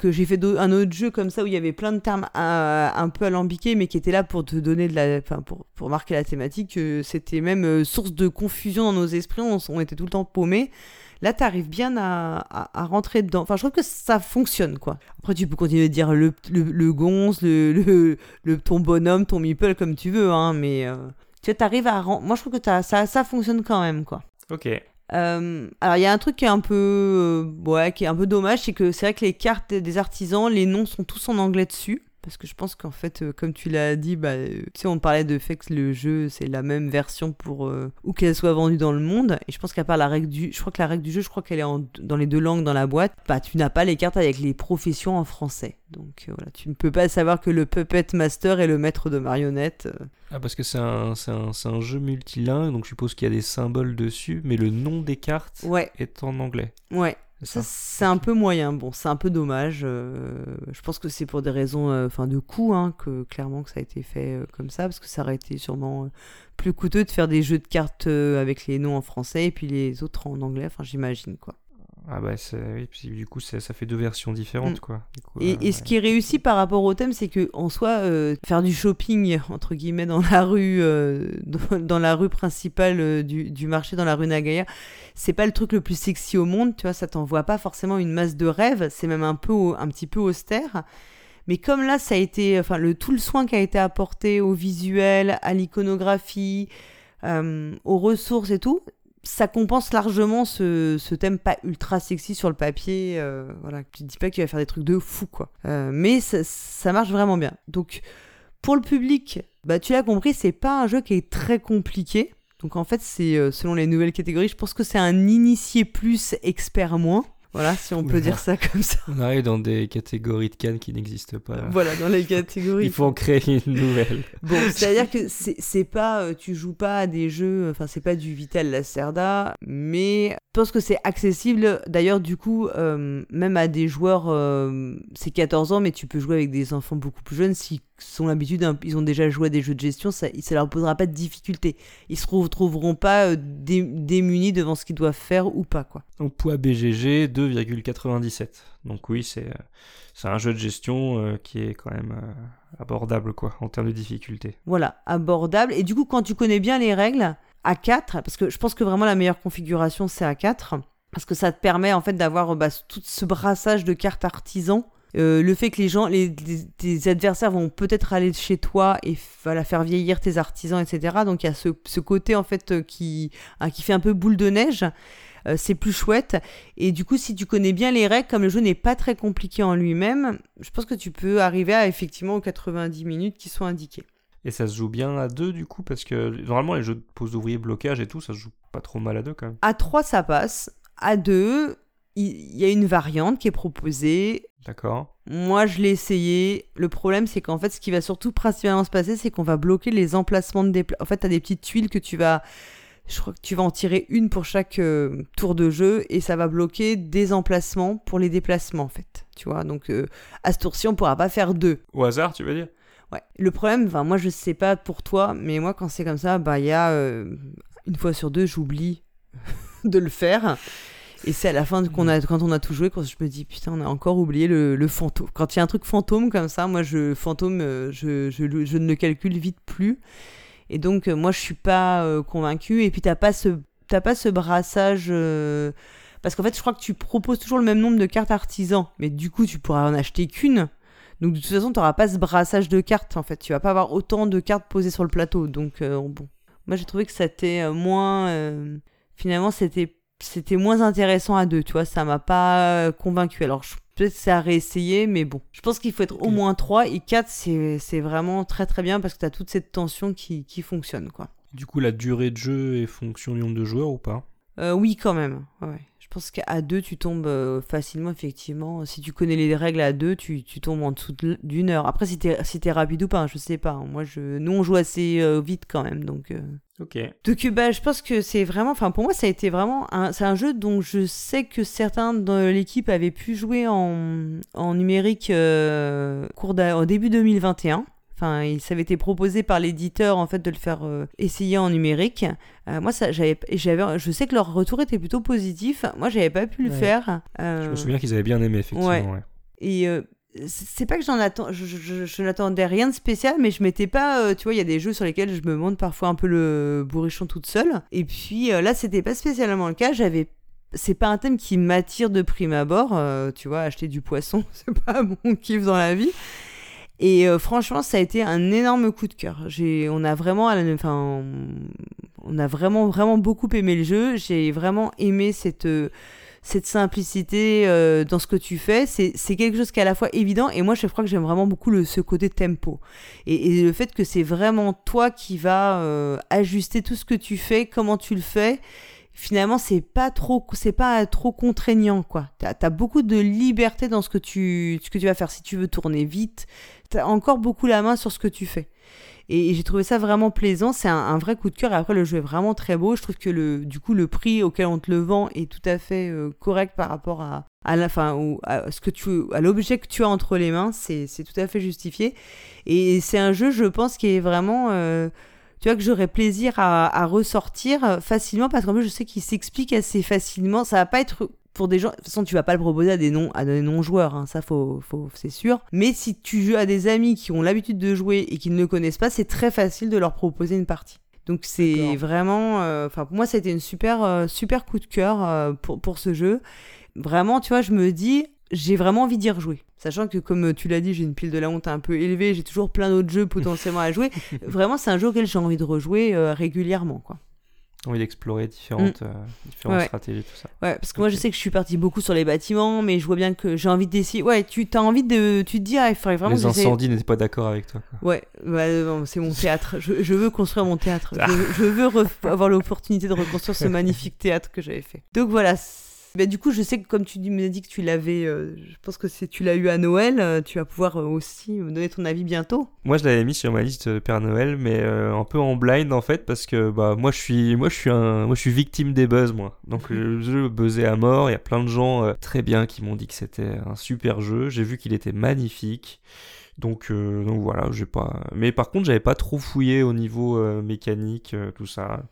Que j'ai fait un autre jeu comme ça où il y avait plein de termes euh, un peu alambiqués mais qui étaient là pour te donner de la enfin pour, pour marquer la thématique que c'était même euh, source de confusion dans nos esprits. On, était tout le temps paumés. Là t'arrives bien à, à, rentrer dedans. Enfin je trouve que ça fonctionne quoi. Après tu peux continuer de dire le, le, le gonze le, le, ton bonhomme ton meeple comme tu veux hein mais euh, tu vois t'arrives à moi je trouve que ça, ça fonctionne quand même quoi. Ok. Euh, alors il y a un truc qui est un peu euh, ouais qui est un peu dommage c'est que c'est vrai que les cartes des artisans les noms sont tous en anglais dessus parce que je pense qu'en fait euh, comme tu l'as dit bah euh, tu sais on parlait de fait que le jeu c'est la même version pour euh, où qu'elle soit vendue dans le monde. Et je pense qu'à part la règle du je crois que la règle du jeu je crois qu'elle est en- dans les deux langues dans la boîte. Bah tu n'as pas les cartes avec les professions en français. Donc euh, voilà. Tu ne peux pas savoir que le puppet master est le maître de marionnettes. Ah, parce que c'est un, c'est un, c'est un jeu multilingue, donc je suppose qu'il y a des symboles dessus, mais le nom des cartes ouais. est en anglais. ouais Ça, c'est un peu moyen. Bon, c'est un peu dommage. euh, je pense que c'est pour des raisons euh, enfin de coût, hein, que clairement que ça a été fait euh, comme ça, parce que ça aurait été sûrement plus coûteux de faire des jeux de cartes avec les noms en français et puis les autres en anglais. Enfin, j'imagine quoi. Ah bah c'est oui, puis du coup c'est- ça fait deux versions différentes Mm. quoi. Du coup, Et, euh, et ce qui est réussi par rapport au thème, c'est que en soi, euh, faire du shopping entre guillemets dans la rue, euh, dans, dans la rue principale euh, du, du marché, dans la rue Nagaya, c'est pas le truc le plus sexy au monde. Tu vois, ça t'envoie pas forcément une masse de rêves. C'est même un peu, un petit peu austère. Mais comme là, ça a été, enfin, le tout le soin qui a été apporté au visuel, à l'iconographie, euh, aux ressources et tout, ça compense largement ce, ce thème pas ultra sexy sur le papier. euh, voilà, tu te dis pas qu'il va faire des trucs de fou, quoi. Euh, mais ça, ça marche vraiment bien. Donc, pour le public, bah, tu l'as compris, c'est pas un jeu qui est très compliqué. Donc en fait, c'est euh, selon les nouvelles catégories, je pense que c'est un initié plus, expert moins. Voilà, si on peut dire ça comme ça. On arrive dans des catégories de cannes qui n'existent pas. Voilà, dans les catégories. Il faut en créer une nouvelle. Bon, c'est-à-dire que c'est pas, euh, tu joues pas à des jeux, enfin c'est pas du Vital Lacerda, mais je pense que c'est accessible. D'ailleurs, du coup, euh, même à des joueurs, euh, c'est 14 ans, mais tu peux jouer avec des enfants beaucoup plus jeunes si sont l'habitude, ils ont déjà joué à des jeux de gestion, ça, ça leur posera pas de difficulté. Ils se retrouveront pas démunis devant ce qu'ils doivent faire ou pas, quoi. Donc poids BGG 2,97. Donc oui, c'est euh, c'est un jeu de gestion euh, qui est quand même abordable, quoi, en termes de difficulté. Voilà, abordable. Et du coup, quand tu connais bien les règles, à 4, parce que je pense que vraiment la meilleure configuration, c'est à 4, parce que ça te permet en fait d'avoir bah, tout ce brassage de cartes artisans euh, le fait que les gens, les, tes adversaires vont peut-être aller chez toi et voilà, faire vieillir tes artisans, etc. Donc il y a ce, côté en fait euh, qui, hein, qui fait un peu boule de neige. Euh, c'est plus chouette. Et du coup, si tu connais bien les règles, comme le jeu n'est pas très compliqué en lui-même, je pense que tu peux arriver à effectivement aux 90 minutes qui sont indiquées. Et ça se joue bien à deux du coup, parce que normalement les jeux de pose d'ouvrier, blocage et tout, ça se joue pas trop mal à deux quand même. À trois, ça passe. À deux, il y a une variante qui est proposée. D'accord. Moi, je l'ai essayé. Le problème, c'est qu'en fait, ce qui va surtout principalement se passer, c'est qu'on va bloquer les emplacements de déplacement. En fait, tu as des petites tuiles que tu vas. Je crois que tu vas en tirer une pour chaque euh, tour de jeu et ça va bloquer des emplacements pour les déplacements, en fait. Tu vois, donc euh, à ce tour-ci, on pourra pas faire deux. Au hasard, tu veux dire? Ouais. Le problème, enfin, moi, je sais pas pour toi, mais moi, quand c'est comme ça, bah, il y a euh, une fois sur deux, j'oublie de le faire. Et c'est à la fin qu'on a, quand on a tout joué, quand je me dis putain, on a encore oublié le, fantôme. Quand il y a un truc fantôme comme ça, moi, je fantôme, je, je, je ne le calcule vite plus. Et donc, euh, moi, je suis pas euh, convaincu. Et puis, t'as pas ce, pas ce brassage. Parce qu'en fait, je crois que tu proposes toujours le même nombre de cartes artisans. Mais du coup, tu pourras en acheter qu'une. Donc, de toute façon, tu n'auras pas ce brassage de cartes. En fait, tu vas pas avoir autant de cartes posées sur le plateau. Donc, bon. Moi, j'ai trouvé que c'était moins. Finalement, c'était c'était moins intéressant à deux, tu vois, ça m'a pas euh, convaincu. Alors, peut-être c'est à réessayer, mais bon. Je pense qu'il faut être au moins 3 et 4, c'est vraiment très très bien parce que tu as toute cette tension qui, qui, fonctionne, quoi. Du coup, la durée de jeu est fonction du nombre de joueurs ou pas? Euh, Oui, quand même. Ouais. Je pense qu'à 2, tu tombes euh, facilement, effectivement. Si tu connais les règles à 2, tu, tu tombes en dessous d'une heure. Après, si t'es si es rapide ou pas, je sais pas. Moi, je... nous, on joue assez vite quand même, donc... Ok. Donc bah, je pense que c'est vraiment, enfin pour moi ça a été vraiment, c'est un jeu dont je sais que certains de l'équipe avaient pu jouer en, en numérique euh, cours au début 2021. Enfin, ça avait été proposé par l'éditeur en fait de le faire euh, essayer en numérique. Euh, moi, ça, j'avais, j'avais, je sais que leur retour était plutôt positif. Moi, j'avais pas pu le faire. Je me souviens qu'ils avaient bien aimé effectivement. Ouais. Et c'est pas que j'en attends, je, n'attendais rien de spécial, mais je m'étais pas, euh, tu vois, il y a des jeux sur lesquels je me monte parfois un peu le bourrichon toute seule. Et puis euh, là, c'était pas spécialement le cas. J'avais, c'est pas un thème qui m'attire de prime abord. Euh, tu vois, acheter du poisson, c'est pas mon kiff dans la vie. Et franchement, ça a été un énorme coup de cœur. On a vraiment, enfin, on a vraiment, vraiment beaucoup aimé le jeu. J'ai vraiment aimé cette cette simplicité euh, dans ce que tu fais, c'est quelque chose qui est à la fois évident et moi je crois que j'aime vraiment beaucoup le, ce côté tempo. Et, le fait que c'est vraiment toi qui vas euh, ajuster tout ce que tu fais, comment tu le fais, finalement c'est pas trop c'est pas trop contraignant quoi. Tu as, beaucoup de liberté dans ce que tu ce que tu vas faire si tu veux tourner vite, encore beaucoup la main sur ce que tu fais. Et, j'ai trouvé ça vraiment plaisant. C'est un, vrai coup de cœur. Et après, le jeu est vraiment très beau. Je trouve que le, du coup, le prix auquel on te le vend est tout à fait euh, correct par rapport à, à la fin, ou à ce que tu, à l'objet que tu as entre les mains. C'est, tout à fait justifié. Et c'est un jeu, je pense, qui est vraiment. Euh, tu vois que j'aurais plaisir à, à, ressortir facilement parce qu'en plus je sais qu'il s'explique assez facilement. Ça va pas être pour des gens, de toute façon, tu vas pas le proposer à des non, à des non joueurs, hein, ça faut, faut c'est sûr. Mais si tu joues à des amis qui ont l'habitude de jouer et qui ne le connaissent pas, c'est très facile de leur proposer une partie. Donc c'est vraiment, euh, enfin pour moi, ça a été une super, euh, super coup de cœur euh, pour, pour ce jeu. Vraiment, tu vois, je me dis, j'ai vraiment envie d'y rejouer. Sachant que, comme tu l'as dit, j'ai une pile de la honte un peu élevée, j'ai toujours plein d'autres jeux potentiellement à jouer. Vraiment, c'est un jeu auquel j'ai envie de rejouer régulièrement, quoi. Envie d'explorer différentes, euh, différentes Ouais. stratégies, tout ça. Ouais, parce que moi je sais que je suis partie beaucoup sur les bâtiments, mais je vois bien que j'ai envie d'essayer. Ouais, tu as envie de. Tu te dis, ah, il faudrait vraiment Les incendies n'étaient pas d'accord avec toi. quoi. Ouais, non, c'est mon théâtre. Je, je veux construire mon théâtre. Je, je veux avoir l'opportunité de reconstruire ce magnifique théâtre que j'avais fait. Donc voilà. Bah, du coup, je sais que comme tu dis- m'as dit que tu l'avais, euh, je pense que c'est tu l'as eu à Noël, euh, tu vas pouvoir euh, aussi me donner ton avis bientôt. Moi, je l'avais mis sur ma liste Père Noël, mais un peu en blind en fait, parce que bah moi, je suis, moi, je suis un, moi, je suis victime des buzz, moi. Donc le jeu buzzait à mort. Il y a plein de gens très bien qui m'ont dit que c'était un super jeu. J'ai vu qu'il était magnifique. Donc, euh, donc voilà, j'ai pas. Mais par contre, j'avais pas trop fouillé au niveau euh, mécanique, euh, tout ça.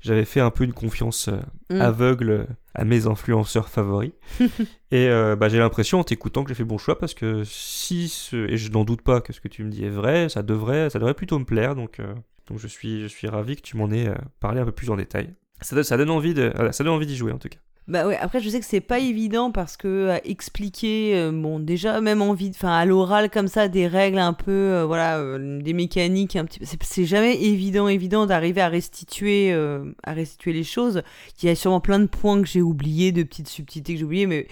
J'avais fait un peu une confiance euh, Mm. aveugle à mes influenceurs favoris. et bah, j'ai l'impression en t'écoutant que j'ai fait bon choix parce que si ce... et je n'en doute pas que ce que tu me dis est vrai, ça devrait, ça devrait plutôt me plaire. Donc, euh, donc je suis, je suis ravi que tu m'en aies parlé un peu plus en détail. Ça donne, ça donne envie de, voilà, ça donne envie d'y jouer en tout cas. Bah ouais, après je sais que c'est pas évident parce que à expliquer, euh, bon déjà même envie, enfin à l'oral comme ça, des règles un peu, euh, voilà, euh, des mécaniques un petit c'est- jamais évident, évident d'arriver à restituer, euh, à restituer les choses. Il y a sûrement plein de points que j'ai oubliés, de petites subtilités que j'ai oubliées, mais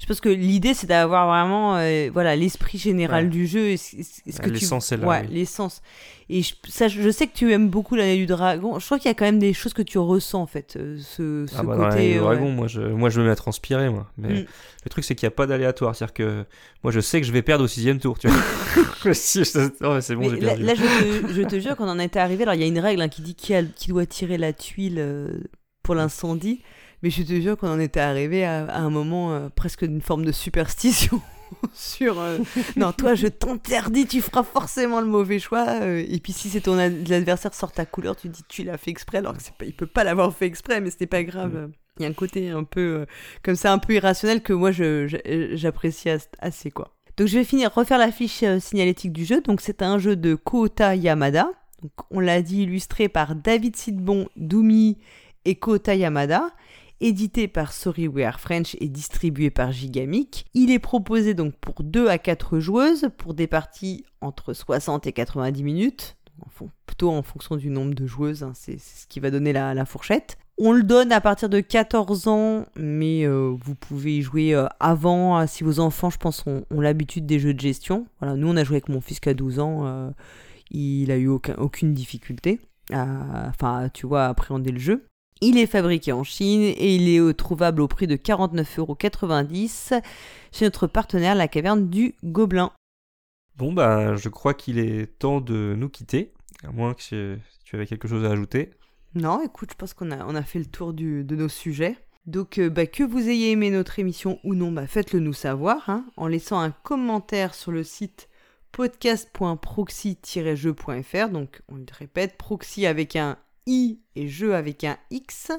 je pense que l'idée c'est d'avoir vraiment, euh, voilà, l'esprit général Ouais. du jeu. et ce- ce que tu- L'essence est là, Ouais, oui. l'essence. Et je, ça, je sais que tu aimes beaucoup l'année du dragon. Je crois qu'il y a quand même des choses que tu ressens en fait, euh, ce, ce Ah bah, côté. dragons, moi je, moi je me mets à transpirer moi. Mais Mm. le truc c'est qu'il n'y a pas d'aléatoire, c'est-à-dire que moi je sais que je vais perdre au sixième tour, tu vois. Si, je- oh, c'est bon, j'ai là, perdu. là, je, te, je te jure qu'on en était arrivé. Alors, il y a une règle hein, qui dit qui, a- qui doit tirer la tuile euh, pour l'incendie. Mais je te jure qu'on en était arrivé à, à un moment euh, presque d'une forme de superstition. sur euh, non toi je t'interdis tu feras forcément le mauvais choix euh, et puis si c'est ton ad- l'adversaire sort ta couleur tu dis tu l'as fait exprès alors que pas il peut pas l'avoir fait exprès mais c'était pas grave Mm. il y a un côté un peu euh, comme ça un peu irrationnel que moi j'apprécie as- assez quoi donc je vais finir refaire la fiche signalétique du jeu. Donc c'est un jeu de Kota Yamada. Donc, on l'a dit illustré par David Sidbon, Doumi et Kota Yamada. Édité par Sorryware French et distribué par Gigamic. Il est proposé donc pour 2 à 4 joueuses pour des parties entre 60 et 90 minutes. Plutôt en fonction du nombre de joueuses, hein, c'est ce qui va donner la, la fourchette. On le donne à partir de 14 ans, mais euh, vous pouvez y jouer euh, avant, euh, si vos enfants, je pense, ont, l'habitude des jeux de gestion. Voilà, nous, on a joué avec mon fils qui a 12 ans, il a eu aucun- aucune difficulté enfin, tu vois, à appréhender le jeu. Il est fabriqué en Chine et il est trouvable au prix de 49,90€ chez notre partenaire, la caverne du Gobelin. Bon bah je crois qu'il est temps de nous quitter, à moins que tu avais quelque chose à ajouter. Non, écoute, je pense qu'on a, on a fait le tour du- de nos sujets. Donc, euh, bah, que vous ayez aimé notre émission ou non, bah, faites-le nous savoir hein, en laissant un commentaire sur le site podcast.proxy-jeu.fr. Donc, on le répète, proxy avec un i et jeu avec un x.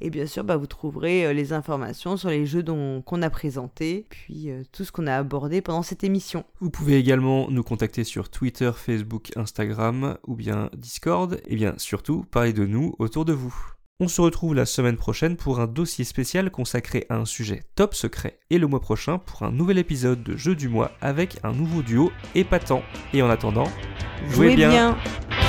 Et bien sûr, bah, vous trouverez euh, les informations sur les jeux qu'on a présentés, puis euh, tout ce qu'on a abordé pendant cette émission. Vous pouvez également nous contacter sur Twitter, Facebook, Instagram ou bien Discord, et bien surtout parler de nous autour de vous. On se retrouve la semaine prochaine pour un dossier spécial consacré à un sujet top secret, et le mois prochain pour un nouvel épisode de Jeu du mois avec un nouveau duo épatant. Et en attendant, jouez, bien. bien.